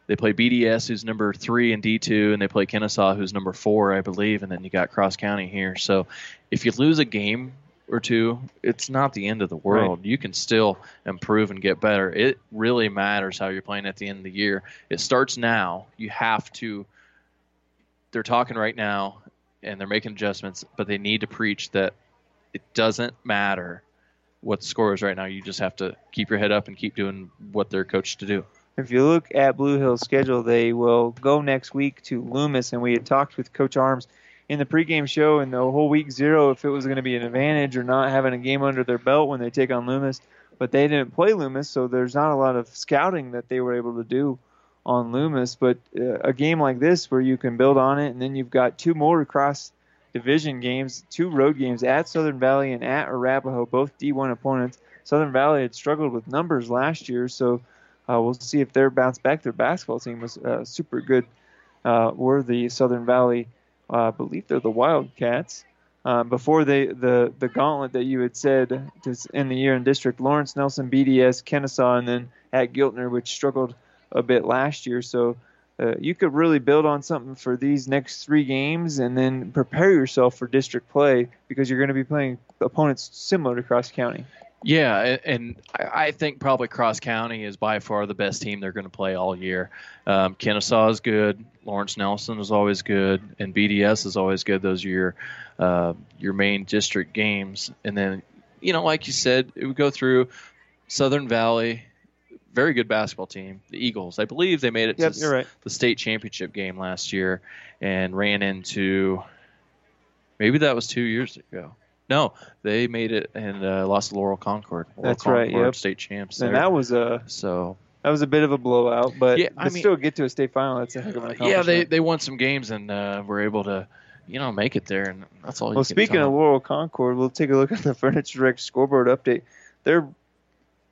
Speaker 2: they play BDS, who's number three in D2, and they play Kenesaw, who's number four, I believe, and then you got Cross County here. So if you lose a game or two, it's not the end of the world. You can still improve and get better. It really matters how you're playing at the end of the year. It starts now. You have to. They're talking right now, and they're making adjustments, but they need to preach that it doesn't matter what the score is right now. You just have to keep your head up and keep doing what they're coached to do.
Speaker 1: If you look at Blue Hill's schedule, they will go next week to Loomis, and we had talked with Coach Arms in the pregame show and the whole week zero if it was going to be an advantage or not having a game under their belt when they take on Loomis. But they didn't play Loomis, so there's not a lot of scouting that they were able to do on Loomis. But uh, a game like this where you can build on it, and then you've got two more cross division games, two road games at Southern Valley and at Arapahoe, both D1 opponents. Southern Valley had struggled with numbers last year, so uh, we'll see if they're bounced back. Their basketball team was uh, super good. Uh, were the Southern Valley, uh, I believe they're the Wildcats. Uh, before they, the the gauntlet that you had said end the year in district, Lawrence Nelson, BDS, Kenesaw, and then at Giltner, which struggled a bit last year. So uh, you could really build on something for these next three games and then prepare yourself for district play because you're going to be playing opponents similar to Cross County.
Speaker 2: Yeah, and I think probably Cross County is by far the best team they're going to play all year. Um, Kenesaw is good, Lawrence Nelson is always good, and BDS is always good. Those are your uh, your main district games, and then you know, like you said, it would go through Southern Valley, very good basketball team. The Eagles, I believe, they made it
Speaker 1: Yep,
Speaker 2: to
Speaker 1: right.
Speaker 2: the state championship game last year, and ran into maybe that was two years ago. No, they made it and uh, lost to Laurel Concord. Laurel
Speaker 1: That's right, yep.
Speaker 2: State champs.
Speaker 1: And that was a
Speaker 2: so
Speaker 1: that was a bit of a blowout, but
Speaker 2: Yeah, I mean-
Speaker 1: still get to a state final, that's a heck of an accomplishment.
Speaker 2: yeah, they they won some games and uh, were able to, you know, make it there, and that's all. you
Speaker 1: Well, speaking of Laurel Concord, we'll take a look at the Furniture Direct scoreboard update. They're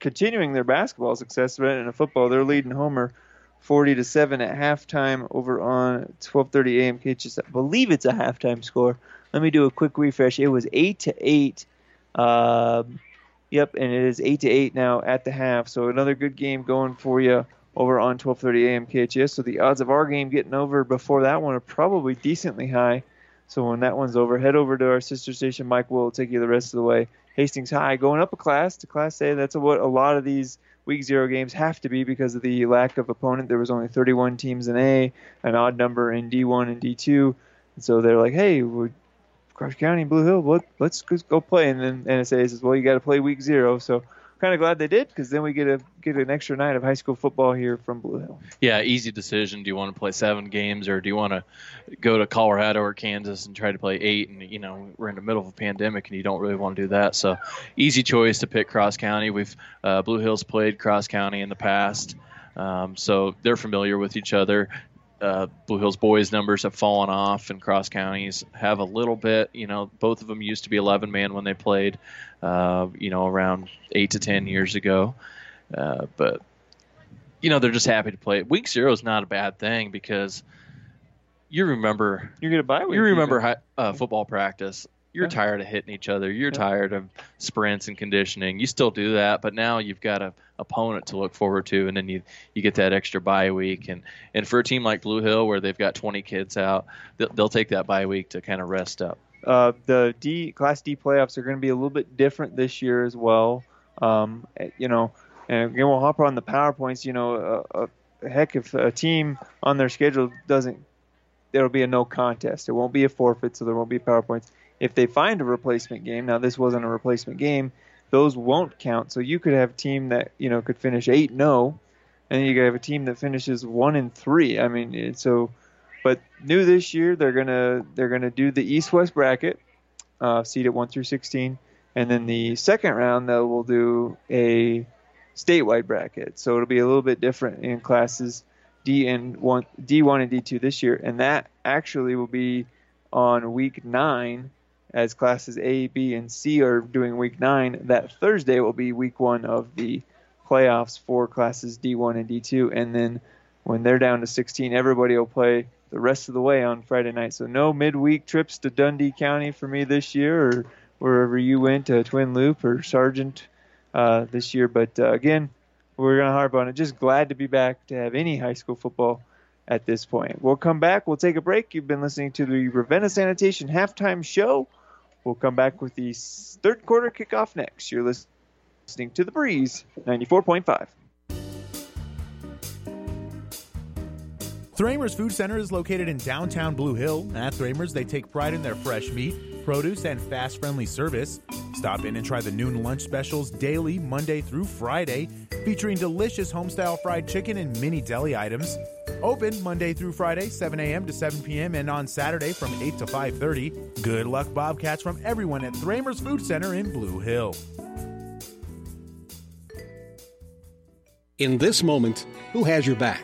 Speaker 1: continuing their basketball success, right? In a football, they're leading Homer 40 to seven at halftime over on 12:30 a.m. KHAS. I believe it's a halftime score. Let me do a quick refresh. It was eight to eight. Um, yep, and it is eight to eight now at the half. So another good game going for you over on 12:30 a.m. KHAS. So the odds of our game getting over before that one are probably decently high. So when that one's over, head over to our sister station. Mike will take you the rest of the way. Hastings High going up a class to Class A. That's what a lot of these Week Zero games have to be because of the lack of opponent. There was only 31 teams in A, an odd number in D1 and D2. And so they're like, hey, we're Cross County, Blue Hill, what, let's go play. And then NSA says, well, you got to play Week Zero. So kind of glad they did because then we get a get an extra night of high school football here from Blue Hill.
Speaker 2: Yeah, easy decision. Do you want to play seven games or do you want to go to Colorado or Kansas and try to play eight? And you know we're in the middle of a pandemic and you don't really want to do that. So easy choice to pick Cross County. We've uh, Blue Hills played Cross County in the past, um, so they're familiar with each other. Uh, Blue Hills boys numbers have fallen off, and Cross Counties have a little bit. You know, both of them used to be 11 man when they played. Uh, you know, around eight to 10 years ago, uh, but you know they're just happy to play. Week zero is not a bad thing because you remember
Speaker 1: you get a bye week.
Speaker 2: You remember
Speaker 1: even.
Speaker 2: hi, uh, football practice. You're
Speaker 1: Yeah.
Speaker 2: tired of hitting each other. You're
Speaker 1: Yeah.
Speaker 2: tired of sprints and conditioning. You still do that, but now you've got a opponent to look forward to, and then you you get that extra bye week. And and for a team like Blue Hill, where they've got 20 kids out, they'll, they'll take that bye week to kind of rest up.
Speaker 1: Uh, the D Class D playoffs are going to be a little bit different this year as well. Um, eh, you know, and again, we'll hop on the powerpoints. You know, uh, uh, heck, if a team on their schedule doesn't, there'll be a no contest. It won't be a forfeit, so there won't be powerpoints. If they find a replacement game, now this wasn't a replacement game, those won't count. So you could have a team that you know could finish eight no, and you could have a team that finishes one and three. I mean, so. But new this year, they're gonna they're gonna do the East-West bracket, uh, seed at one through sixteen, and then the second round they will do a statewide bracket. So it'll be a little bit different in classes D and one D one and D two this year, and that actually will be on week nine, as classes A, B, and C are doing week nine. That Thursday will be week one of the playoffs for classes D1 and D2, and then when they're down to 16, everybody will play the rest of the way on Friday night. So no midweek trips to Dundy County for me this year, or wherever you went to Twin Loup or Sargent uh, this year. But uh, again, we're gonna harp on it. Just glad to be back to have any high school football at this point. We'll come back. We'll take a break. You've been listening to the Ravenna Sanitation halftime show We'll come back with the third quarter kickoff next. You're listening to The Breeze 94.5.
Speaker 12: Thramer's Food Center is located in downtown Blue Hill. At Thramer's, they take pride in their fresh meat, produce, and fast friendly service. Stop in and try the noon lunch specials daily, Monday through Friday, featuring delicious homestyle fried chicken and mini deli items. Open Monday through Friday, 7 a.m. to 7 p.m., and on Saturday from 8 to 5:30. Good luck, Bobcats, from everyone at Thramer's Food Center in Blue Hill.
Speaker 16: In this moment, who has your back?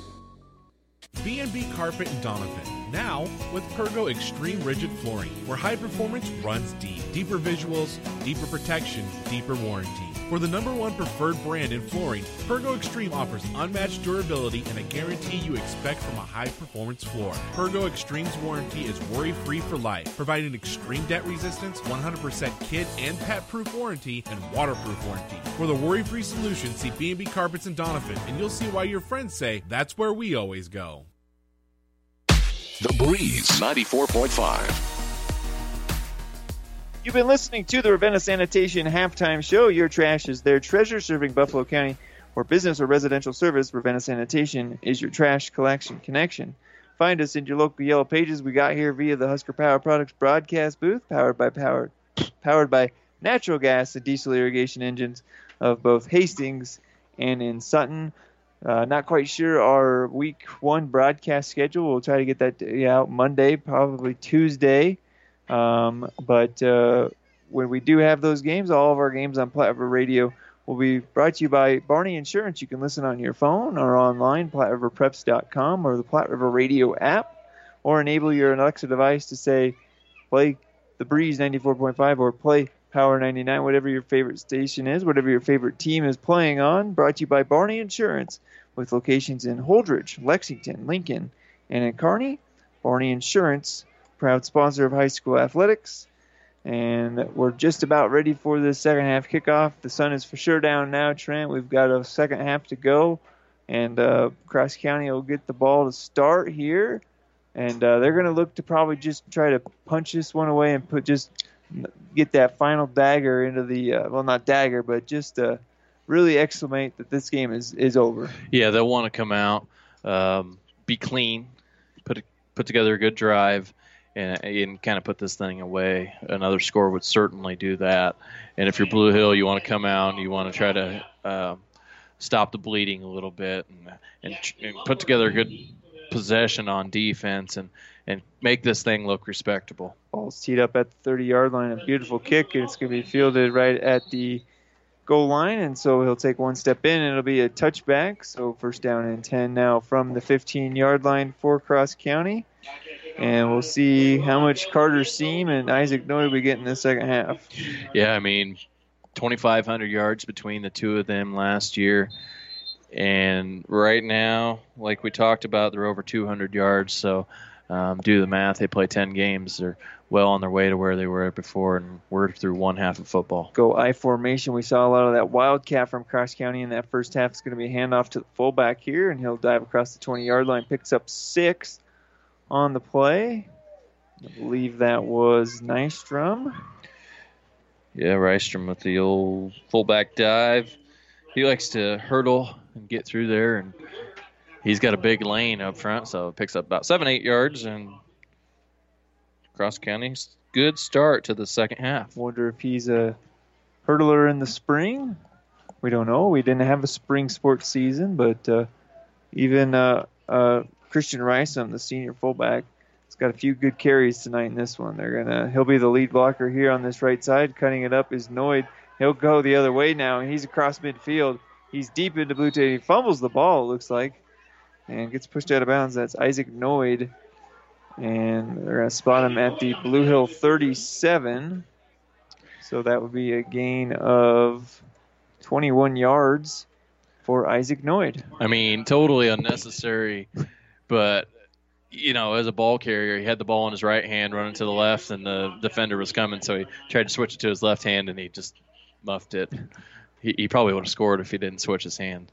Speaker 20: B&B Carpet in Doniphan. Now with Pergo Extreme Rigid Flooring, where high performance runs deep. Deeper visuals, deeper protection, deeper warranty. For the number one preferred brand in flooring, Pergo Extreme offers unmatched durability and a guarantee you expect from a high performance floor. Pergo Extreme's warranty is worry free for life, providing extreme debt resistance, 100% kid and pet proof warranty, and waterproof warranty. For the worry free solution, see B&B Carpets in Doniphan, and you'll see why your friends say that's where we always go.
Speaker 8: The Breeze 94.5.
Speaker 1: You've been listening to the Ravenna Sanitation Halftime Show. Your trash is their treasure, serving Buffalo County. For business or residential service, Ravenna Sanitation is your trash collection connection. Find us in your local yellow pages. We got here via the Husker Power Products broadcast booth, powered by powered powered by natural gas and diesel irrigation engines of both Hastings and in Sutton. Uh, not quite sure our week one broadcast schedule. We'll try to get that out Monday, probably Tuesday. Um, but uh, when we do have those games, all of our games on Platte River Radio will be brought to you by Barney Insurance. You can listen on your phone or online, PlatteRiverPreps.com or the Platte River Radio app, or enable your Alexa device to say, play the Breeze 94.5 or play Power 99, whatever your favorite station is, whatever your favorite team is playing on. Brought to you by Barney Insurance with locations in Holdrege, Lexington, Lincoln, and in Kearney. Barney Insurance, proud sponsor of high school athletics. And we're just about ready for the second half kickoff. The sun is for sure down now, Trent. We've got a second half to go. And uh, Cross County will get the ball to start here. And uh, they're going to look to probably just try to punch this one away and put just get that final dagger into the uh, well, not dagger, but just uh, really exclamate that this game is is over.
Speaker 2: Yeah, they'll want to come out, um, be clean, put put together a good drive, and, and kind of put this thing away. Another score would certainly do that. And if you're Blue Hill, you want to come out and you want to try to uh, stop the bleeding a little bit and, and, and put together a good possession on defense and and make this thing look respectable.
Speaker 1: Ball's teed up at the 30 yard line. A beautiful kick. and It's going to be fielded right at the goal line, and so he'll take one step in, it'll be a touchback. So first down and 10 now from the 15 yard line for Cross County. And we'll see how much Carter Seam and Isaac Noid we get in the second half.
Speaker 2: Yeah, I mean, 2,500 yards between the two of them last year. And right now, like we talked about, they're over 200 yards. So um, do the math. They play 10 games. They're well on their way to where they were before, and we're through one half of football.
Speaker 1: Go I formation. We saw a lot of that wildcat from Cross County in that first half. It's going to be a handoff to the fullback here, and he'll dive across the 20 yard line, picks up six on the play. I believe that was Rystrom.
Speaker 2: Yeah, Rystrom with the old fullback dive. He likes to hurdle and get through there, and he's got a big lane up front, so it picks up about seven, eight yards, and Cross County good start to the second half.
Speaker 1: Wonder if he's a hurdler in the spring. We don't know. We didn't have a spring sports season, but uh, even uh, uh, Christian Rystrom, the senior fullback, has got a few good carries tonight in this one. They're gonna he'll be the lead blocker here on this right side. Cutting it up is Noid. He'll go the other way now, and he's across midfield. He's deep into blue tape. He fumbles the ball, it looks like, and gets pushed out of bounds. That's Isaac Noid. And they're going to spot him at the Blue Hill 37. So that would be a gain of 21 yards for Isaac Noid.
Speaker 2: I mean, totally unnecessary, but you know, as a ball carrier, he had the ball in his right hand, running to the left, and the defender was coming, so he tried to switch it to his left hand, and he just muffed it. He, he probably would have scored if he didn't switch his hand.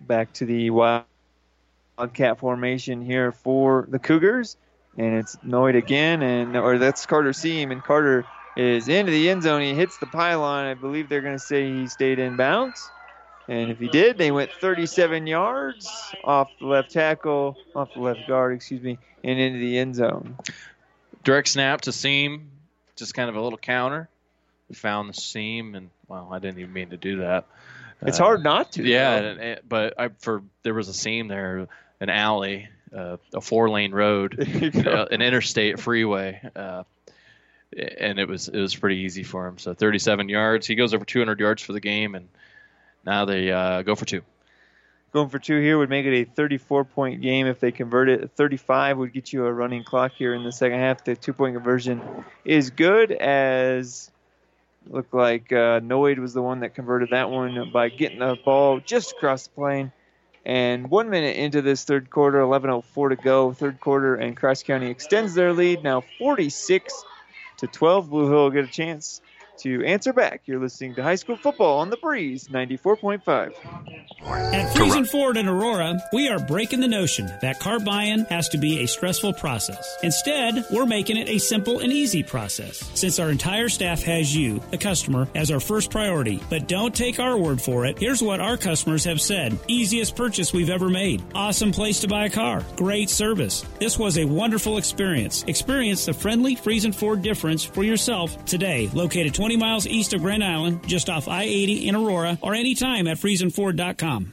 Speaker 1: Back to the Wildcat formation here for the Cougars, and it's Noid again, and or that's Carter Seam, and Carter is into the end zone. He hits the pylon. I believe they're going to say he stayed in bounds. And if he did, they went 37 yards off the left tackle, off the left guard, excuse me, and into the end zone.
Speaker 2: Direct snap to seam, just kind of a little counter. We found the seam, and well, I didn't even mean to do that.
Speaker 1: It's uh, hard not to.
Speaker 2: Yeah, but I, for there was a seam there, an alley, uh, a four-lane road, uh, an interstate freeway. Uh, and it was it was pretty easy for him. So 37 yards. He goes over 200 yards for the game, and now they uh, go for two.
Speaker 1: Going for two here would make it a 34 point game if they convert it. 35 would get you a running clock here in the second half. The two point conversion is good as looked like uh, Noid was the one that converted that one by getting the ball just across the plane. And one minute into this third quarter, 11:04 to go, third quarter, and Cross County extends their lead now 46 to 12. Blue Hill will get a chance to answer back. You're listening to High School Football on the Breeze 94.5.
Speaker 17: At Friesen Ford in Aurora, we are breaking the notion that car buying has to be a stressful process. Instead, we're making it a simple and easy process since our entire staff has you, the customer, as our first priority. But don't take our word for it. Here's what our customers have said easiest purchase we've ever made. Awesome place to buy a car. Great service. This was a wonderful experience. Experience the friendly Friesen Ford difference for yourself today. Located 20 miles east of Grand Island, just off I 80 in Aurora, or anytime at FriesenFord.com.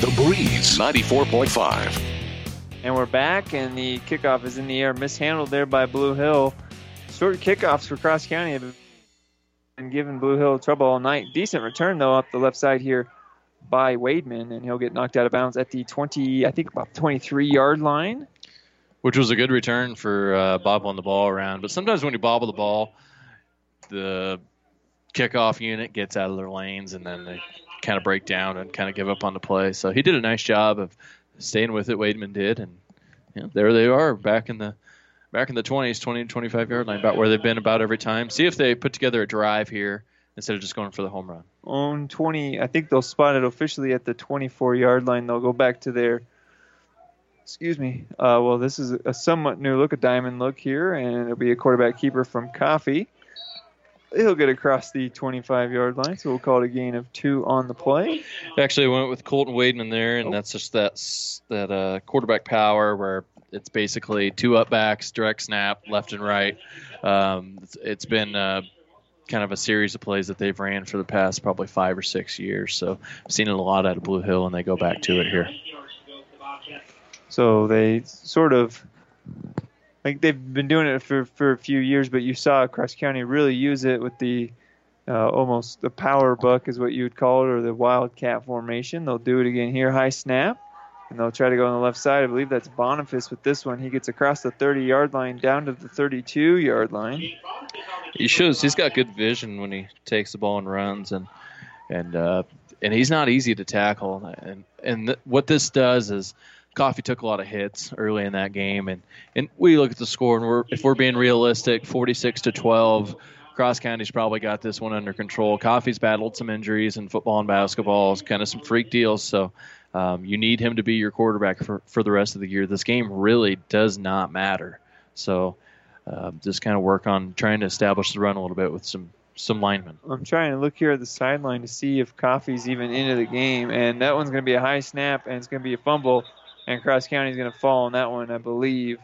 Speaker 8: The Breeze 94.5.
Speaker 1: And we're back, and the kickoff is in the air, mishandled there by Blue Hill. Short kickoffs for Cross County have been giving Blue Hill trouble all night. Decent return, though, up the left side here by Wademan, and he'll get knocked out of bounds at the 20, I think about 23 yard line.
Speaker 2: Which was a good return for uh, bobbling the ball around. But sometimes when you bobble the ball, the kickoff unit gets out of their lanes, and then they kind of break down and kind of give up on the play. So he did a nice job of staying with it. Wademan did, and you know, there they are back in the back in the 20s, 20 to 25 yard line, about where they've been about every time. See if they put together a drive here instead of just going for the home run.
Speaker 1: On 20, I think they'll spot it officially at the 24 yard line. They'll go back to their excuse me. Uh, well, this is a somewhat new look, a diamond look here, and it'll be a quarterback keeper from Coffey he'll get across the 25 yard line, so we'll call it a gain of two on the play.
Speaker 2: Actually, I went with Colton Wademan there, and oh. that's just that that uh, quarterback power where it's basically two up backs, direct snap, left and right. Um, it's, it's been uh, kind of a series of plays that they've ran for the past probably five or six years. So I've seen it a lot out of Blue Hill, and they go back to it here.
Speaker 1: So they sort of like they've been doing it for, for a few years, but you saw Cross County really use it with the uh, almost the power buck is what you would call it, or the wildcat formation. They'll do it again here, high snap, and they'll try to go on the left side. I believe that's Boniface with this one. He gets across the 30 yard line down to the 32 yard line.
Speaker 2: He shows he's got good vision when he takes the ball and runs, and and uh, and he's not easy to tackle. And and th- what this does is Coffey took a lot of hits early in that game, and and we look at the score, and we're if we're being realistic, 46 to 12. Cross County's probably got this one under control. Coffey's battled some injuries in football and basketball, kind of some freak deals. So um, you need him to be your quarterback for, for the rest of the year. This game really does not matter. So uh, just kind of work on trying to establish the run a little bit with some some linemen.
Speaker 1: I'm trying to look here at the sideline to see if Coffey's even into the game, and that one's going to be a high snap, and it's going to be a fumble, and Cross County is going to fall on that one, I believe.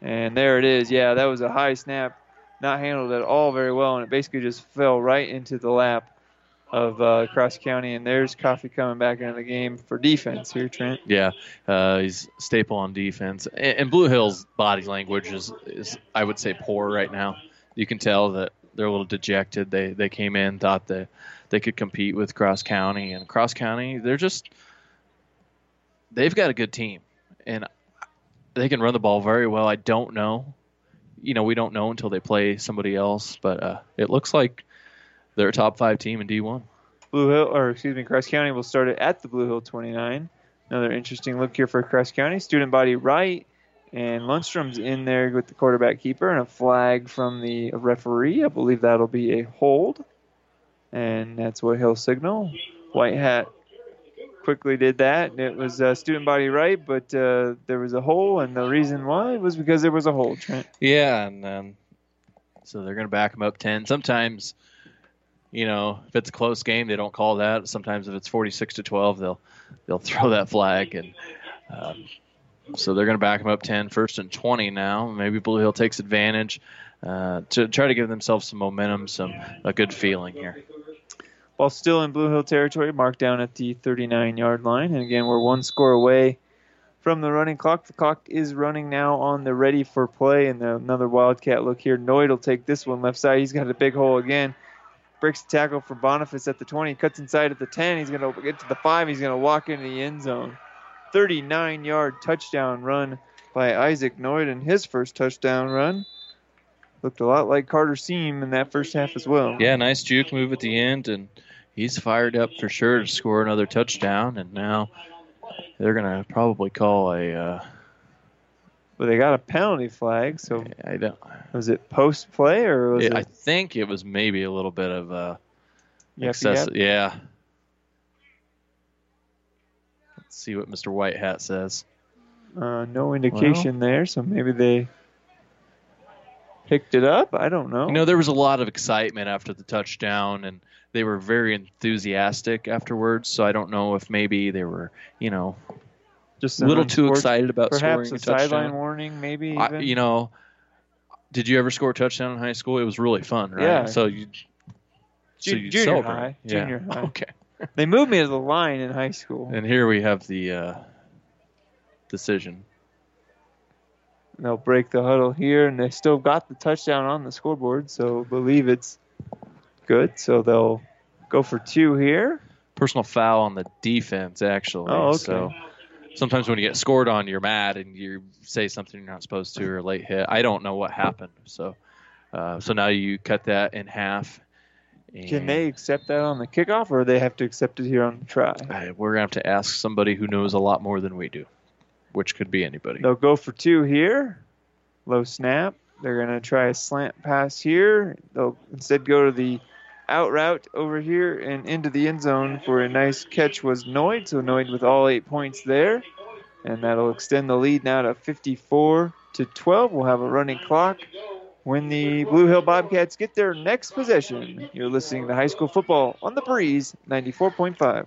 Speaker 1: And there it is. Yeah, that was a high snap, not handled at all very well, and it basically just fell right into the lap of uh, Cross County. And there's Coffey coming back into the game for defense here, Trent.
Speaker 2: Yeah, uh, he's staple on defense. And, and Blue Hill's body language is, is, I would say, poor right now. You can tell that they're a little dejected. They they came in thought that they could compete with Cross County, and Cross County they're just they've got a good team, and they can run the ball very well. I don't know, you know, we don't know until they play somebody else, but uh, it looks like they're a top five team in D1.
Speaker 1: Blue Hill, or excuse me, Cross County will start it at the Blue Hill 29. Another interesting look here for Cross County. Student body right, and Lundstrom's in there with the quarterback keeper, and a flag from the referee. I believe that'll be a hold, and that's what he'll signal. White hat quickly did that. and It was uh, student body right, but uh, there was a hole, and the reason why was because there was a hole. Trent.
Speaker 2: Yeah, and um, so they're going to back them up 10. Sometimes, you know, if it's a close game, they don't call that. Sometimes if it's 46 to 12, they'll they'll throw that flag, and um, so they're going to back them up 10, first and 20 now. Maybe Blue Hill takes advantage uh, to try to give themselves some momentum, some a good feeling here.
Speaker 1: Ball still in Blue Hill territory, marked down at the 39 yard line. And again, we're one score away from the running clock. The clock is running now on the ready for play. And another Wildcat look here. Noid will take this one left side. He's got a big hole again. Breaks the tackle for Boniface at the 20. Cuts inside at the 10. He's going to get to the 5. He's going to walk into the end zone. 39 yard touchdown run by Isaac Noid and his first touchdown run. Looked a lot like Carter Seam in that first half as well.
Speaker 2: Yeah, nice juke move at the end, and he's fired up for sure to score another touchdown. And now they're going to probably call a. Uh,
Speaker 1: but they got a penalty flag, so
Speaker 2: I don't.
Speaker 1: Was it post play or was
Speaker 2: it,
Speaker 1: it?
Speaker 2: I think it was maybe a little bit of uh, excessive. Yeah. Let's see what Mr. White Hat says.
Speaker 1: Uh, no indication there, so maybe they picked it up. I don't know.
Speaker 2: You know, there was a lot of excitement after the touchdown, and they were very enthusiastic afterwards. So I don't know if maybe they were, you know,
Speaker 1: Just
Speaker 2: a little too excited about
Speaker 1: perhaps
Speaker 2: scoring
Speaker 1: a
Speaker 2: a touchdown.
Speaker 1: sideline warning, maybe.
Speaker 2: I, you know, did you ever score a touchdown in high school? It was really fun, right?
Speaker 1: Yeah.
Speaker 2: So you, so you
Speaker 1: junior
Speaker 2: celebrate.
Speaker 1: high.
Speaker 2: Yeah.
Speaker 1: Junior high.
Speaker 2: Okay.
Speaker 1: they moved me to the line in high school.
Speaker 2: And here we have the uh, decision.
Speaker 1: They'll break the huddle here, and they still got the touchdown on the scoreboard, so believe it's good. So they'll go for two here.
Speaker 2: Personal foul on the defense, actually.
Speaker 1: Oh, okay.
Speaker 2: So sometimes when you get scored on, you're mad and you say something you're not supposed to or a late hit. I don't know what happened. So, uh, so now you cut that in half.
Speaker 1: Can they accept that on the kickoff, or they have to accept it here on the try?
Speaker 2: I- we're gonna have to ask somebody who knows a lot more than we do, which could be anybody.
Speaker 1: They'll go for two here. Low snap. They're going to try a slant pass here. They'll instead go to the out route over here and into the end zone for a nice catch was Noid. So Noid with all eight points there. And that'll extend the lead now to 54 to 12. We'll have a running clock when the Blue Hill Bobcats get their next possession. You're listening to high school football on the breeze 94.5.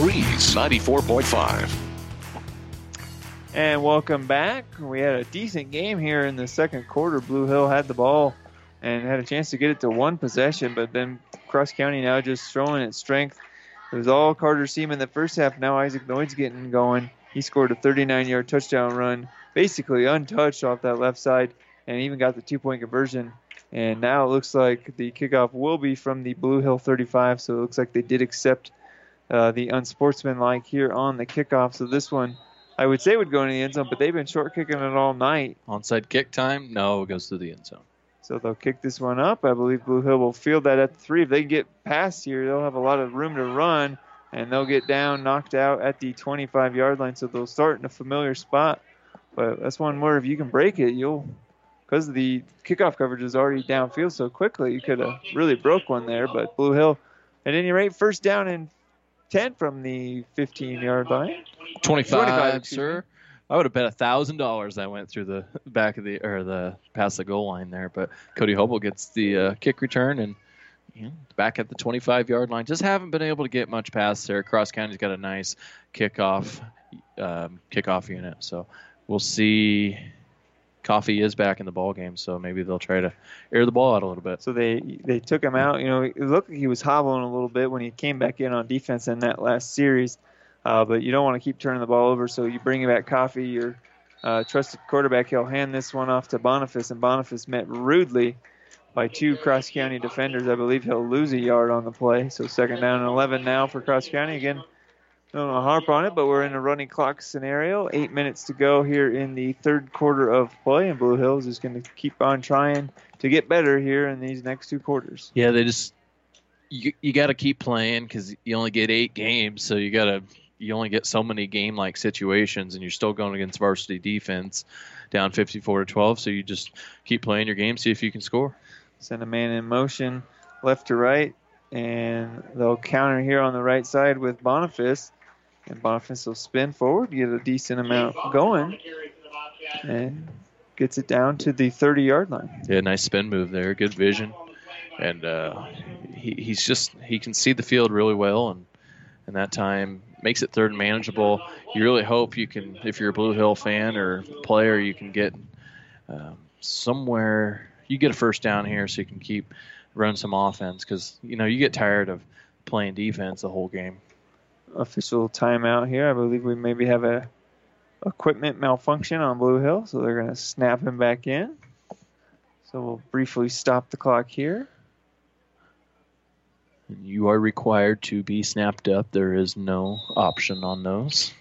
Speaker 8: Breeze 94.5.
Speaker 1: And welcome back. We had a decent game here in the second quarter. Blue Hill had the ball and had a chance to get it to one possession, but then Cross County now just throwing its strength. It was all Carter Seaman in the first half. Now Isaac Noid's getting going. He scored a 39 yard touchdown run, basically untouched off that left side, and even got the two point conversion. And now it looks like the kickoff will be from the Blue Hill 35, so it looks like they did accept uh, the unsportsmanlike here on the kickoff. So this one, I would say, would go into the end zone, but they've been short kicking it all night.
Speaker 2: Onside kick time? No, it goes to the end zone.
Speaker 1: So they'll kick this one up. I believe Blue Hill will field that at the three. If they get past here, they'll have a lot of room to run, and they'll get down, knocked out at the 25 yard line. So they'll start in a familiar spot. But that's one where if you can break it, you'll, because the kickoff coverage is already downfield so quickly, you could have really broke one there. But Blue Hill, at any rate, first down and 10 from the 15 yard line.
Speaker 2: 25,
Speaker 1: 25,
Speaker 2: sir. I would have bet a thousand dollars that went through the back of the or the past the goal line there, but Cody Hobel gets the uh, kick return and you know, back at the 25 yard line. Just haven't been able to get much past there. Cross County's got a nice kickoff um, kickoff unit, so we'll see. Coffey is back in the ball game, so maybe they'll try to air the ball out a little bit.
Speaker 1: So they they took him out. You know, it looked like he was hobbling a little bit when he came back in on defense in that last series. Uh, but you don't want to keep turning the ball over, so you bring back Coffey, your uh, trusted quarterback. He'll hand this one off to Boniface, and Boniface met rudely by two Cross County defenders. I believe he'll lose a yard on the play. So second down and 11 now for Cross County. Again, don't want to harp on it, but we're in a running clock scenario. Eight minutes to go here in the third quarter of play, and Blue Hills is going to keep on trying to get better here in these next two quarters.
Speaker 2: Yeah, they just you you got to keep playing because you only get eight games, so you got to you only get so many game like situations, and you're still going against varsity defense, down 54 to 12. So you just keep playing your game, see if you can score.
Speaker 1: Send a man in motion, left to right, and they'll counter here on the right side with Boniface. And Boniface will spin forward, get a decent amount going, and gets it down to the 30 yard line.
Speaker 2: Yeah, nice spin move there, good vision, and uh, he, he's just he can see the field really well, and and that time makes it third and manageable. You really hope you can, if you're a Blue Hill fan or player, you can get um, somewhere. You get a first down here, so you can keep running some offense because you know you get tired of playing defense the whole game.
Speaker 1: Official timeout here. I believe we maybe have a equipment malfunction on Blue Hill, so they're going to snap him back in. So we'll briefly stop the clock here.
Speaker 2: You are required to be snapped up. There is no option on those.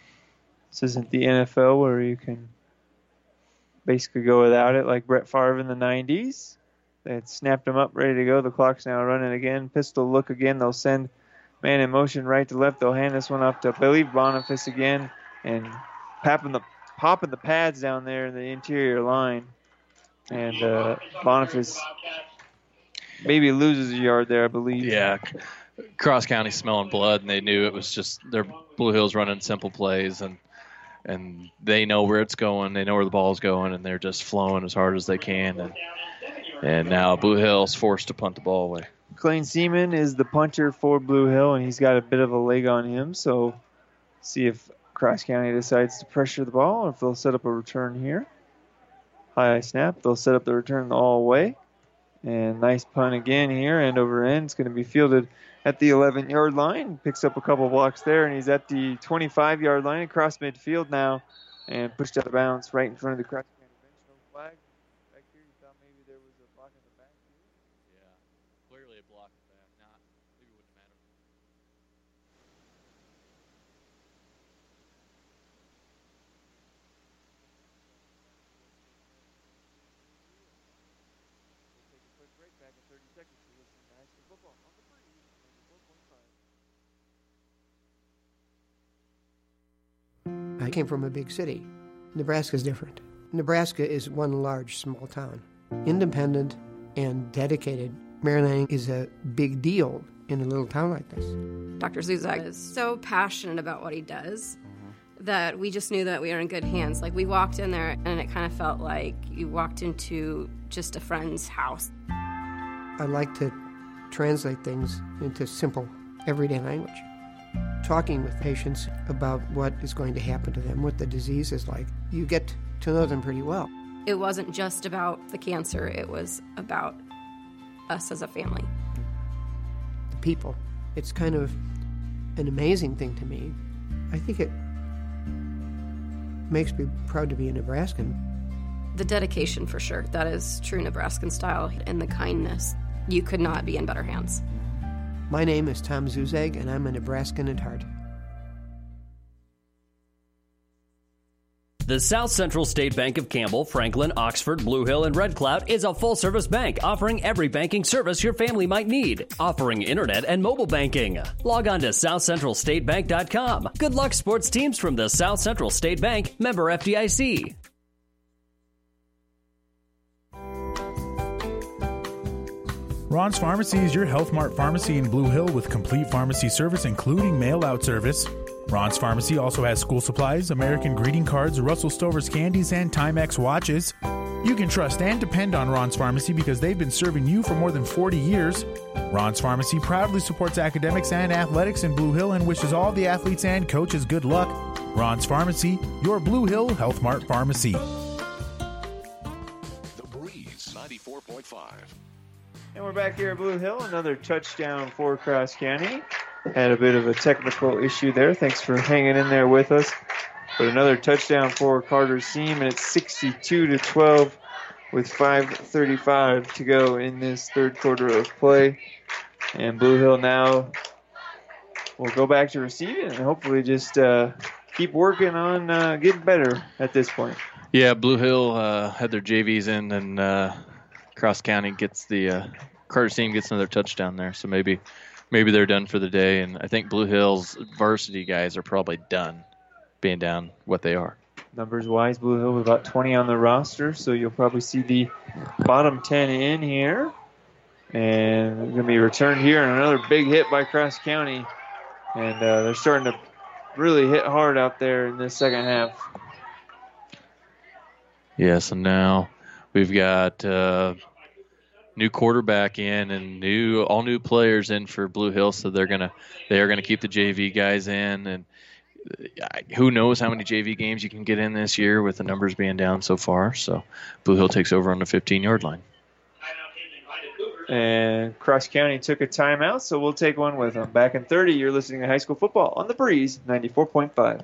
Speaker 1: This isn't the NFL where you can basically go without it like Brett Favre in the 90s. They had snapped him up, ready to go. The clock's now running again. Pistol look again. They'll send man in motion right to left. They'll hand this one off to, believe, Boniface again and popping the, popping the pads down there in the interior line. And uh, Boniface maybe loses a yard there, I believe.
Speaker 2: Yeah. Cross County smelling blood, and they knew it was just their Blue Hills running simple plays, and and they know where it's going, they know where the ball's going, and they're just flowing as hard as they can, and and now Blue Hill's forced to punt the ball away.
Speaker 1: Clayne Seaman is the punter for Blue Hill, and he's got a bit of a leg on him. So, see if Cross County decides to pressure the ball, or if they'll set up a return here. High snap. They'll set up the return all way. And nice punt again here, end over end. It's going to be fielded at the 11 yard line. Picks up a couple blocks there, and he's at the 25 yard line across midfield now and pushed out of bounds right in front of the Cross County bench. No flag. Back here, you thought maybe there was a block in the back.
Speaker 2: Yeah, clearly a block in the back. Not, maybe it wouldn't matter.
Speaker 4: I came from a big city. Nebraska is different. Nebraska is one large small town, independent and dedicated. Mary Lanning is a big deal in a little town like this.
Speaker 21: Dr. Zuzak is so passionate about what he does that we just knew that we were in good hands. Like we walked in there and it kind of felt like you walked into just a friend's house.
Speaker 4: I like to translate things into simple, everyday language. Talking with patients about what is going to happen to them, what the disease is like, you get to know them pretty well.
Speaker 21: It wasn't just about the cancer, it was about us as a family.
Speaker 4: The people. It's kind of an amazing thing to me. I think it makes me proud to be a Nebraskan.
Speaker 21: The dedication, for sure. That is true Nebraskan style, and the kindness. You could not be in better hands.
Speaker 4: My name is Tom Zuzag, and I'm a Nebraskan at heart.
Speaker 7: The South Central State Bank of Campbell, Franklin, Oxford, Blue Hill, and Red Cloud is a full service bank offering every banking service your family might need, offering internet and mobile banking. Log on to southcentralstatebank.com. Good luck, sports teams from the South Central State Bank, member FDIC.
Speaker 12: Ron's Pharmacy is your Health Mart pharmacy in Blue Hill with complete pharmacy service, including mail out service. Ron's Pharmacy also has school supplies, American greeting cards, Russell Stover's candies, and Timex watches. You can trust and depend on Ron's Pharmacy because they've been serving you for more than 40 years. Ron's Pharmacy proudly supports academics and athletics in Blue Hill and wishes all the athletes and coaches good luck. Ron's Pharmacy, your Blue Hill Health Mart pharmacy.
Speaker 8: The Breeze 94.5.
Speaker 1: And we're back here at Blue Hill. Another touchdown for Cross County. Had a bit of a technical issue there. Thanks for hanging in there with us. But another touchdown for Carter Seam, and it's 62 to 12 with 5:35 to go in this third quarter of play. And Blue Hill now will go back to receiving and hopefully just uh, keep working on uh, getting better at this point.
Speaker 2: Yeah, Blue Hill uh, had their JVs in, and uh, Cross County gets the uh, Carter Seam gets another touchdown there. So maybe maybe they're done for the day. And I think Blue Hill's varsity guys are probably done being down what they are.
Speaker 1: Numbers wise, Blue Hill with about 20 on the roster, so you'll probably see the bottom 10 in here. And going to be returned here, and another big hit by Cross County. And uh, they're starting to really hit hard out there in this second half.
Speaker 2: Yes, and now we've got uh, new quarterback in and new all new players in for Blue Hill, so they're gonna they are gonna keep the JV guys in, and uh, who knows how many JV games you can get in this year with the numbers being down so far. So Blue Hill takes over on the 15 yard line.
Speaker 1: And Cross County took a timeout, so we'll take one with them. Back in 30, you're listening to High School Football on the Breeze 94.5.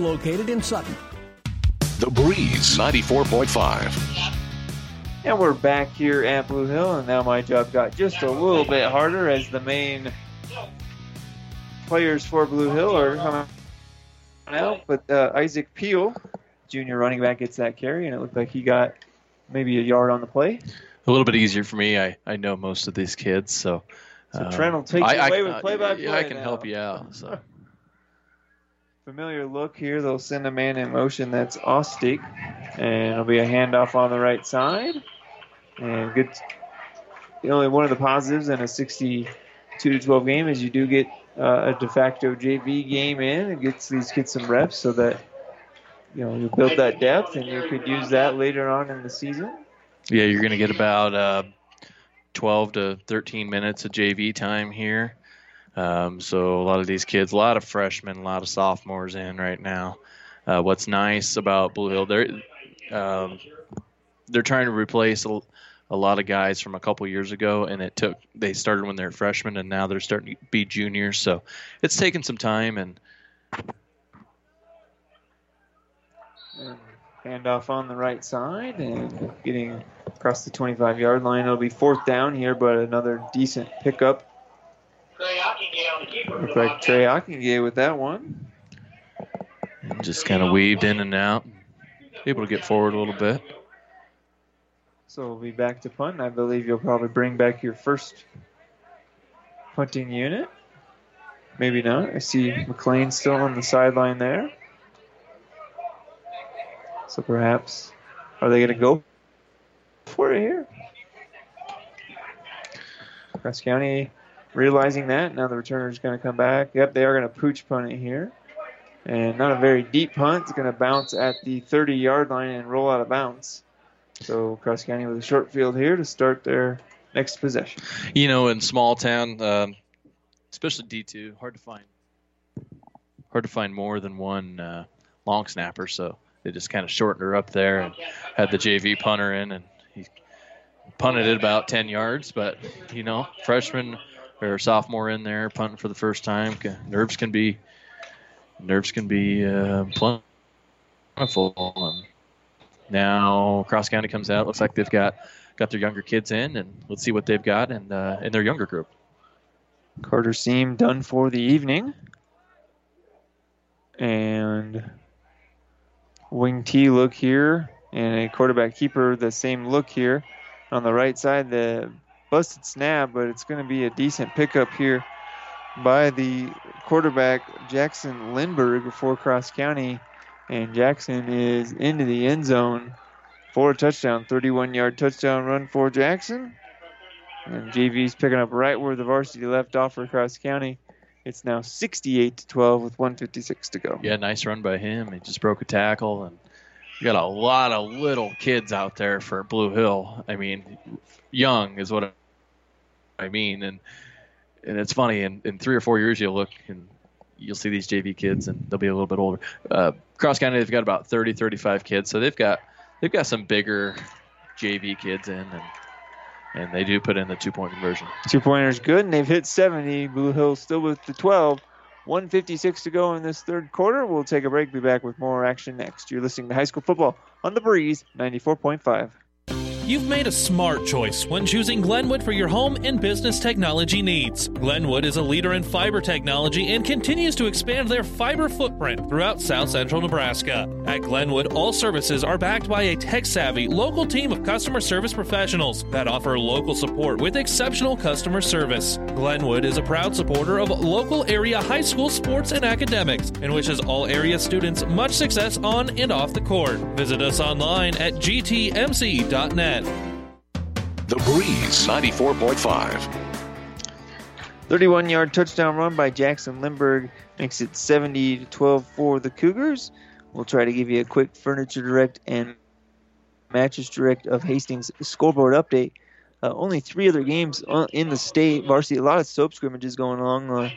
Speaker 16: located in Sutton.
Speaker 8: The Breeze 94.5.
Speaker 1: And we're back here at Blue Hill, and now my job got just a little bit harder as the main players for Blue Hill are coming out. But uh, Isaac Peel, junior running back, gets that carry, and it looked like he got maybe a yard on the play.
Speaker 2: A little bit easier for me. I, I know most of these kids, so.
Speaker 1: So Trent will take
Speaker 2: I,
Speaker 1: you
Speaker 2: I-
Speaker 1: away with
Speaker 2: uh,
Speaker 1: play-by-play
Speaker 2: Yeah, I can
Speaker 1: now.
Speaker 2: help you out. So.
Speaker 1: Familiar look here. They'll send a man in motion. That's Ostick. And it'll be a handoff on the right side. And good. The only one of the positives in a 62 to 12 game is you do get uh, a de facto JV game in. It gets these kids some reps so that you know you build that depth and you could use that later on in the season.
Speaker 2: Yeah, you're going to get about uh, 12 to 13 minutes of JV time here. Um, so a lot of these kids, a lot of freshmen, a lot of sophomores in right now. Uh, what's nice about Blue Hill, they're um, they're trying to replace a, a lot of guys from a couple years ago, and it took they started when they were freshmen, and now they're starting to be juniors. So it's taken some time, and
Speaker 1: And handoff on the right side and getting across the 25 yard line. It'll be fourth down here, but another decent pickup. Look like Trey Ockengay with that one.
Speaker 2: just kind of weaved in and out, able to get forward a little bit.
Speaker 1: So we'll be back to punt. I believe you'll probably bring back your first punting unit. Maybe not. I see McLean still on the sideline there. So perhaps, are they going to go for it here? Cross County realizing that, now the returner is going to come back. Yep, they are going to pooch punt it here. And not a very deep punt. It's going to bounce at the 30 yard line and roll out of bounds. So Cross County with a short field here to start their next possession.
Speaker 2: You know, in small town, um, especially D2, hard to find hard to find more than one uh, long snapper. So they just kind of shortened her up there and had the JV punter in, and he punted it about 10 yards. But you know, freshman or sophomore in there punting for the first time, nerves can be nerves can be uh, plentiful. And now Cross County comes out. Looks like they've got got their younger kids in, and let's see what they've got in uh, in their younger group.
Speaker 1: Carter Seam done for the evening. And wing T look here, and a quarterback keeper the same look here. On the right side, the busted snap, but it's going to be a decent pickup here by the quarterback Jackson Lindberg for Cross County. And Jackson is into the end zone for a touchdown. 31 yard touchdown run for Jackson. And JV's picking up right where the varsity left off for Cross County. It's now 68 to 12 with 156 to go.
Speaker 2: Yeah, nice run by him. He just broke a tackle, and you got a lot of little kids out there for Blue Hill. I mean, young is what I mean, and and it's funny. In, in three or four years, you'll look and you'll see these JV kids, and they'll be a little bit older. Uh, Cross County, they've got about 30, 35 kids, so they've got they've got some bigger JV kids in, and and they do put in the two point conversion.
Speaker 1: Two pointers good, and they've hit 70. Blue Hill still with the 12. 156 to go in this third quarter. We'll take a break. Be back with more action next. You're listening to High School Football on the Breeze 94.5.
Speaker 14: You've made a smart choice when choosing Glenwood for your home and business technology needs. Glenwood is a leader in fiber technology and continues to expand their fiber footprint throughout south central Nebraska. At Glenwood, all services are backed by a tech savvy local team of customer service professionals that offer local support with exceptional customer service. Glenwood is a proud supporter of local area high school sports and academics and wishes all area students much success on and off the court. Visit us online at gtmc.net.
Speaker 8: The Breeze 94.5.
Speaker 1: 31 yard touchdown run by Jackson Lindberg makes it 70 to 12 for the Cougars. We'll try to give you a quick Furniture Direct and Mattress Direct of Hastings scoreboard update. Uh, only three other games in the state varsity. A lot of soap scrimmages going along. Uh,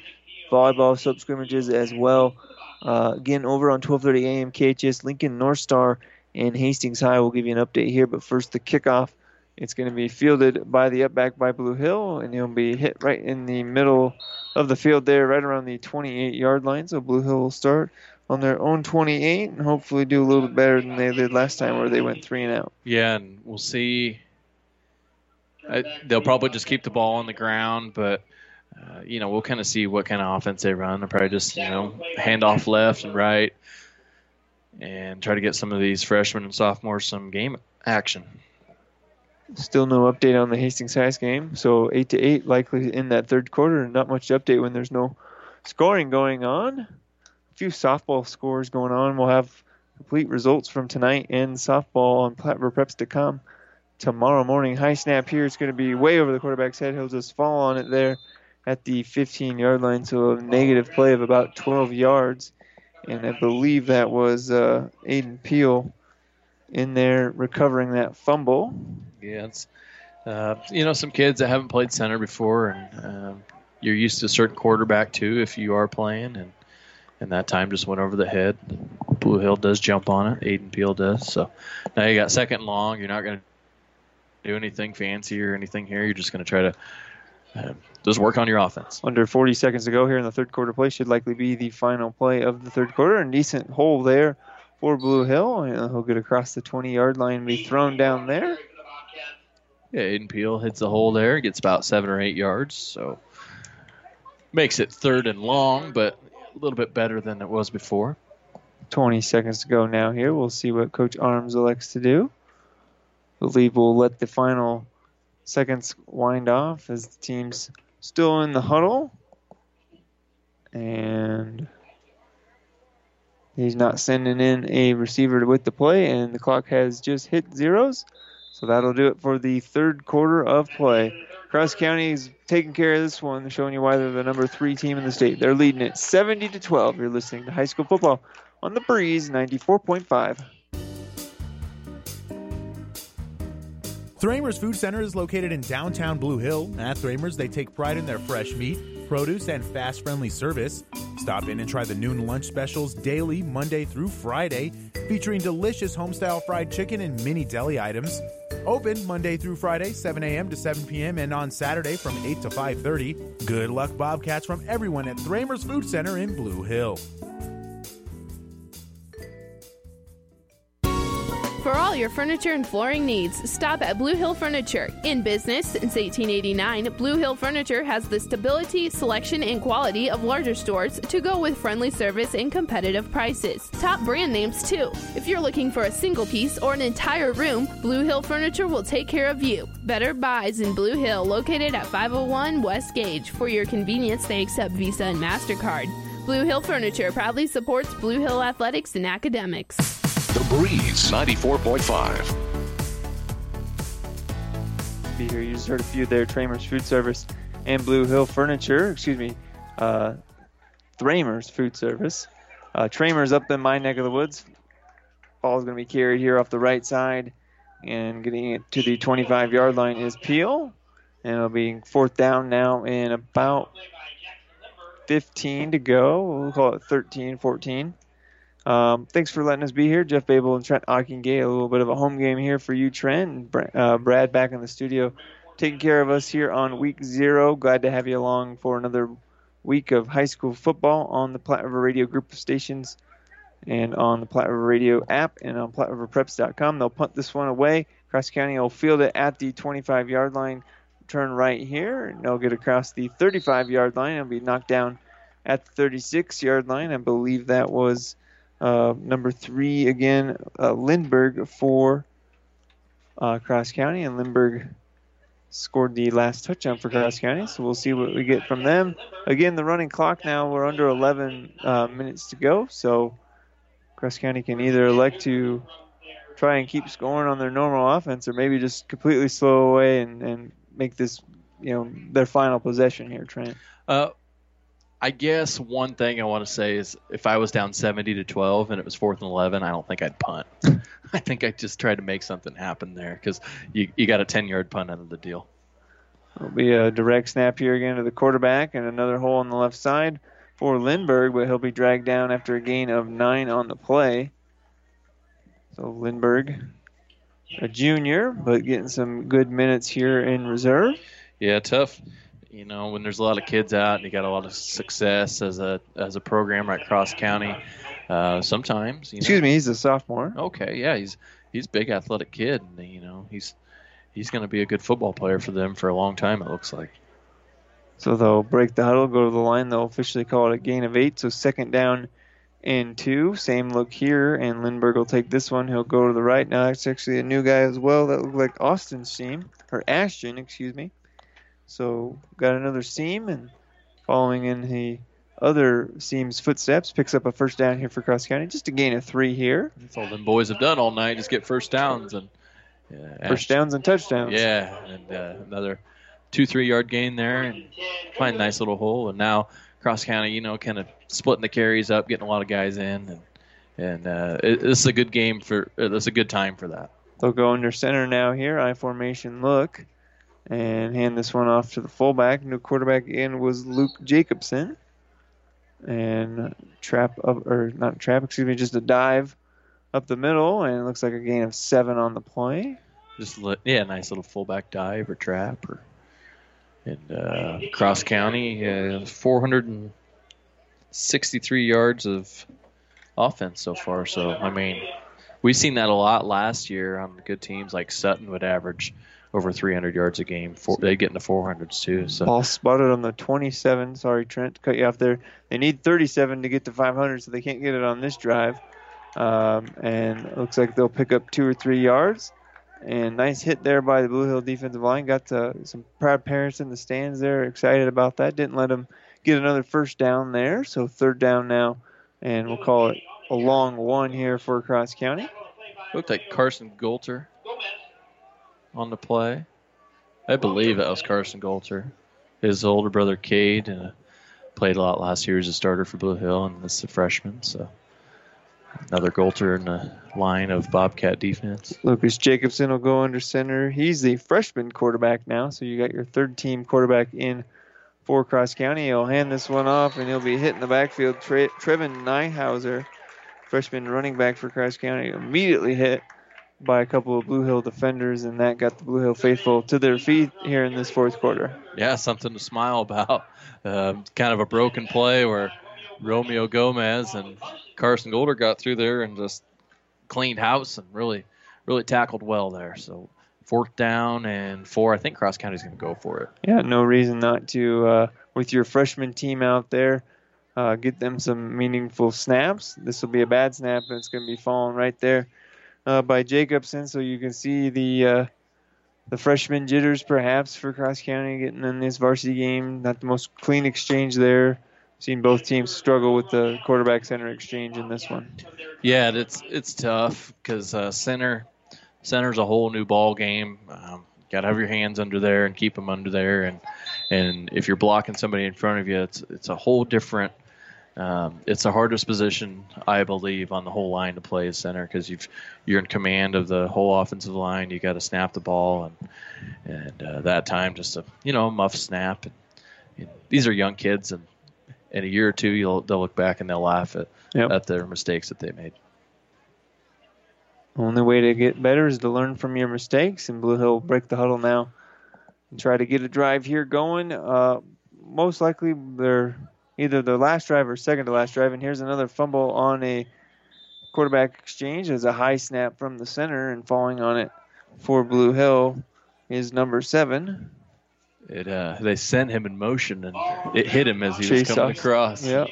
Speaker 1: volleyball soap scrimmages as well. Uh, again, over on 12:30 a.m. KHAS Lincoln North Star and Hastings High. We'll give you an update here, but first the kickoff. It's going to be fielded by the up back by Blue Hill, and he'll be hit right in the middle of the field there, right around the 28 yard line. So Blue Hill will start on their own 28 and hopefully do a little bit better than they did last time where they went three and out.
Speaker 2: Yeah, and we'll see. I, they'll probably just keep the ball on the ground, but uh, you know we'll kind of see what kind of offense they run. They'll probably just you know hand off left and right, and try to get some of these freshmen and sophomores some game action.
Speaker 1: Still no update on the Hastings High game, so eight to eight likely in that third quarter. Not much update when there's no scoring going on. A few softball scores going on. We'll have complete results from tonight and softball on PlatteRiverPreps.com tomorrow morning. High snap here. It's going to be way over the quarterback's head. He'll just fall on it there at the 15 yard line. So a negative play of about 12 yards. And I believe that was uh, Aiden Peel in there recovering that fumble.
Speaker 2: Yeah, it's uh, you know some kids that haven't played center before, and um, you're used to a certain quarterback too if you are playing, and and that time just went over the head. Blue Hill does jump on it. Aiden Peel does. So now you got second long. You're not going to do anything fancy or anything here. You're just going to try to uh, just work on your offense.
Speaker 1: Under 40 seconds to go here in the third quarter play should likely be the final play of the third quarter. And decent hole there for Blue Hill. And he'll get across the 20 yard line and be thrown down there.
Speaker 2: Yeah, Aiden Peel hits the hole there, gets about seven or eight yards, so makes it third and long, but a little bit better than it was before.
Speaker 1: 20 seconds to go now here. We'll see what Coach Arms elects to do. I believe we'll let the final seconds wind off as the team's still in the huddle. And he's not sending in a receiver with the play, and the clock has just hit zeros. So that'll do it for the third quarter of play. Cross County's taking care of this one, showing you why they're the number three team in the state. They're leading it 70 to 12. You're listening to high school football on the Breeze 94.5.
Speaker 12: Thramers Food Center is located in downtown Blue Hill. At Thramers, they take pride in their fresh meat, produce, and fast friendly service. Stop in and try the noon lunch specials daily, Monday through Friday, featuring delicious homestyle fried chicken and mini deli items. Open Monday through Friday, 7 a.m. to 7 p.m., and on Saturday from 8 to 5:30. Good luck, Bobcats, from everyone at Thramers Food Center in Blue Hill.
Speaker 15: For all your furniture and flooring needs, stop at Blue Hill Furniture. In business since 1889, Blue Hill Furniture has the stability, selection, and quality of larger stores to go with friendly service and competitive prices. Top brand names, too. If you're looking for a single piece or an entire room, Blue Hill Furniture will take care of you. Better Buys in Blue Hill, located at 501 West Gage. For your convenience, they accept Visa and MasterCard. Blue Hill Furniture proudly supports Blue Hill athletics and academics.
Speaker 8: The Breeze 94.5.
Speaker 1: Be here. You just heard a few there. Tramers Food Service and Blue Hill Furniture. Excuse me. Uh, Thramers Food Service. Uh, Tramers up in my neck of the woods. Ball is going to be carried here off the right side. And getting it to the 25 yard line is Peel. And it'll be fourth down now in about 15 to go. We'll call it 13, 14. Um, thanks for letting us be here. Jeff Babel and Trent Ockingay. A little bit of a home game here for you, Trent. And uh, Brad back in the studio taking care of us here on week zero. Glad to have you along for another week of high school football on the Platte River Radio group of stations and on the Platte River Radio app and on PlatteRiverPreps.com. They'll punt this one away. Cross County will field it at the 25 yard line. Turn right here, and they'll get across the 35 yard line and be knocked down at the 36 yard line. I believe that was uh, number three again, uh, Lindbergh for uh, Cross County, and Lindbergh scored the last touchdown for Cross County. So we'll see what we get from them. Again, the running clock now we're under 11 uh, minutes to go, so Cross County can either elect to try and keep scoring on their normal offense, or maybe just completely slow away and, and make this, you know, their final possession here, Trent.
Speaker 2: I guess one thing I want to say is if I was down 70 to 12 and it was fourth and 11, I don't think I'd punt. I think I'd just try to make something happen there because you, you got a 10 yard punt out of the deal.
Speaker 1: It'll be a direct snap here again to the quarterback and another hole on the left side for Lindbergh, but he'll be dragged down after a gain of nine on the play. So Lindbergh, a junior, but getting some good minutes here in reserve.
Speaker 2: Yeah, tough. You know, when there's a lot of kids out and you got a lot of success as a as a program at Cross County, uh, sometimes. You know,
Speaker 1: Excuse me, he's a sophomore.
Speaker 2: Okay, yeah, he's he's a big athletic kid, and you know he's he's going to be a good football player for them for a long time. It looks like.
Speaker 1: So they'll break the huddle, go to the line. They'll officially call it a gain of eight. So second down and two. Same look here, and Lindbergh will take this one. He'll go to the right. Now that's actually a new guy as well. That looked like Austin's seam or Ashton, excuse me. So got another seam, and following in the other seam's footsteps, picks up a first down here for Cross County. Just a gain of three here.
Speaker 2: That's all them boys have done all night. Just get first downs and yeah,
Speaker 1: First downs and touchdowns.
Speaker 2: Yeah, and uh, another two, three yard gain there, and find a nice little hole. And now Cross County, you know, kind of splitting the carries up, getting a lot of guys in, and and uh, it, this is a good game for. Uh, this is a good time for that.
Speaker 1: They'll go under center now here. I formation look. And hand this one off to the fullback. New quarterback in was Luke Jacobson. And trap up or not trap, excuse me, just a dive up the middle, and it looks like a gain of seven on the play.
Speaker 2: Just yeah, nice little fullback dive or trap or. And uh, Cross County, uh, 463 yards of offense so far. So I mean, we've seen that a lot last year on good teams like Sutton would average over 300 yards a game. For, they get into 400s too. So
Speaker 1: Ball spotted on the 27. Sorry, Trent, cut you off there. They need 37 to get to 500, so they can't get it on this drive. Um, and it looks like they'll pick up two or three yards. And nice hit there by the Blue Hill defensive line. Got to, some proud parents in the stands there, excited about that. Didn't let them get another first down there. So third down now, and we'll call it a long one here for Cross County.
Speaker 2: Looked like Carson Golter on the play. I believe that was Carson Golter. His older brother Cade uh, played a lot last year as a starter for Blue Hill, and this is a freshman. So another Golter in the line of Bobcat defense.
Speaker 1: Lucas Jacobson will go under center. He's the freshman quarterback now, so you got your third team quarterback in for Cross County. He'll hand this one off, and he'll be hitting the backfield. Tre- Trevin Nyhauser, freshman running back for Cross County, immediately hit by a couple of Blue Hill defenders, and that got the Blue Hill faithful to their feet here in this fourth quarter.
Speaker 2: Yeah, something to smile about. Uh, kind of a broken play where Romeo Gomez and Carson Golter got through there and just cleaned house and really, really tackled well there. So fourth down and four. I think Cross County's going to go for it.
Speaker 1: Yeah, no reason not to. Uh, with your freshman team out there, uh, get them some meaningful snaps. This will be a bad snap, and it's going to be falling right there uh, by Jacobson, so you can see the uh, the freshman jitters perhaps for Cross County getting in this varsity game. Not the most clean exchange there. Seen both teams struggle with the quarterback center exchange in this one.
Speaker 2: Yeah, it's it's tough because uh, center center's a whole new ball game. Um, Got to have your hands under there and keep them under there, and and if you're blocking somebody in front of you, it's it's a whole different um, it's the hardest position, I believe, on the whole line to play as center because you've you're in command of the whole offensive line. You got to snap the ball, and and uh, that time just a you know muff snap. And, you know, these are young kids, and in a year or two, you'll they'll look back and they'll laugh at
Speaker 1: Yep.
Speaker 2: at their mistakes that they made.
Speaker 1: Only way to get better is to learn from your mistakes, and Blue Hill break the huddle now and try to get a drive here going. Uh, most likely, they're either the last drive or second to last drive. And here's another fumble on a quarterback exchange. as a high snap from the center, and falling on it for Blue Hill is number seven.
Speaker 2: It uh, they sent him in motion and it hit him as he
Speaker 1: Chase
Speaker 2: was coming across.
Speaker 1: Yep.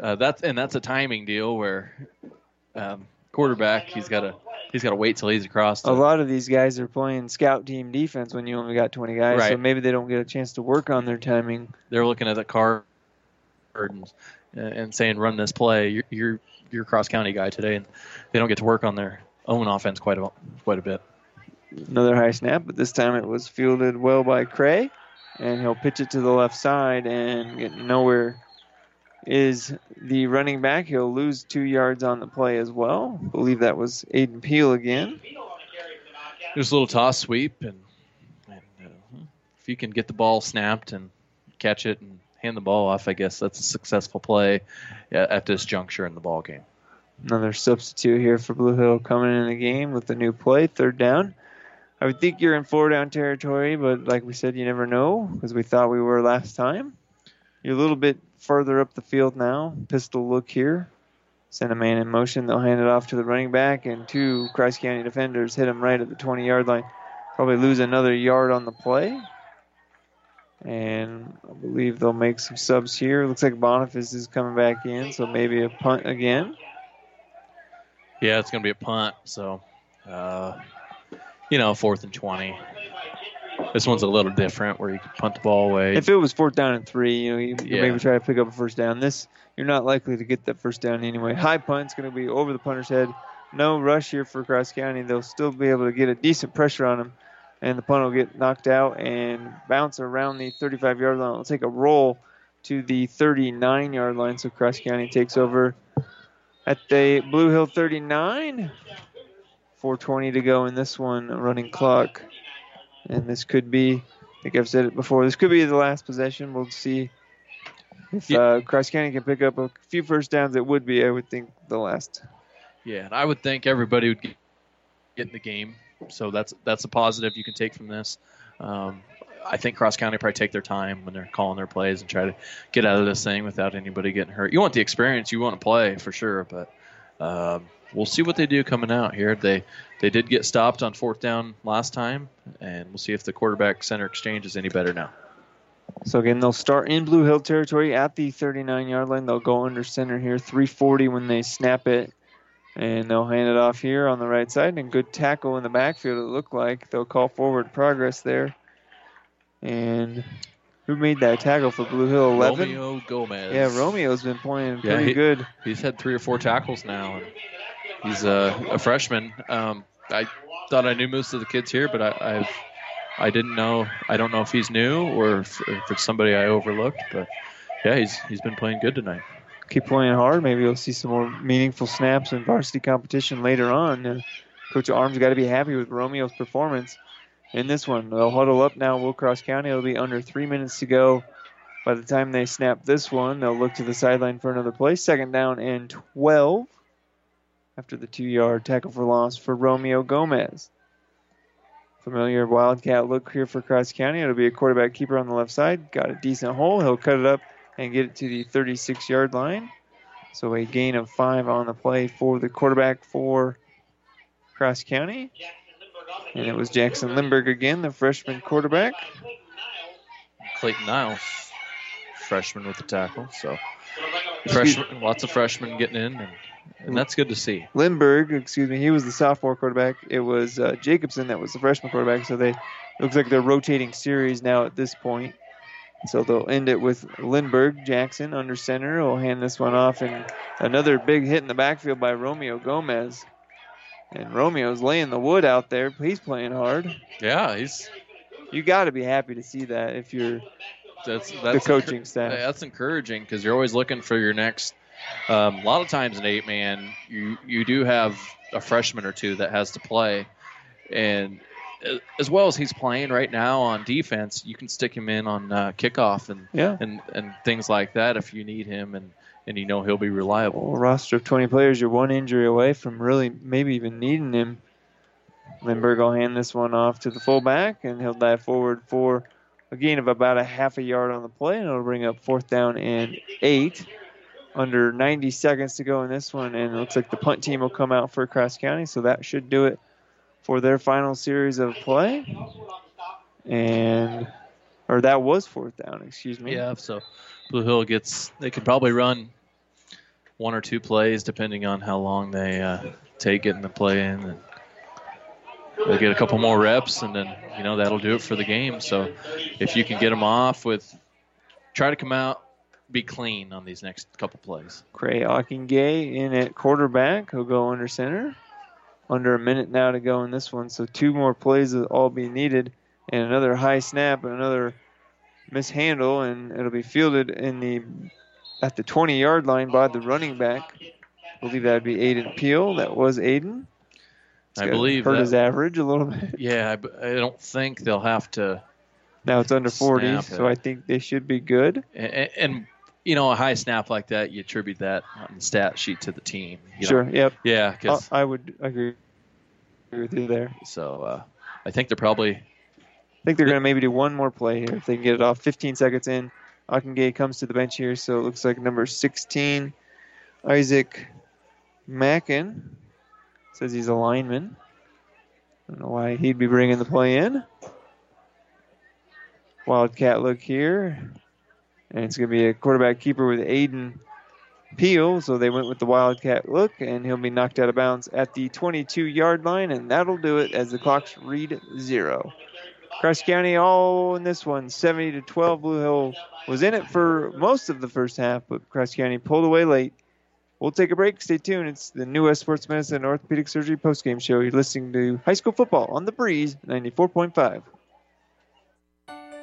Speaker 2: Uh, that's and that's a timing deal where um, quarterback he's got to he's got to wait till he's across.
Speaker 1: A lot of these guys are playing scout team defense when you only got 20 guys, so maybe they don't get a chance to work on their timing.
Speaker 2: They're looking at the card and, and saying run this play. You're, you're you're a cross county guy today, and they don't get to work on their own offense quite a quite a bit.
Speaker 1: Another high snap, but this time it was fielded well by Cray, and he'll pitch it to the left side and get nowhere. Is the running back? He'll lose two yards on the play as well. believe that was Aiden Peel again.
Speaker 2: There's a little toss sweep, and, and uh, if you can get the ball snapped and catch it and hand the ball off, I guess that's a successful play at this juncture in the ball game.
Speaker 1: Another substitute here for Blue Hill coming in the game with a new play, third down. I would think you're in four down territory, but like we said, you never know because we thought we were last time. You're a little bit further up the field now. Pistol look here. Send a man in motion. They'll hand it off to the running back, and two Cross County defenders hit him right at the 20 yard line. Probably lose another yard on the play. And I believe they'll make some subs here. Looks like Boniface is coming back in, so maybe a punt again.
Speaker 2: Yeah, it's going to be a punt. So, uh, you know, fourth and 20. This one's a little different where you can punt the ball away.
Speaker 1: If it was fourth down and three, you know, you
Speaker 2: Yeah.
Speaker 1: maybe try to pick up a first down. This, you're not likely to get that first down anyway. High punt's going to be over the punter's head. No rush here for Cross County. They'll still be able to get a decent pressure on him, and the punt will get knocked out and bounce around the 35 yard line. It'll take a roll to the 39 yard line, so Cross County takes over at the Blue Hill 39. 420 to go in this one, running clock. And this could be, I think I've said it before, this could be the last possession. We'll see if uh, Cross County can pick up a few first downs. It would be, I would think, the last.
Speaker 2: Yeah, and I would think everybody would get, get in the game. So that's that's a positive you can take from this. Um, I think Cross County probably take their time when they're calling their plays and try to get out of this thing without anybody getting hurt. You want the experience, you want to play for sure, but um, we'll see what they do coming out here. They they did get stopped on fourth down last time, and we'll see if the quarterback center exchange is any better now.
Speaker 1: So again, they'll start in Blue Hill territory at the 39 yard line. They'll go under center here, 340 when they snap it. And they'll hand it off here on the right side. And good tackle in the backfield, it looked like. They'll call forward progress there. And who made that tackle for Blue Hill? 11?
Speaker 2: Romeo Gomez.
Speaker 1: Yeah, Romeo's been playing
Speaker 2: Yeah,
Speaker 1: pretty
Speaker 2: he-
Speaker 1: good.
Speaker 2: He's had three or four tackles now. And he's a, a freshman. Um, I thought I knew most of the kids here, but I, I've I didn't know. I don't know if he's new or if, if it's somebody I overlooked, but yeah, he's he's been playing good tonight.
Speaker 1: Keep playing hard. Maybe you'll see some more meaningful snaps in varsity competition later on. Uh, Coach Arms got to be happy with Romeo's performance in this one. They'll huddle up now. Will Cross County. It'll be under three minutes to go. By the time they snap this one, they'll look to the sideline for another play. Second down and 12 after the two yard tackle for loss for Romeo Gomez. Familiar Wildcat look here for Cross County. It'll be a quarterback keeper on the left side. Got a decent hole. He'll cut it up and get it to the 36 yard line. So a gain of five on the play for the quarterback for Cross County. And it was Jackson Lindberg again, the freshman quarterback.
Speaker 2: Clayton Niles, freshman with the tackle. So freshman, lots of freshmen getting in, and, and that's good to see.
Speaker 1: Lindberg, excuse me, he was the sophomore quarterback. It was uh, Jacobson that was the freshman quarterback. So they it looks like they're rotating series now at this point. So they'll end it with Lindberg, Jackson under center. will hand this one off, and another big hit in the backfield by Romeo Gomez. And Romeo's laying the wood out there. He's playing hard.
Speaker 2: Yeah, he's.
Speaker 1: You got to be happy to see that if you're
Speaker 2: that's, that's
Speaker 1: the coaching staff.
Speaker 2: That's encouraging because you're always looking for your next. Um, a lot of times in eight man, you you do have a freshman or two that has to play, and as well as he's playing right now on defense, you can stick him in on uh, kickoff and
Speaker 1: Yeah.
Speaker 2: and and things like that if you need him and and you know he'll be reliable.
Speaker 1: A roster of 20 players, you're one injury away from really maybe even needing him. Lindbergh will hand this one off to the fullback, and he'll dive forward for a gain of about a half a yard on the play, and it'll bring up fourth down and eight. Under 90 seconds to go in this one, and it looks like the punt team will come out for Cross County, so that should do it for their final series of play. And, or that was fourth down, excuse me.
Speaker 2: Yeah, so Blue Hill gets they could probably run one or two plays depending on how long they uh, take getting the play in, and they'll get a couple more reps, and then you know that'll do it for the game. So if you can get them off with, try to come out, be clean on these next couple plays.
Speaker 1: Cray Ockingay in at quarterback. He'll go under center. Under a minute now to go in this one, so two more plays will all be needed, and another high snap, and another mishandle, and it'll be fielded in the at the 20 yard line by the running back. I believe that would be Aiden Peel. That was Aiden. It's
Speaker 2: I believe
Speaker 1: hurt
Speaker 2: that-
Speaker 1: his average a little bit.
Speaker 2: Yeah, I I, don't think they'll have to.
Speaker 1: Now it's under 40,
Speaker 2: Snap
Speaker 1: so. I think they should be good.
Speaker 2: And, and you know, a high snap like that, you attribute that on the stat sheet to the team. you know.
Speaker 1: Sure. Yep.
Speaker 2: Yeah,
Speaker 1: I,
Speaker 2: because
Speaker 1: I would agree with you there.
Speaker 2: so uh, I think they're probably
Speaker 1: I think they're going to maybe do one more play here if they can get it off. 15 seconds in. Ockengay comes to the bench here, so it looks like number 16, Isaac Mackin, says he's a lineman. I don't know why he'd be bringing the play in. Wildcat look here. And it's going to be a quarterback keeper with Aiden Peel. So they went with the Wildcat look, and he'll be knocked out of bounds at the 22 yard line, and that'll do it as the clocks read zero. Cross County all in this one, 70 to 12. Blue Hill was in it for most of the first half, but Cross County pulled away late. We'll take a break. Stay tuned. It's the New West Sports Medicine and Orthopedic Surgery postgame show. You're listening to high school football on the Breeze 94.5.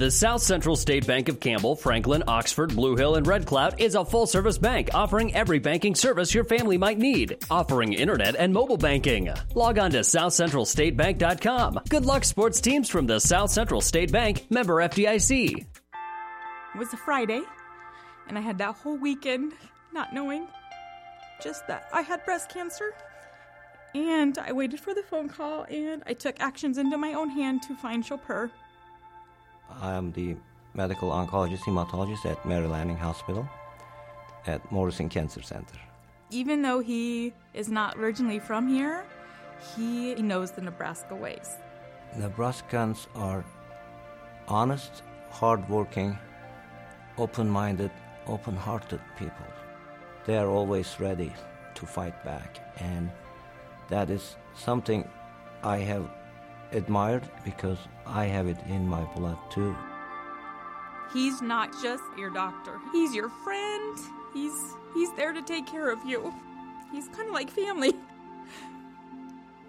Speaker 7: The South Central State Bank of Campbell, Franklin, Oxford, Blue Hill, and Red Cloud is a full service bank offering every banking service your family might need, offering internet and mobile banking. Log on to southcentralstatebank.com. Good luck, sports teams from the South Central State Bank, member FDIC.
Speaker 19: It was a Friday, and I had that whole weekend not knowing just that I had breast cancer. And I waited for the phone call, and I took actions into my own hand to find Chopin.
Speaker 18: I am the medical oncologist hematologist at Mary Lanning Hospital at Morrison Cancer Center.
Speaker 19: Even though he is not originally from here, he knows the Nebraska ways.
Speaker 18: Nebraskans are honest, hardworking, open minded, open hearted people. They are always ready to fight back, and that is something I have admired because I have it in my blood too.
Speaker 19: He's not just your doctor. He's your friend. He's he's there to take care of you. He's kind of like family.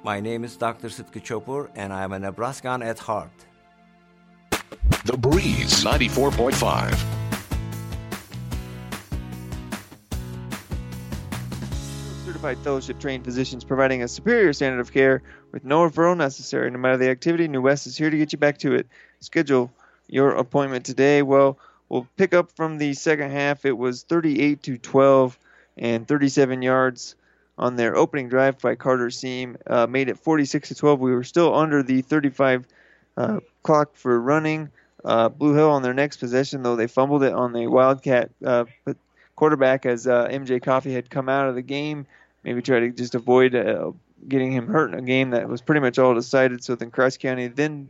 Speaker 18: My name is Dr. Sitka Chopur, and I am a Nebraskan at heart.
Speaker 8: The Breeze 94.5.
Speaker 1: Certified fellowship trained physicians providing a superior standard of care with no referral necessary. No matter the activity, New West is here to get you back to it. Schedule your appointment today. Well, we'll pick up from the second half. It was 38 to 12 and 37 yards on their opening drive by Carter Seam. Uh, made it 46 to 12. We were still under the 35 uh, clock for running. Uh, Blue Hill on their next possession, though they fumbled it on the Wildcat uh, quarterback as uh, MJ Coffey had come out of the game. Maybe try to just avoid uh, getting him hurt in a game that was pretty much all decided. So then Cross County then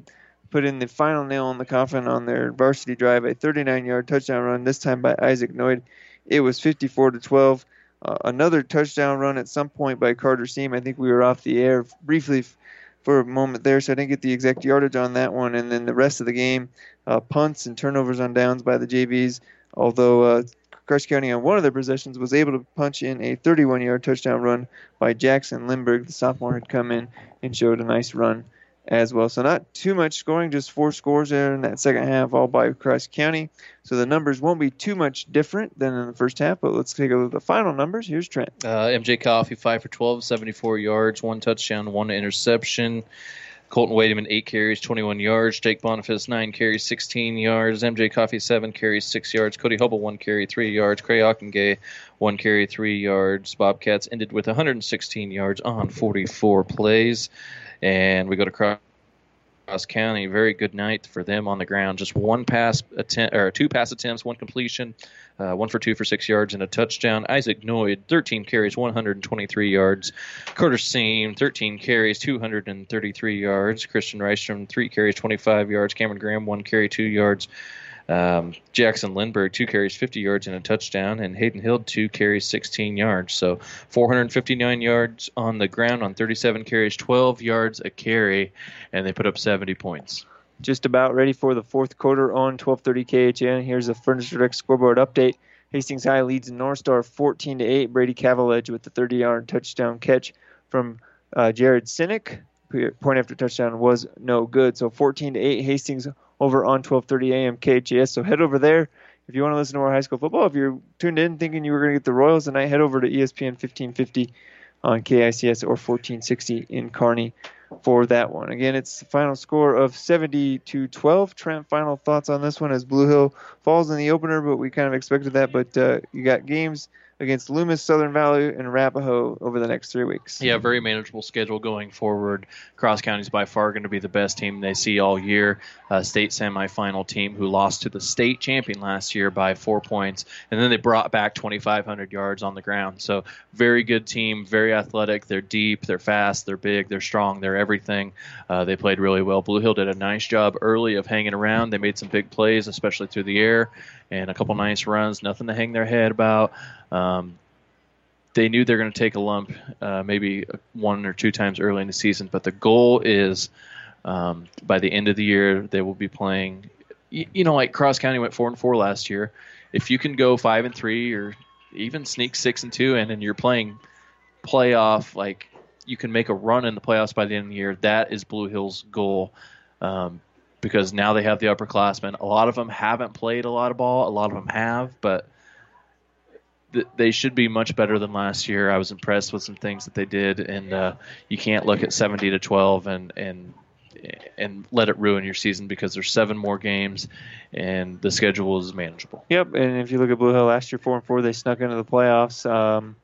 Speaker 1: put in the final nail in the coffin on their varsity drive, a 39-yard touchdown run, this time by Isaac Noid. It was 54 to 12. Uh, another touchdown run at some point by Carter Seam. I think we were off the air briefly for a moment there, so I didn't get the exact yardage on that one. And then the rest of the game, uh, punts and turnovers on downs by the JVs. Although uh, Carson County on one of their possessions was able to punch in a 31-yard touchdown run by Jackson Lindbergh. The sophomore had come in and showed a nice run as well. So not too much scoring, just four scores there in that second half, all by Cross County. So the numbers won't be too much different than in the first half, but let's take a look at the final numbers. Here's Trent.
Speaker 2: Uh, MJ Coffey, 5 for 12, 74 yards, one touchdown, one interception. Colton Wademan, 8 carries, 21 yards. Jake Boniface, 9 carries, 16 yards. MJ Coffey, 7 carries, 6 yards. Cody Hubble, 1 carry, 3 yards. Cray Ockengay, 1 carry, 3 yards. Bobcats ended with 116 yards on 44 plays. And we go to Cross County. Very good night for them on the ground. Just one pass attempt, or two pass attempts, one completion, uh, one for two for six yards and a touchdown. Isaac Noid, 13 carries, 123 yards. Carter Seam, 13 carries, 233 yards. Christian Rystrom, three carries, 25 yards. Cameron Graham, one carry, two yards. Um, Jackson Lindbergh, two carries, 50 yards and a touchdown, and Hayden Hild, two carries, 16 yards. So 459 yards on the ground on 37 carries, 12 yards a carry, and they put up 70 points.
Speaker 1: Just about ready for the fourth quarter on 12:30 KHN. Here's a Furniture Direct scoreboard update. Hastings High leads North Star 14 to 8. Brady Cavaledge with the 30-yard touchdown catch from uh, Jared Sinek. Point after touchdown was no good. So 14 to 8. Hastings over on 12:30 a.m. KHAS. So head over there if you want to listen to more high school football. If you're tuned in thinking you were going to get the Royals tonight, head over to ESPN 1550 on KICS or 1460 in Kearney for that one. Again, it's the final score of 70 to 12. Trent, final thoughts on this one as Blue Hill falls in the opener, but we kind of expected that. But uh, you got games against Loomis, Southern Valley, and Arapahoe over the next three weeks.
Speaker 2: Yeah, very manageable schedule going forward. Cross County is by far going to be the best team they see all year. Uh, state semifinal team who lost to the state champion last year by four points, and then they brought back 2,500 yards on the ground. So very good team, very athletic. They're deep, they're fast, they're big, they're strong, they're everything. Uh, they played really well. Blue Hill did a nice job early of hanging around. They made some big plays, especially through the air, and a couple nice runs. Nothing to hang their head about. Um, they knew they're going to take a lump uh, maybe one or two times early in the season, but the goal is um, by the end of the year they will be playing. You, you know, like Cross County went four and four last year. If you can go five and three or even sneak six and two, and then you're playing playoff, like you can make a run in the playoffs by the end of the year. That is Blue Hill's goal. Um, because now they have the upperclassmen. A lot of them haven't played a lot of ball. A lot of them have, but th- they should be much better than last year. I was impressed with some things that they did, and uh, you can't look at 70 to 12 and and and let it ruin your season because there's seven more games, and the schedule is manageable.
Speaker 1: Yep, and if you look at Blue Hill last year, four and four, they snuck into the playoffs. Um,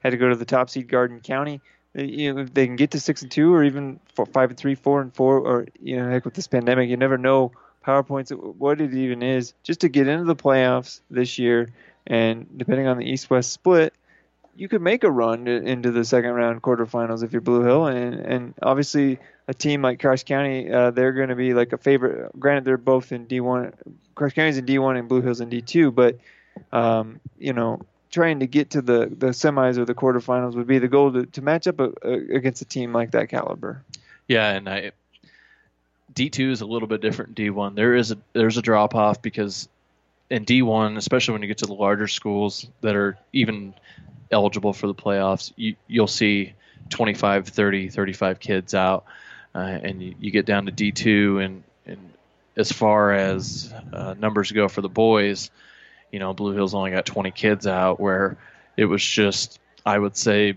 Speaker 1: had to go to the top seed Garden County. You know, if they can get to six and two, or even four, five and three, four and four, or you know, heck with this pandemic, you never know powerpoints what it even is. Just to get into the playoffs this year, and depending on the East-West split, you could make a run into the second round quarterfinals if you're Blue Hill, and and obviously a team like Cross County, uh, they're going to be like a favorite. Granted, they're both in D1. Cross County's in D1 and Blue Hills in D2, but um, you know, trying to get to the the semis or the quarterfinals would be the goal to, to match up a, a, against a team like that caliber.
Speaker 2: Yeah, and I D2 is a little bit different than D1. There is a there's a drop off because in D1, especially when you get to the larger schools that are even eligible for the playoffs, you, you'll see 25, 30, 35 kids out, uh, and you, you, get down to D2, and, and as far as uh, numbers go for the boys, you know, Blue Hills only got 20 kids out, where it was just, I would say,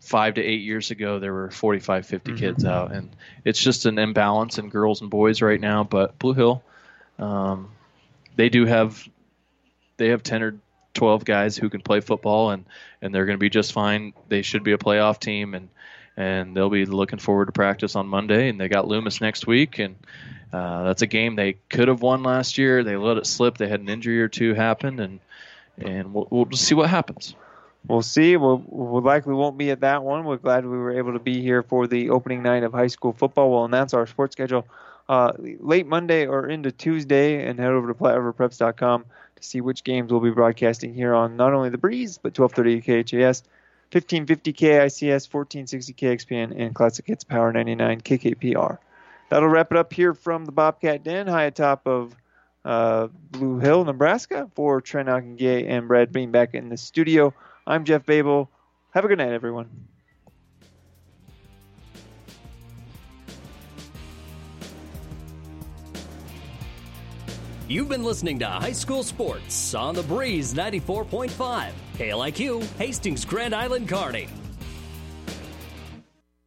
Speaker 2: five to eight years ago, there were 45, 50 mm-hmm. kids out, and it's just an imbalance in girls and boys right now. But Blue Hill, um, they do have, they have 10 or 12 guys who can play football, and and they're going to be just fine. They should be a playoff team, and and they'll be looking forward to practice on Monday. And they got Loomis next week, and uh, that's a game they could have won last year. They let it slip. They had an injury or two happen, and and we'll, we'll just see what happens.
Speaker 1: We'll see. We'll, we likely won't be at that one. We're glad we were able to be here for the opening night of high school football. We'll announce our sports schedule uh, late Monday or into Tuesday, and head over to PlatteRiverPreps.com see which games we'll be broadcasting here on not only the Breeze but 1230 KHAS, 1550 KICS, 1460 KXPN, and Classic Hits Power 99 KKPR. That'll wrap it up here from the Bobcat Den, high atop of uh, Blue Hill, Nebraska. For Trent Gay and Brad being back in the studio, I'm Jeff Babel. Have a good night, everyone.
Speaker 7: You've been listening to High School Sports on the Breeze 94.5, KLIQ, Hastings, Grand Island, Kearney.